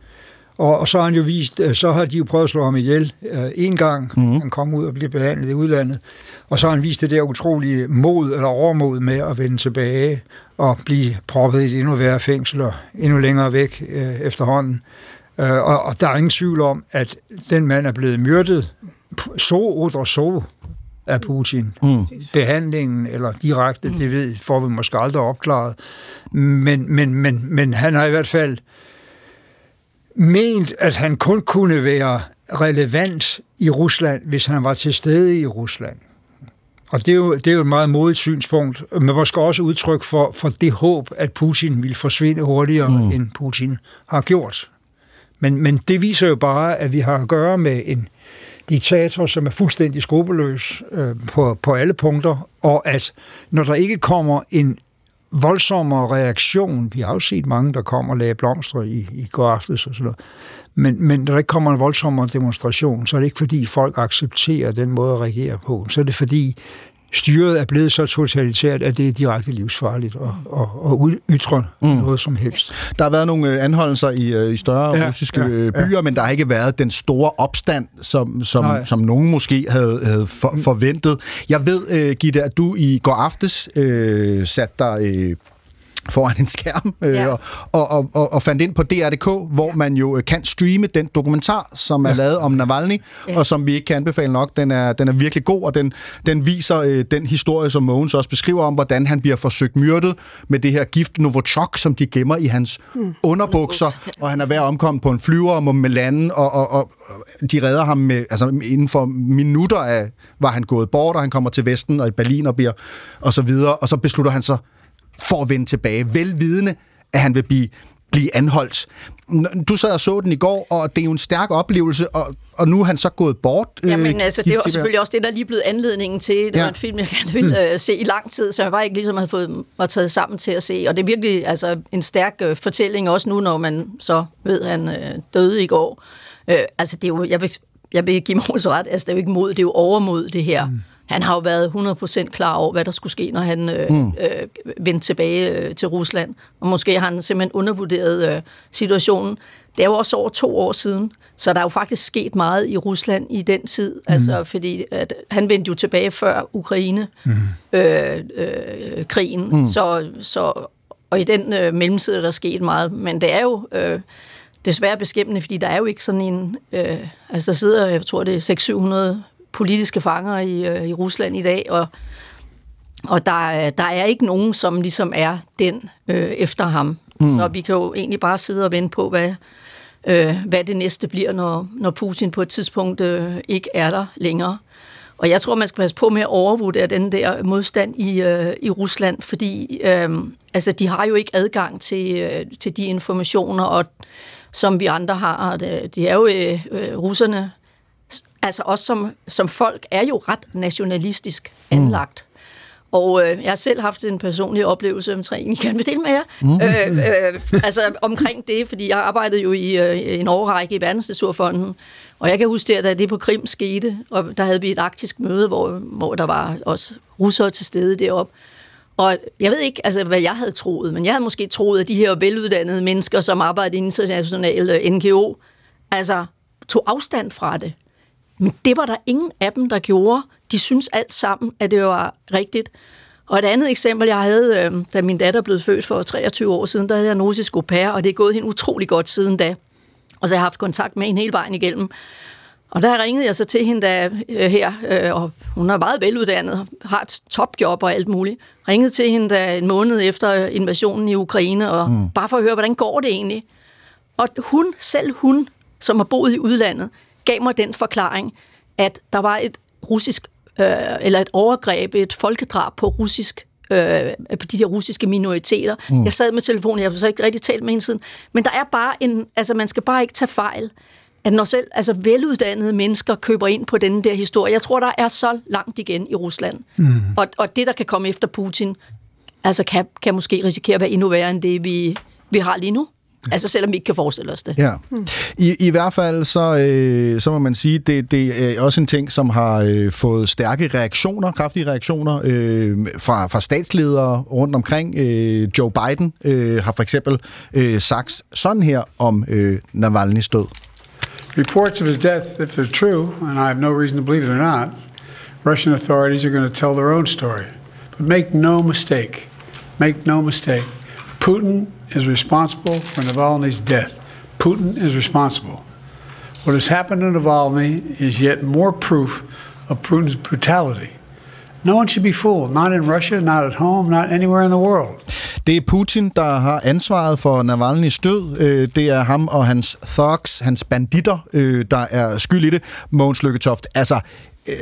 Og, og så har han jo vist, øh, så har de jo prøvet at slå ham ihjel øh, en gang. Mm. Han kom ud og blev behandlet i udlandet. Og så har han vist det der utrolige mod eller overmod med at vende tilbage og blive proppet i et endnu værre fængsel og endnu længere væk øh, efterhånden. Øh, og, og der er ingen tvivl om, at den mand er blevet myrdet så oder så af Putin. Mm. Behandlingen eller direkte, det ved, får vi måske aldrig opklaret. Men, men, men, men han har i hvert fald ment, at han kun kunne være relevant i Rusland, hvis han var til stede i Rusland. Og det er, jo, det er jo et meget modigt synspunkt, men måske også udtryk for, for det håb, at Putin ville forsvinde hurtigere, mm. end Putin har gjort. Men, men det viser jo bare, at vi har at gøre med en diktator, som er fuldstændig skrupelløs øh, på, på alle punkter, og at når der ikke kommer en voldsommere reaktion, vi har jo set mange, der kommer og lagde blomster i, i går aftes og sådan noget, men, men når der ikke kommer en voldsommere demonstration, så er det ikke fordi folk accepterer den måde at reagere på, så er det fordi styret er blevet så totalitært, at det er direkte livsfarligt at, at, at ytre mm. noget som helst. Der har været nogle øh, anholdelser i, øh, i større ja, russiske ja, ja. byer, men der har ikke været den store opstand, som, som, som nogen måske havde, havde for, forventet. Jeg ved, uh, Gitte, at du i går aftes uh, satte dig uh, foran en skærm øh, ja. og, og, og, og fandt ind på DR.dk, hvor man jo kan streame den dokumentar, som er ja. lavet om Navalny, ja. og som vi ikke kan anbefale nok. Den er, den er virkelig god, og den, den viser øh, den historie, som Mogens også beskriver om, hvordan han bliver forsøgt myrdet med det her gift Novichok, som de gemmer i hans mm. underbukser, og han er ved at omkomme på en flyver og må med landen, og, og, og de redder ham med, altså inden for minutter af, var han gået bort, og han kommer til Vesten og i Berlin og bliver, og så videre, og så beslutter han sig for at vende tilbage, velvidende, at han vil blive, blive anholdt. Du sad og så den i går, og det er jo en stærk oplevelse, og, og nu er han så gået bort. Jamen altså, det er jo selvfølgelig også det, der er lige blevet anledningen til. Det ja. var en film, jeg gerne ville mm. se i lang tid, så jeg var ikke ligesom havde fået mig taget sammen til at se. Og det er virkelig altså, en stærk uh, fortælling, også nu, når man så ved, han uh, døde i går. Uh, altså, det er jo, jeg vil, jeg vil give mig ret, altså, det er jo ikke mod, det er jo overmod, det her. Mm han har jo været 100% klar over, hvad der skulle ske, når han øh, mm. øh, vendte tilbage øh, til Rusland. Og måske har han simpelthen undervurderet øh, situationen. Det er jo også over to år siden, så der er jo faktisk sket meget i Rusland i den tid. Mm. Altså, fordi at han vendte jo tilbage før Ukraine-krigen. Mm. Øh, øh, krigen. mm. så, så, og i den øh, mellemtid er der sket meget. Men det er jo... Øh, desværre beskæmmende, fordi der er jo ikke sådan en... Øh, altså, der sidder, jeg tror, det er 600-700 politiske fanger i, øh, i Rusland i dag, og, og der, der er ikke nogen, som ligesom er den øh, efter ham. Mm. Så vi kan jo egentlig bare sidde og vente på, hvad, øh, hvad det næste bliver, når, når Putin på et tidspunkt øh, ikke er der længere. Og jeg tror, man skal passe på med at overvurdere den der modstand i, øh, i Rusland, fordi øh, altså, de har jo ikke adgang til, øh, til de informationer, og, som vi andre har. De er jo øh, øh, russerne, altså også som, som folk, er jo ret nationalistisk anlagt. Mm. Og øh, jeg har selv haft en personlig oplevelse, som jeg egentlig gerne vil dele med jer, mm. øh, øh, altså omkring det, fordi jeg arbejdede jo i øh, en årrække i Verdensnaturfonden, og jeg kan huske, at da det på Krim skete, og der havde vi et arktisk møde, hvor, hvor der var også russere til stede deroppe, Og jeg ved ikke, altså, hvad jeg havde troet, men jeg havde måske troet, at de her veluddannede mennesker, som arbejder i international NGO, altså tog afstand fra det. Men det var der ingen af dem, der gjorde. De synes alt sammen, at det var rigtigt. Og et andet eksempel, jeg havde, øh, da min datter blev født for 23 år siden, der havde jeg en russisk au pair, og det er gået hende utrolig godt siden da. Og så har jeg haft kontakt med hende hele vejen igennem. Og der ringede jeg så til hende der, øh, her, øh, og hun er meget veluddannet, har et topjob og alt muligt. Ringede til hende der en måned efter invasionen i Ukraine, og mm. bare for at høre, hvordan går det egentlig? Og hun, selv hun, som har boet i udlandet, gav mig den forklaring, at der var et russisk, øh, eller et overgreb, et folkedrab på russisk øh, på de der russiske minoriteter. Mm. Jeg sad med telefonen, jeg har så ikke rigtig talt med hende siden, men der er bare en, altså man skal bare ikke tage fejl at når selv altså veluddannede mennesker køber ind på denne der historie, jeg tror, der er så langt igen i Rusland. Mm. Og, og det, der kan komme efter Putin, altså kan, kan måske risikere at være endnu værre end det, vi, vi har lige nu. Altså selvom vi ikke kan forestille os det. Ja. I, i hvert fald så, øh, så må man sige, det, det er også en ting, som har øh, fået stærke reaktioner, kraftige reaktioner øh, fra, fra statsledere rundt omkring. Øh, Joe Biden øh, har for eksempel øh, sagt sådan her om øh, Navalny's død. Reports of his death, if they're true, and I have no reason to believe they're not, Russian authorities are going to tell their own story. But make no mistake, make no mistake, Putin is responsible for Navalny's death. Putin is responsible. What has happened to Navalny is yet more proof of Putin's brutality. No one should be fooled. Not in Russia, not at home, not anywhere in the world. Det er Putin, der har ansvaret for Navalny's død. Øh, det er ham og hans thugs, hans banditter, øh, der er skyld i det. Måns Lykketoft, altså... Øh,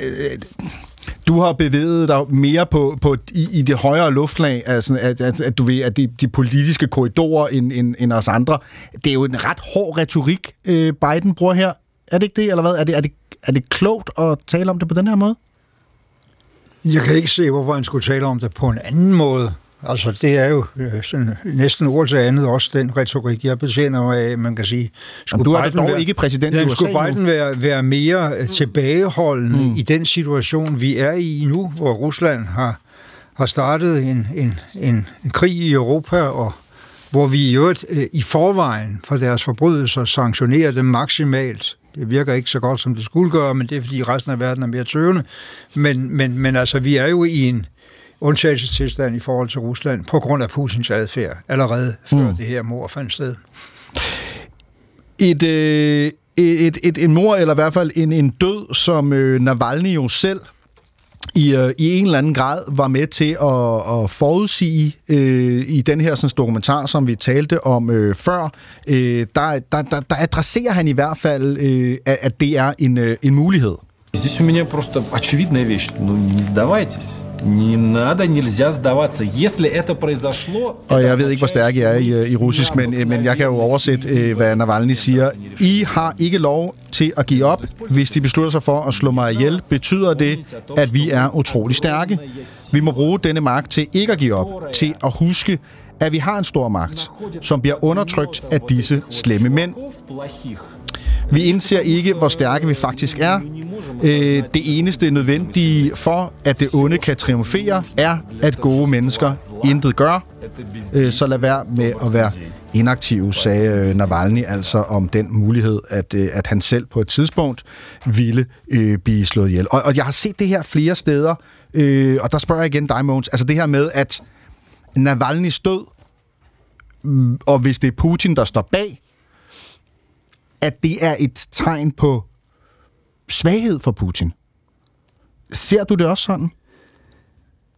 du har bevæget dig mere på, på i, i det højere luftlag, altså, at, at, at du ved, at de, de politiske korridorer end, end, end os andre. Det er jo en ret hård retorik, øh, Biden bruger her. Er det ikke det, eller hvad? Er det, er det, er det klogt at tale om det på den her måde? Jeg kan ikke se, hvorfor han skulle tale om det på en anden måde. Altså, det er jo øh, sådan, næsten ord til andet også den retorik, jeg betjener mig af, man kan sige. Skulle du er Biden dog være, ikke præsident i USA Skulle Biden være, være mere øh, tilbageholdende mm. i den situation, vi er i nu, hvor Rusland har, har startet en, en, en, en krig i Europa, og hvor vi i øvrigt øh, i forvejen for deres forbrydelser sanktionerer dem maksimalt det virker ikke så godt, som det skulle gøre, men det er, fordi resten af verden er mere tøvende. Men, men, men altså, vi er jo i en undtagelsestilstand i forhold til Rusland på grund af Putins adfærd, allerede før mm. det her mor fandt sted. Et, øh, et, et, en mor, eller i hvert fald en, en død, som øh, Navalny jo selv i, øh, i en eller anden grad var med til at, at forudsige øh, i den her sådan, dokumentar, som vi talte om øh, før. Øh, der, der, der, der adresserer han i hvert fald, øh, at, at det er en, øh, en mulighed. Здесь у меня просто очевидная вещь. Ну, не сдавайтесь. Не надо, нельзя сдаваться. Если это произошло... Og jeg ved ikke, hvor stærk jeg er i, i russisk, men, men jeg kan jo oversætte, hvad Navalny siger. I har ikke lov til at give op. Hvis de beslutter sig for at slå mig ihjel, betyder det, at vi er utrolig stærke. Vi må bruge denne magt til ikke at give op, til at huske, at vi har en stor magt, som bliver undertrykt af disse slemme mænd. Vi indser ikke, hvor stærke vi faktisk er. Øh, det eneste nødvendige for, at det onde kan triumfere, er, at gode mennesker intet gør. Øh, så lad være med at være inaktiv, sagde øh, Navalny altså om den mulighed, at, øh, at han selv på et tidspunkt ville øh, blive slået ihjel. Og, og jeg har set det her flere steder, øh, og der spørger jeg igen dig, Måns, altså det her med, at Navalny stød, mm, og hvis det er Putin, der står bag, at det er et tegn på svaghed for Putin. Ser du det også sådan?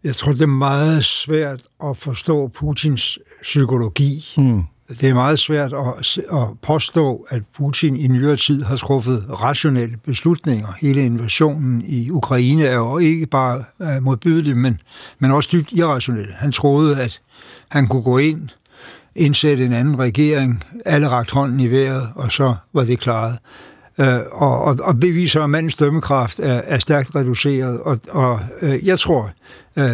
Jeg tror, det er meget svært at forstå Putins psykologi. Mm. Det er meget svært at, at påstå, at Putin i nyere tid har truffet rationelle beslutninger. Hele invasionen i Ukraine er jo ikke bare øh, modbydelig, men, men også dybt irrationel. Han troede, at han kunne gå ind indsætte en anden regering, alle rakt hånden i vejret, og så var det klaret. Øh, og, og, og beviser, at mandens dømmekraft er, er stærkt reduceret, og, og øh, jeg tror, øh,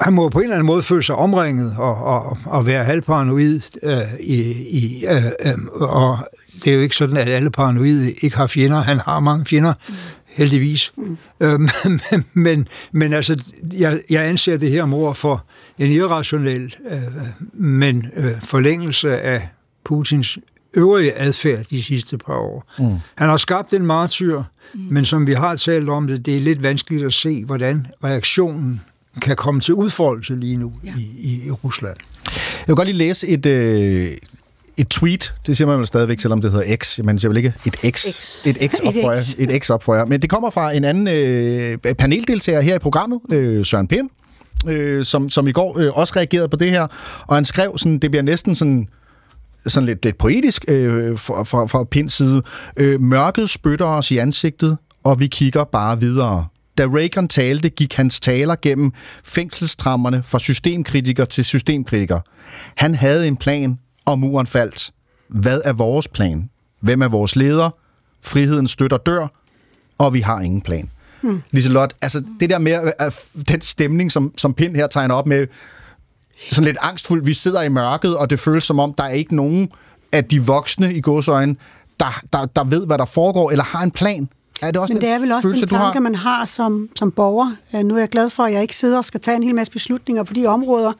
han må på en eller anden måde føle sig omringet og, og, og være halvparanoid øh, i, i, øh, øh, og det er jo ikke sådan, at alle paranoide ikke har fjender. Han har mange fjender. Mm heldigvis. Mm. Øhm, men, men, men altså, jeg, jeg anser det her mor for en irrationel, øh, men øh, forlængelse af Putins øvrige adfærd de sidste par år. Mm. Han har skabt en martyr, mm. men som vi har talt om det, det er lidt vanskeligt at se, hvordan reaktionen kan komme til udfoldelse lige nu ja. i, i, i Rusland. Jeg vil godt lige læse et, øh, et tweet, det siger man vel stadigvæk, selvom det hedder X. Man siger vel ikke et X, X. et X op for jer, et X op for jer. Men det kommer fra en anden øh, paneldeltager her i programmet, øh, Søren Pind, øh, som, som i går øh, også reagerede på det her, og han skrev sådan, det bliver næsten sådan sådan lidt, lidt poetisk øh, fra, fra, fra Pinds side. Øh, mørket spytter os i ansigtet, og vi kigger bare videre. Da Reagan talte, gik hans taler gennem fængselstrammerne fra systemkritiker til systemkritiker. Han havde en plan, og muren faldt. Hvad er vores plan? Hvem er vores leder? Friheden støtter dør, og vi har ingen plan. Hmm. Liselot, altså det der med at, den stemning, som, som Pind her tegner op med, sådan lidt angstfuld, vi sidder i mørket, og det føles som om, der er ikke nogen af de voksne i godsøjne, der, der, der ved, hvad der foregår, eller har en plan. Er det også Men det er vel også følelse, den tanke, man har som, som borger. Uh, nu er jeg glad for, at jeg ikke sidder og skal tage en hel masse beslutninger på de områder.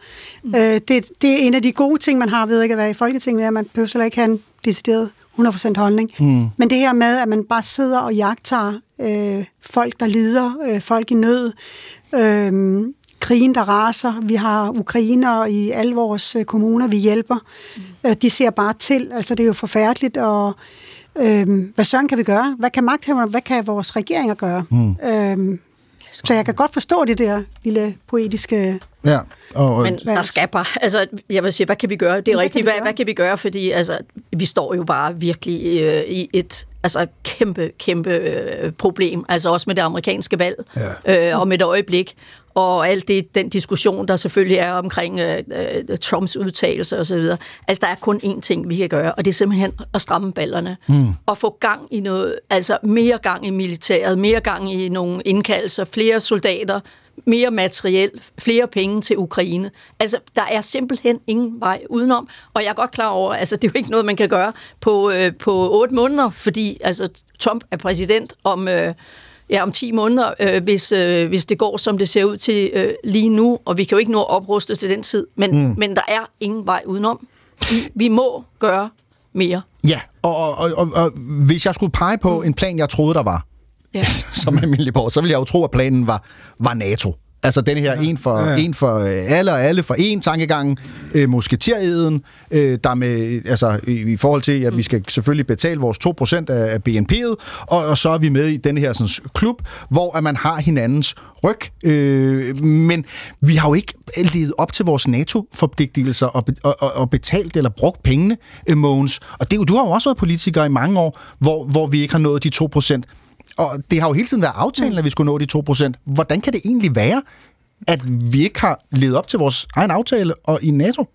Mm. Uh, det, det er en af de gode ting, man har ved ikke at være i Folketinget, at man behøver heller ikke have en decideret 100% holdning. Mm. Men det her med, at man bare sidder og jagter uh, folk, der lider, uh, folk i nød, uh, krigen, der raser. Vi har ukrainer i alle vores kommuner, vi hjælper. Mm. De ser bare til. Altså, det er jo forfærdeligt, og øhm, hvad søren kan vi gøre? Hvad kan magthaverne, hvad kan vores regeringer gøre? Mm. Øhm, så jeg kan godt forstå det der lille poetiske... Ja. Og, Men der skal bare, altså, jeg vil sige, hvad kan vi gøre? Det er Hvad rigtigt, hvad, gøre? hvad kan vi gøre? Fordi altså, vi står jo bare virkelig øh, i et altså, kæmpe, kæmpe øh, problem. Altså også med det amerikanske valg ja. øh, om et øjeblik. Og alt det, den diskussion, der selvfølgelig er omkring øh, øh, Trumps udtalelser osv. Altså, der er kun én ting, vi kan gøre, og det er simpelthen at stramme ballerne. Mm. Og få gang i noget, altså mere gang i militæret, mere gang i nogle indkaldelser, flere soldater, mere materiel, flere penge til Ukraine. Altså, der er simpelthen ingen vej udenom, og jeg er godt klar over, altså, det er jo ikke noget, man kan gøre på, øh, på otte måneder, fordi altså, Trump er præsident om... Øh, ja, om 10 måneder, øh, hvis, øh, hvis det går, som det ser ud til øh, lige nu, og vi kan jo ikke nå at opruste til den tid, men, mm. men der er ingen vej udenom. Vi, vi må gøre mere. Ja, og, og, og, og, hvis jeg skulle pege på mm. en plan, jeg troede, der var, Ja. som almindelig borger, så ville jeg jo tro, at planen var, var NATO. Altså den her, ja. en, for, ja. en for øh, alle og alle for en tankegang, øh, musketereden, øh, der med, altså i, i forhold til, at vi skal selvfølgelig betale vores 2% af, af BNP'et, og, og så er vi med i den her sådan, klub, hvor at man har hinandens ryg. Øh, men vi har jo ikke levet op til vores NATO-forpligtelser og, og, og, og betalt eller brugt pengene, øh, Mogens. Og det, du har jo også været politiker i mange år, hvor, hvor vi ikke har nået de 2%. Og det har jo hele tiden været aftalen, at vi skulle nå de 2%. Hvordan kan det egentlig være, at vi ikke har levet op til vores egen aftale og i NATO?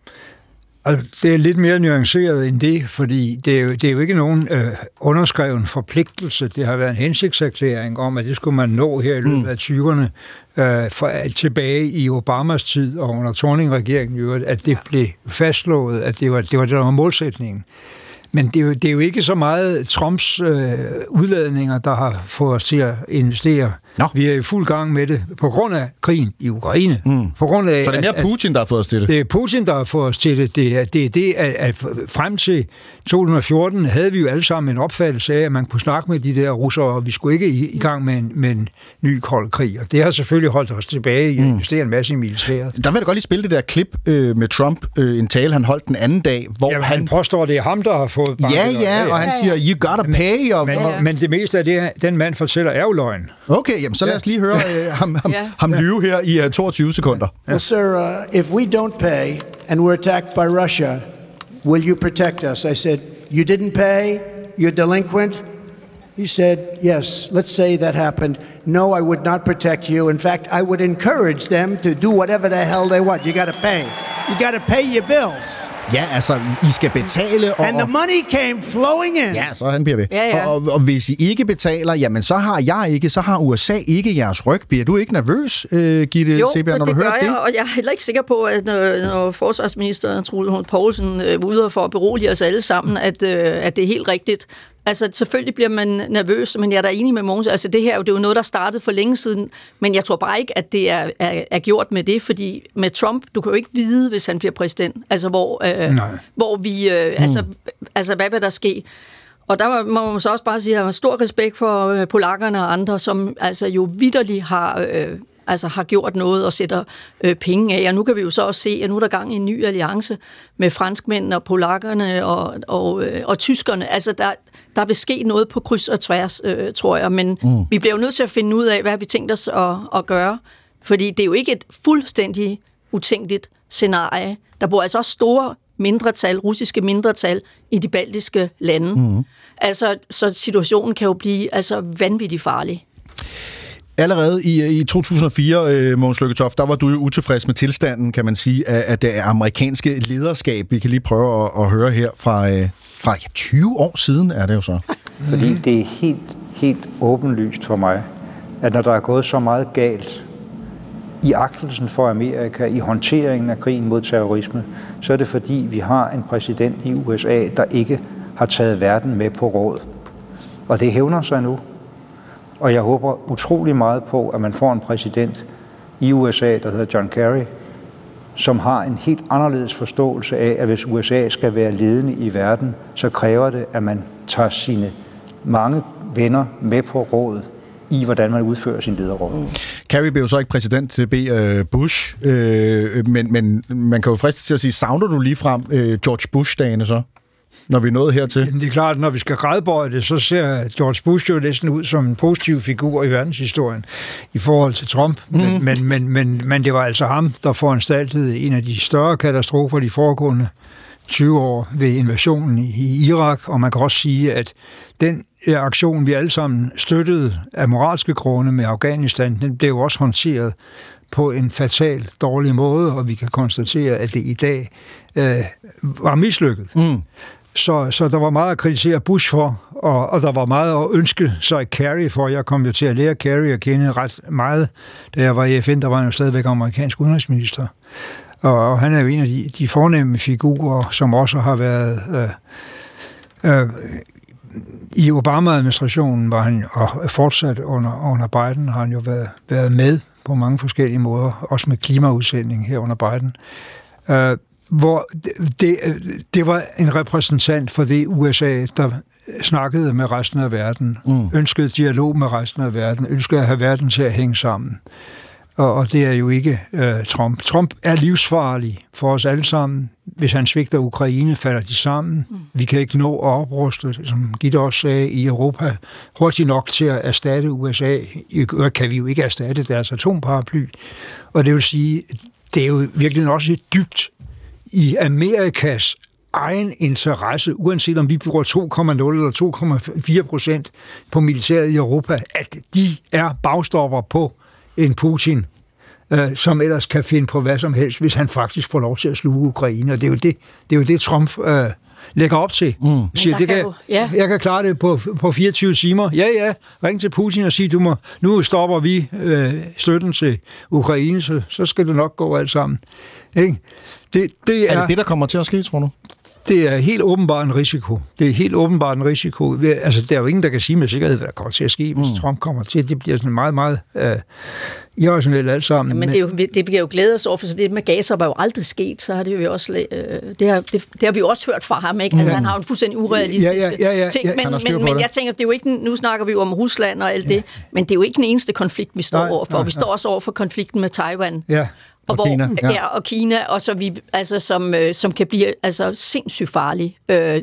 Altså, det er lidt mere nuanceret end det, fordi det er jo, det er jo ikke nogen øh, underskreven forpligtelse. Det har været en hensigtserklæring om, at det skulle man nå her i løbet af 20'erne, øh, for, tilbage i Obamas tid og under Torning-regeringen, at det blev fastslået, at det var det, var, det der var målsætningen. Men det er, jo, det er jo ikke så meget Trumps øh, udladninger, der har fået os til at investere. Nå. Vi er i fuld gang med det på grund af krigen i Ukraine. Mm. På grund af, Så det er mere at- Putin, der har fået os til det? det er Putin, der har fået os til det. Det er det, er det at, at frem til 2014 havde vi jo alle sammen en opfattelse af, at man kunne snakke med de der russere, og vi skulle ikke i, i gang med en, med en ny kold krig. Og det har selvfølgelig holdt os tilbage i at investere en masse i militæret. Der vil jeg godt lige spille det der klip øh, med Trump, øh, en tale, han holdt den anden dag, hvor Jamen, han... han påstår, at det er ham, der har fået Ja, ja, og han siger, you gotta pay, og, Men, og, men det meste af det, den mand fortæller, er jo løgn. Okay, jamen så lad os lige høre øh, ham, ham, Ja. ham lyve her i uh, 22 sekunder. Well, sir, uh, if we don't pay and we're attacked by Russia, will you protect us? I said, You didn't pay? You're delinquent? He said, Yes, let's say that happened. No, I would not protect you. In fact, I would encourage them to do whatever the hell they want. You got to pay. You got to pay your bills. Ja, altså, I skal betale, og, And the money came flowing in. ja, så han bliver ved. Ja, ja. Og, og, og hvis I ikke betaler, jamen så har jeg ikke, så har USA ikke jeres ryg. Bliver du ikke nervøs, øh, Gitte Jo, Seberg, når det du gør hører jeg, det? og jeg er heller ikke sikker på, at når, når forsvarsminister Troels Lund Poulsen øh, ude for at berolige os alle sammen, at, øh, at det er helt rigtigt. Altså, selvfølgelig bliver man nervøs, men jeg er da enig med Mogens. Altså, det her det er jo noget, der startede for længe siden, men jeg tror bare ikke, at det er, er, er gjort med det, fordi med Trump, du kan jo ikke vide, hvis han bliver præsident, altså hvor, øh, hvor vi, øh, mm. altså, altså, hvad vil der ske? Og der må man så også bare sige, at jeg har stor respekt for øh, polakkerne og andre, som altså jo vidderligt har... Øh, altså har gjort noget og sætter øh, penge af. Og nu kan vi jo så også se, at nu er der gang i en ny alliance med franskmændene og polakkerne og, og, øh, og tyskerne. Altså der, der vil ske noget på kryds og tværs, øh, tror jeg. Men mm. vi bliver jo nødt til at finde ud af, hvad vi tænkt os at, at gøre. Fordi det er jo ikke et fuldstændig utænkeligt scenarie. Der bor altså også store mindretal, russiske mindretal i de baltiske lande. Mm. Altså, så situationen kan jo blive altså, vanvittigt farlig. Allerede i, øh, i 2004, øh, Måns Lykketoft, der var du jo utilfreds med tilstanden, kan man sige, af, af det amerikanske lederskab. Vi kan lige prøve at, at høre her fra, øh, fra ja, 20 år siden, er det jo så. Fordi det er helt, helt åbenlyst for mig, at når der er gået så meget galt i agtelsen for Amerika, i håndteringen af krigen mod terrorisme, så er det fordi, vi har en præsident i USA, der ikke har taget verden med på råd. Og det hævner sig nu. Og jeg håber utrolig meget på, at man får en præsident i USA, der hedder John Kerry, som har en helt anderledes forståelse af, at hvis USA skal være ledende i verden, så kræver det, at man tager sine mange venner med på rådet i, hvordan man udfører sin lederrolle. Mm. Kerry blev jo så ikke præsident til B. Øh, Bush, øh, men, men man kan jo friste til at sige, savner du lige frem øh, George Bush-dagene så? Når vi er nået hertil? Det er klart, når vi skal gradbøje det, så ser George Bush jo næsten ud som en positiv figur i verdenshistorien i forhold til Trump. Mm. Men, men, men, men, men det var altså ham, der foranstaltede en af de større katastrofer de foregående 20 år ved invasionen i Irak, og man kan også sige, at den aktion, vi alle sammen støttede af moralske grunde med Afghanistan, den blev også håndteret på en fatal dårlig måde, og vi kan konstatere, at det i dag øh, var mislykket. Mm. Så, så der var meget at kritisere Bush for, og, og der var meget at ønske sig Kerry for. Jeg kom jo til at lære Kerry at kende ret meget. Da jeg var i FN, der var han jo stadigvæk amerikansk udenrigsminister. Og, og han er jo en af de, de fornemme figurer, som også har været... Øh, øh, I Obama-administrationen var han, og fortsat under, under Biden, har han jo været, været med på mange forskellige måder, også med klimaudsending her under Biden. Øh, hvor det, det var en repræsentant for det USA, der snakkede med resten af verden, mm. ønskede dialog med resten af verden, ønskede at have verden til at hænge sammen. Og, og det er jo ikke uh, Trump. Trump er livsfarlig for os alle sammen. Hvis han svigter Ukraine, falder de sammen. Mm. Vi kan ikke nå at opruste, som Gitte også sagde, i Europa hurtigt nok til at erstatte USA. Kan vi jo ikke erstatte deres atomparaply. Og det vil sige, det er jo virkelig også et dybt i Amerikas egen interesse, uanset om vi bruger 2,0 eller 2,4 procent på militæret i Europa, at de er bagstopper på en Putin, øh, som ellers kan finde på hvad som helst, hvis han faktisk får lov til at sluge Ukraine. Og det er jo det, det, er jo det Trump øh, lægger op til. Mm. Siger, det kan, kan ja. Jeg kan klare det på, på 24 timer. Ja, ja, ring til Putin og sig, du må, nu stopper vi øh, støtten til Ukraine, så, så skal det nok gå alt sammen. Ikke? Det, det er, er det det, der kommer til at ske, tror du? Det er helt åbenbart en risiko. Det er helt åbenbart en risiko. Altså, der er jo ingen, der kan sige med sikkerhed, hvad der kommer til at ske, hvis mm. Trump kommer til. Det bliver sådan meget, meget øh, irrationelt alt sammen. Ja, men det, er jo, det bliver jo glæde os over, for så det med Gaza var jo aldrig sket, så har det jo også, øh, det, har, det, det, har vi jo også hørt fra ham, ikke? Altså, mm. han har jo en fuldstændig urealistisk ja, ja, ja, ja, ting, ja, men, men, men jeg tænker, det er jo ikke, nu snakker vi jo om Rusland og alt ja. det, men det er jo ikke den eneste konflikt, vi står nej, overfor. Nej, vi står også over for konflikten med Taiwan. Ja. Og, og hvor, Kina. Ja. ja, og Kina, og så vi, altså, som, øh, som kan blive altså, sindssygt farlig øh,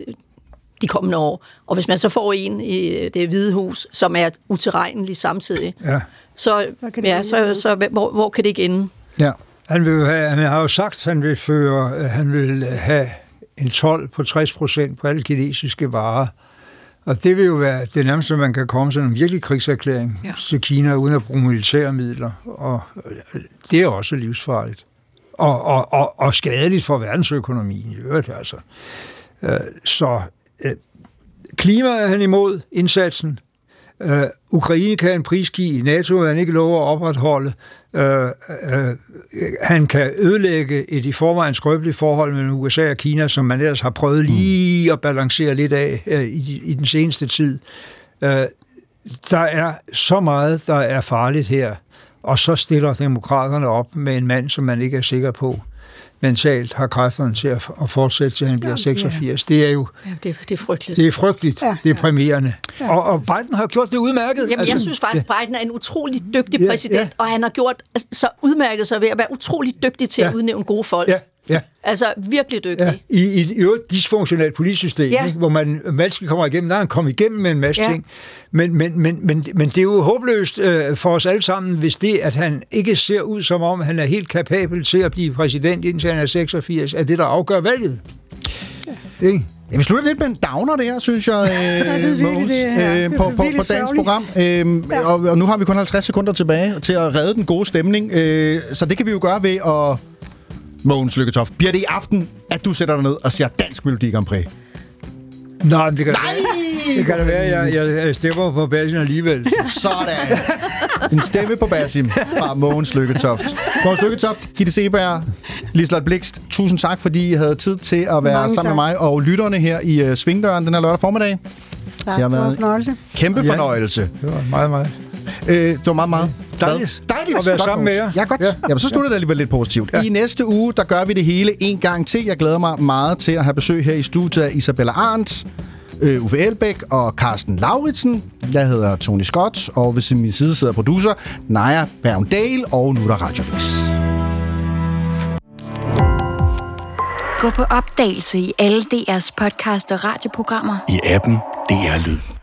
de kommende år. Og hvis man så får en i det hvide hus, som er uterrenelig samtidig, ja. så, så, kan det ja, så, så hvor, hvor kan det ikke ende? Ja. Han, vil have, han har jo sagt, at han vil, føre, han vil have en 12 på 60 procent på alle kinesiske varer. Og det vil jo være det nærmeste, man kan komme til en virkelig krigserklæring ja. til Kina, uden at bruge militære midler. Og øh, det er også livsfarligt. Og, og, og, og skadeligt for verdensøkonomien i øvrigt, altså. Øh, så øh, klima er han imod indsatsen. Ukraine kan en prisgive, NATO vil han ikke lov at opretholde. Uh, uh, han kan ødelægge et i forvejen skrøbeligt forhold mellem USA og Kina, som man ellers har prøvet lige at balancere lidt af uh, i, i den seneste tid. Uh, der er så meget, der er farligt her, og så stiller demokraterne op med en mand, som man ikke er sikker på mentalt har kræfterne til at, at fortsætte til han bliver 86. Det er jo Ja, det, er- det er frygteligt. det er frygteligt, ja, det er præmierende. Ja. Og, og Biden har gjort det udmærket. Jamen, altså, jeg synes faktisk, at Biden er en utrolig dygtig Ja, præsident, ja. og han har gjort så udmærket sig ved at være utrolig dygtig til Ja. at udnævne gode folk. Ja, ja. Altså, virkelig dygtig. Ja, i, i et i øvrigt dysfunktionelt politisk system, Ja. ikke? hvor man malske kommer igennem. Der er han kommet igennem med en masse Ja. ting. Men, men, men, men, men det er jo håbløst øh, for os alle sammen, hvis det, at han ikke ser ud som om, han er helt kapabel til at blive præsident indtil han er 86, er det, der afgør valget. Ja. Ikke? Ja, vi slutter lidt med en downer der, synes jeg, det er øh, virkelig Mogens, det her. øh, på, på, på dagens program. Øh, Ja. og, og nu har vi kun 50 sekunder tilbage til at redde den gode stemning. Øh, så det kan vi jo gøre ved at... Mogens Lykketoft, bliver det i aften, at du sætter dig ned og ser Dansk Melodi Grand Prix? Nej, det kan, Nej! det kan da være, at jeg, jeg stemmer på basen alligevel. Sådan. En stemme på Basim fra Mogens Lykketoft. Mogens Lykketoft, Gitte Seberg, Liselotte Blikst, tusind tak, fordi I havde tid til at være Mange sammen tak. med mig og lytterne her i uh, Svingdøren den her lørdag formiddag. Tak, Det har været en fornøjelse. Kæmpe Ja. fornøjelse. Det var meget, meget. Øh, det var meget, meget Dejligt. Hvad? Dejligt. At være Godt, sammen med jer. Ja, godt. Ja. Ja. Jamen, så slutter det alligevel lidt positivt. Ja. I næste uge, der gør vi det hele en gang til. Jeg glæder mig meget til at have besøg her i studiet af Isabella Arndt, øh, Uffe Elbæk og Carsten Lauritsen. Jeg hedder Tony Scott, og ved min side sidder producer Naja Bergdal, og nu er der Radiovis. Gå på opdagelse i alle DR's podcast og radioprogrammer. I appen DR Lyd.